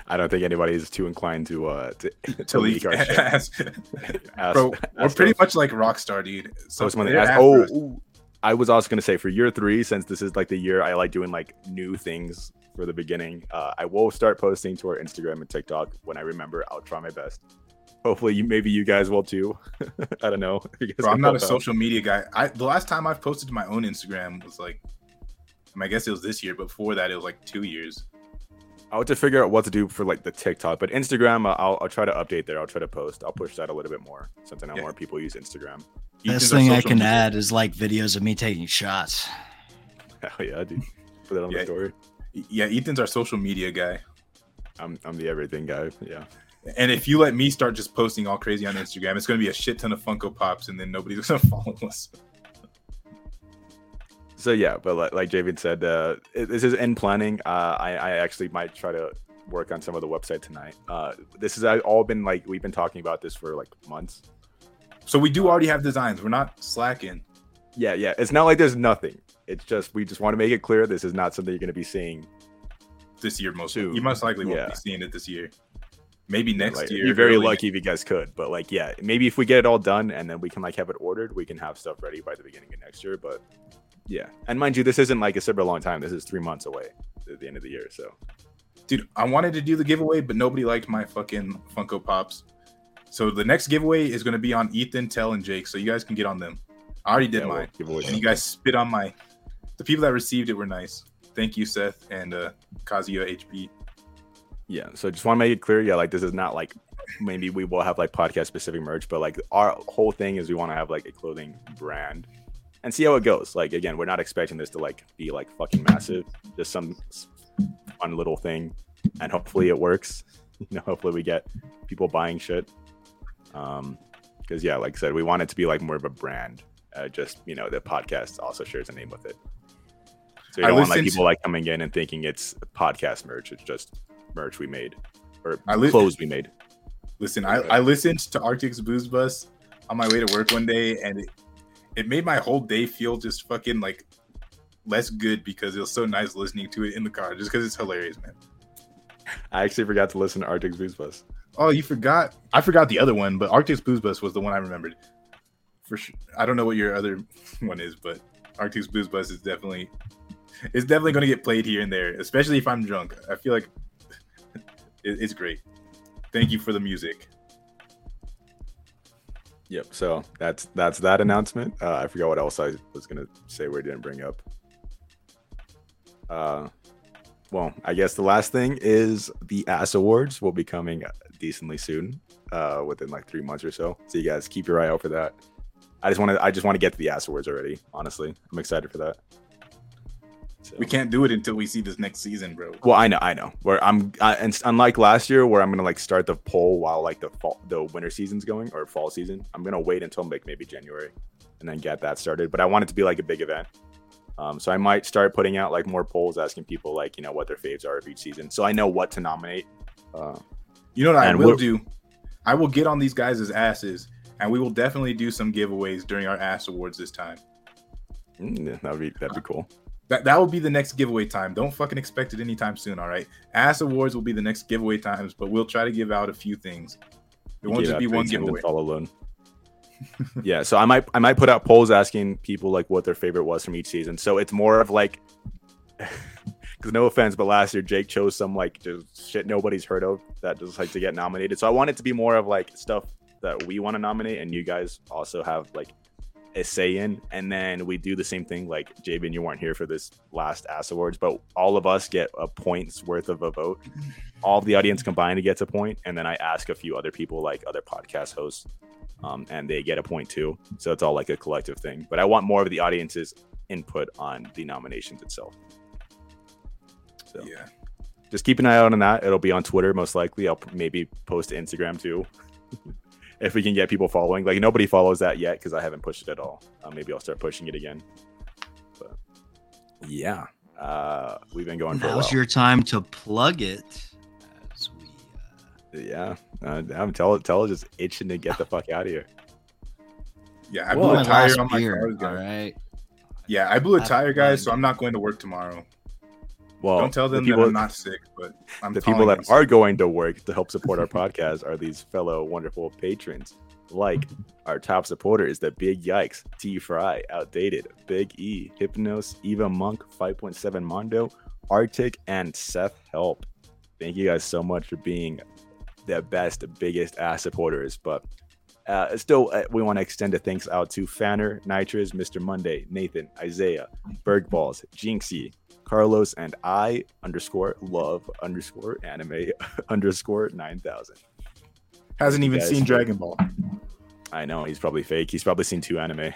I don't think anybody is too inclined to uh to, [laughs] to,
To
leak
leak,
our [laughs] shit.
Ask- [laughs]
Ask-
bro. We're
ask
pretty
us.
much like Rockstar, dude. So
when they
they're
ask- oh, ooh. I was also gonna say for year three, since this is like the year I like doing like new things for the beginning. Uh, I will start posting to our Instagram and TikTok when I remember. I'll try my best. Hopefully, you maybe you guys will too. [laughs] I don't know. [laughs]
Bro, I'm not a
out.
social media guy. I the last time I've posted to my own Instagram was like, I, mean, I guess it was this year. Before that, it was like two years.
I'll have to figure out what to do for like the TikTok, but Instagram, uh, I'll, I'll try to update there. I'll try to post. I'll push that a little bit more since I know
Yeah.
more people use Instagram.
Ethan's
Best
our
thing I can
media-
add is like videos of me taking shots. [laughs]
Hell yeah, dude. Put that on
Yeah.
the story.
Yeah, Ethan's our social media guy.
I'm I'm the everything guy. Yeah.
And if you let me start just posting all crazy on Instagram, it's going to be a shit ton of Funko Pops, and then nobody's [laughs] going to follow us.
So yeah, but like, like Javid said, uh, this is in planning. Uh, I, I actually might try to work on some of the website tonight. Uh, this has all been like we've been talking about this for like months.
So we do already have designs. We're not slacking.
Yeah, yeah. It's not like there's nothing. It's just we just want to make it clear this is not something you're going to be seeing.
this year most
Soon.
you most likely won't
Yeah.
be seeing it this year maybe next
Like,
year
You're very lucky if you guys could, but like yeah, maybe if we get it all done and then we can like have it ordered, we can have stuff ready by the beginning of next year. But yeah, and mind you, this isn't like a super long time. This is three months away at the end of the year. So
dude i wanted to do the giveaway but nobody liked my fucking funko pops so the next giveaway is going to be on ethan tell and jake so you guys can get on them i already did
yeah, we'll
mine
give
and you guys spit on my the people that received it were nice thank you seth and uh kazuya hb
Yeah, so just want to make it clear, yeah, like this is not like maybe we will have like podcast specific merch, but like our whole thing is we want to have like a clothing brand and see how it goes. Like again, we're not expecting this to like be like fucking massive, just some fun little thing, and hopefully it works. [laughs] You know, hopefully we get people buying shit. Um, because yeah, like I said, we want it to be like more of a brand. Uh, just you know, the podcast also shares a name with it. So you don't want like
listened to-
people like coming in and thinking it's podcast merch. It's just merch we made or
I li-
clothes we made.
listen I, I listened to arctic's booze bus on my way to work one day and it, it made my whole day feel just fucking like less good because it was so nice listening to it in the car just because it's hilarious man
I actually forgot to listen to Arctic's Booze Bus.
Oh, you forgot? I forgot the other one, but Arctic's Booze Bus was the one I remembered. For sure, I don't know what your other [laughs] one is, but Arctic's Booze Bus is definitely it's definitely going to get played here and there, especially if I'm drunk. I feel like it, it's great. Thank you for the music.
Yep. So that's that's that announcement. Uh, I forgot what else I was gonna say. We didn't bring up. Uh, well, I guess the last thing is the Ass Awards will be coming decently soon, uh, within like three months or so. So you guys keep your eye out for that. I just want to I just want to get to the Ass Awards already. Honestly, I'm excited for that. So.
We can't do it until we see this next season, bro.
Well, I know, I know. Where I'm, I, and unlike last year, where I'm gonna like start the poll while like the fall, the winter season's going or fall season, I'm gonna wait until like maybe January, and then get that started. But I want it to be like a big event, um, so I might start putting out like more polls, asking people like you know what their faves are of each season, so I know what to nominate. Uh,
You know what I will do? I will get on these guys' asses, and we will definitely do some giveaways during our ass awards this time.
mm, yeah, that'd be that'd be cool.
That that will be the next giveaway time. Don't fucking expect it anytime soon. All right. Ass awards will be the next giveaway times, but we'll try to give out a few things. It won't just be one
things and then
giveaway.
Fall alone. [laughs] yeah, so I might I might put out polls asking people like what their favorite was from each season. So it's more of like, [laughs] because no offense, but last year Jake chose some like just shit nobody's heard of that just like to get nominated. So I want it to be more of like stuff that we want to nominate, and you guys also have like say in. And then we do the same thing. Like Jabin, you weren't here for this last Ass Awards, but all of us get a point's worth of a vote. All of the audience combined gets a point, and then I ask a few other people, like other podcast hosts, um, and they get a point too. So it's all like a collective thing. But I want more of the audience's input on the nominations itself. So
Yeah.
just keep an eye out on that. It'll be on Twitter most likely. I'll maybe post to Instagram too, [laughs] if we can get people following. Like nobody follows that yet because I haven't pushed it at all. Uh, maybe I'll start pushing it again. But yeah, uh, we've been going for a
Now's
while.
your time to plug it. As
Yeah, uh, I'm tell tell just itching to get the fuck out of here.
Yeah, I blew
my
a tire on my
beer,
car,
all
guys. Yeah, I blew a
I've
tire, guys, so I'm not going to work tomorrow.
Well,
Don't tell
the
them
people,
that I'm not sick, but I'm
the people that are going to work to help support our podcast are these fellow wonderful patrons, like our top supporter is the Big Yikes, T Fry, Outdated, Big E, Hypnos, Eva Monk, 5.7 Mondo, Arctic, and Seth Help. Thank you guys so much for being the best, biggest ass supporters. But uh, still, uh, we want to extend a thanks out to Fanner, Nitrous, Mr. Monday, Nathan, Isaiah, Bergballs, Jinxie, Carlos, and I underscore love underscore anime [laughs] underscore 9000.
hasn't even seen Dragon Ball.
I know he's probably fake. He's probably seen two anime.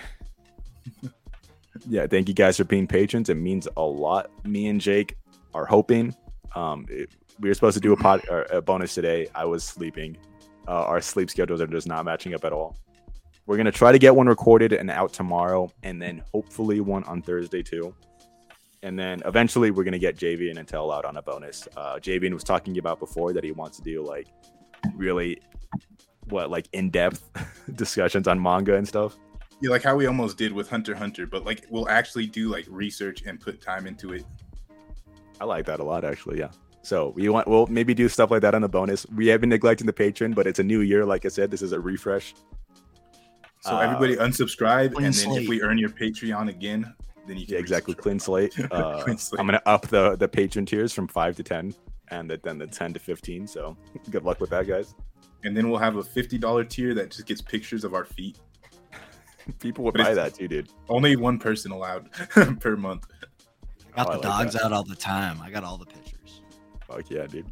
yeah, thank you guys for being patrons. It means a lot. Me and Jake are hoping. Um, it- we were supposed to do a pod a bonus today. I was sleeping. Uh, our sleep schedules are just not matching up at all. We're gonna try to get one recorded and out tomorrow, and then hopefully one on Thursday too. And then eventually we're gonna get JV and Intel out on a bonus. Uh, JV was talking about before that he wants to do like really what like in-depth [laughs] discussions on manga and stuff.
Yeah, like how we almost did with Hunter Hunter, but like we'll actually do like research and put time into it.
I like that a lot, actually. Yeah. So we want we'll maybe do stuff like that on the bonus. We have been neglecting the patron, but it's a new year. Like I said, this is a refresh.
So
Uh,
everybody unsubscribe,
clean
and then
slate.
if we earn your Patreon again, then you can
Yeah, exactly.
resubscribe.
Clean slate. [laughs] Uh,
Clean slate.
I'm gonna up the the patron tiers from five to ten, and the, then the ten to fifteen. So [laughs] good luck with that, guys.
And then we'll have a fifty dollar tier that just gets pictures of our feet. [laughs]
People would
But
buy that too, dude.
Only one person allowed per month.
I got
Oh,
the
like
dogs
that.
out all the time. I got all the pictures.
Fuck yeah, dude.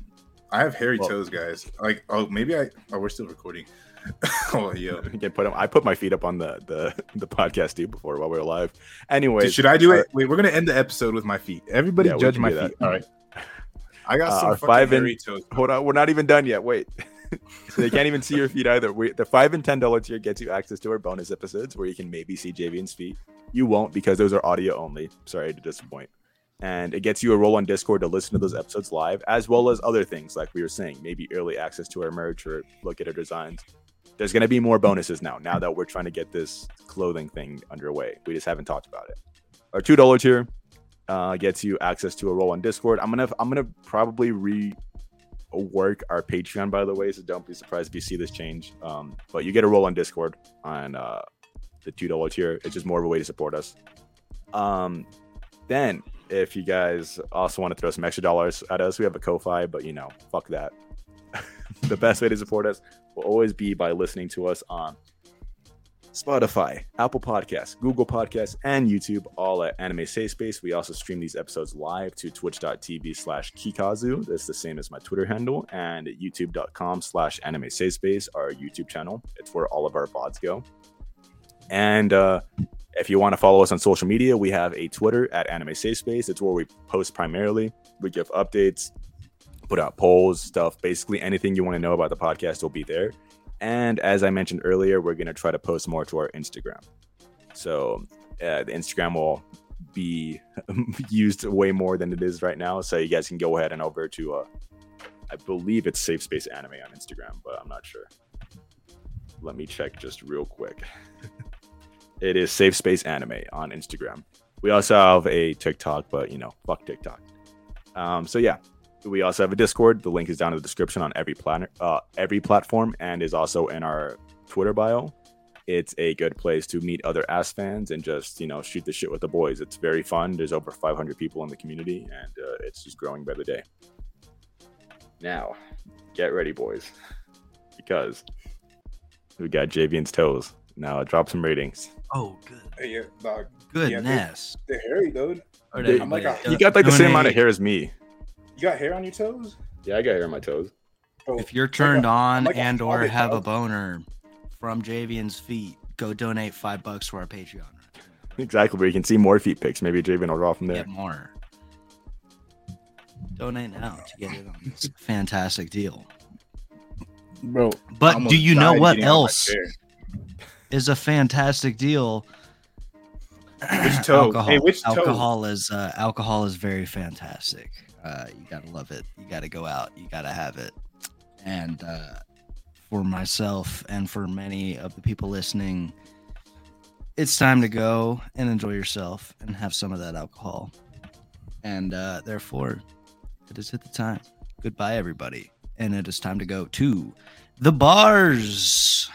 I have hairy
Well-
toes, guys. Like, oh, maybe I. Oh, we're still recording. [laughs] oh, yeah.
You can put 'em- I put my feet up on the the the podcast too before while we were live. Anyway,
Should I do
uh,
it? Wait, we're gonna end the episode with my feet. Everybody
Yeah,
judge my feet. All right. I got
Uh,
some
five and-
toes.
hold on, we're not even done yet. Wait. [laughs] so they can't even see your feet either. We, the five and ten dollar tier gets you access to our bonus episodes where you can maybe see Javian's feet. You won't because those are audio only. Sorry to disappoint. And it gets you a role on Discord to listen to those episodes live, as well as other things like we were saying, maybe early access to our merch or look at our designs. There's gonna be more bonuses now. Now that we're trying to get this clothing thing underway, we just haven't talked about it. Our two dollar tier uh, gets you access to a role on Discord. I'm gonna I'm gonna probably re work our Patreon, by the way, so don't be surprised if you see this change. Um, but you get a role on Discord on uh, the two dollar tier. It's just more of a way to support us. Um, then, if you guys also want to throw some extra dollars at us, we have a Ko-fi, but you know, fuck that. The best way to support us will always be by listening to us on Spotify, Apple Podcasts, Google Podcasts, and YouTube, all at Anime Safe Space. We also stream these episodes live to twitch.tv slash Kikazu. That's the same as my Twitter handle, and youtube.com slash Anime Safe Space, our YouTube channel. It's where all of our VODs go. And uh, if you want to follow us on social media, we have a Twitter at Anime Safe Space. It's where we post primarily. We give updates, put out polls, stuff. Basically, anything you want to know about the podcast will be there. And as I mentioned earlier, we're going to try to post more to our Instagram. So uh, the Instagram will be [laughs] used way more than it is right now. So you guys can go ahead and over to, uh, I believe it's Safe Space Anime on Instagram, but I'm not sure. Let me check just real quick. [laughs] it is Safe Space Anime on Instagram. We also have a TikTok, but you know, fuck TikTok. Um, so yeah, we also have a Discord. The link is down in the description on every planet, uh, every platform, and is also in our Twitter bio. It's a good place to meet other ass fans and just you know shoot the shit with the boys. It's very fun. There's over 500 people in the community, and uh, it's just growing by the day. Now, get ready, boys, because we got Javian's toes. Now, drop some ratings.
Oh, good.
Hey, yeah, dog.
Goodness.
They're hairy, dude.
Or
Dude,
did-
I'm like a-
You got like the same amount of hair as me.
You got hair on your toes?
Yeah, I got hair on my toes.
Bro,
If you're
like a-
turned on
like
and or
hobbit,
have a boner from Javian's feet, go donate five bucks to our Patreon.
Exactly, where you can see more feet pics. Maybe Javian will draw from there.
Get more. Donate now to get it on this [laughs] fantastic deal.
bro.
But do you know what
getting out of my
else is a fantastic deal?
Which toe?
Alcohol.
Hey, which toe?
alcohol is uh, alcohol is very fantastic. Uh, you gotta love it. You gotta go out. You gotta have it. And uh, for myself and for many of the people listening, it's time to go and enjoy yourself and have some of that alcohol. And uh, therefore, it is at the time. Goodbye, everybody. And it is time to go to the bars.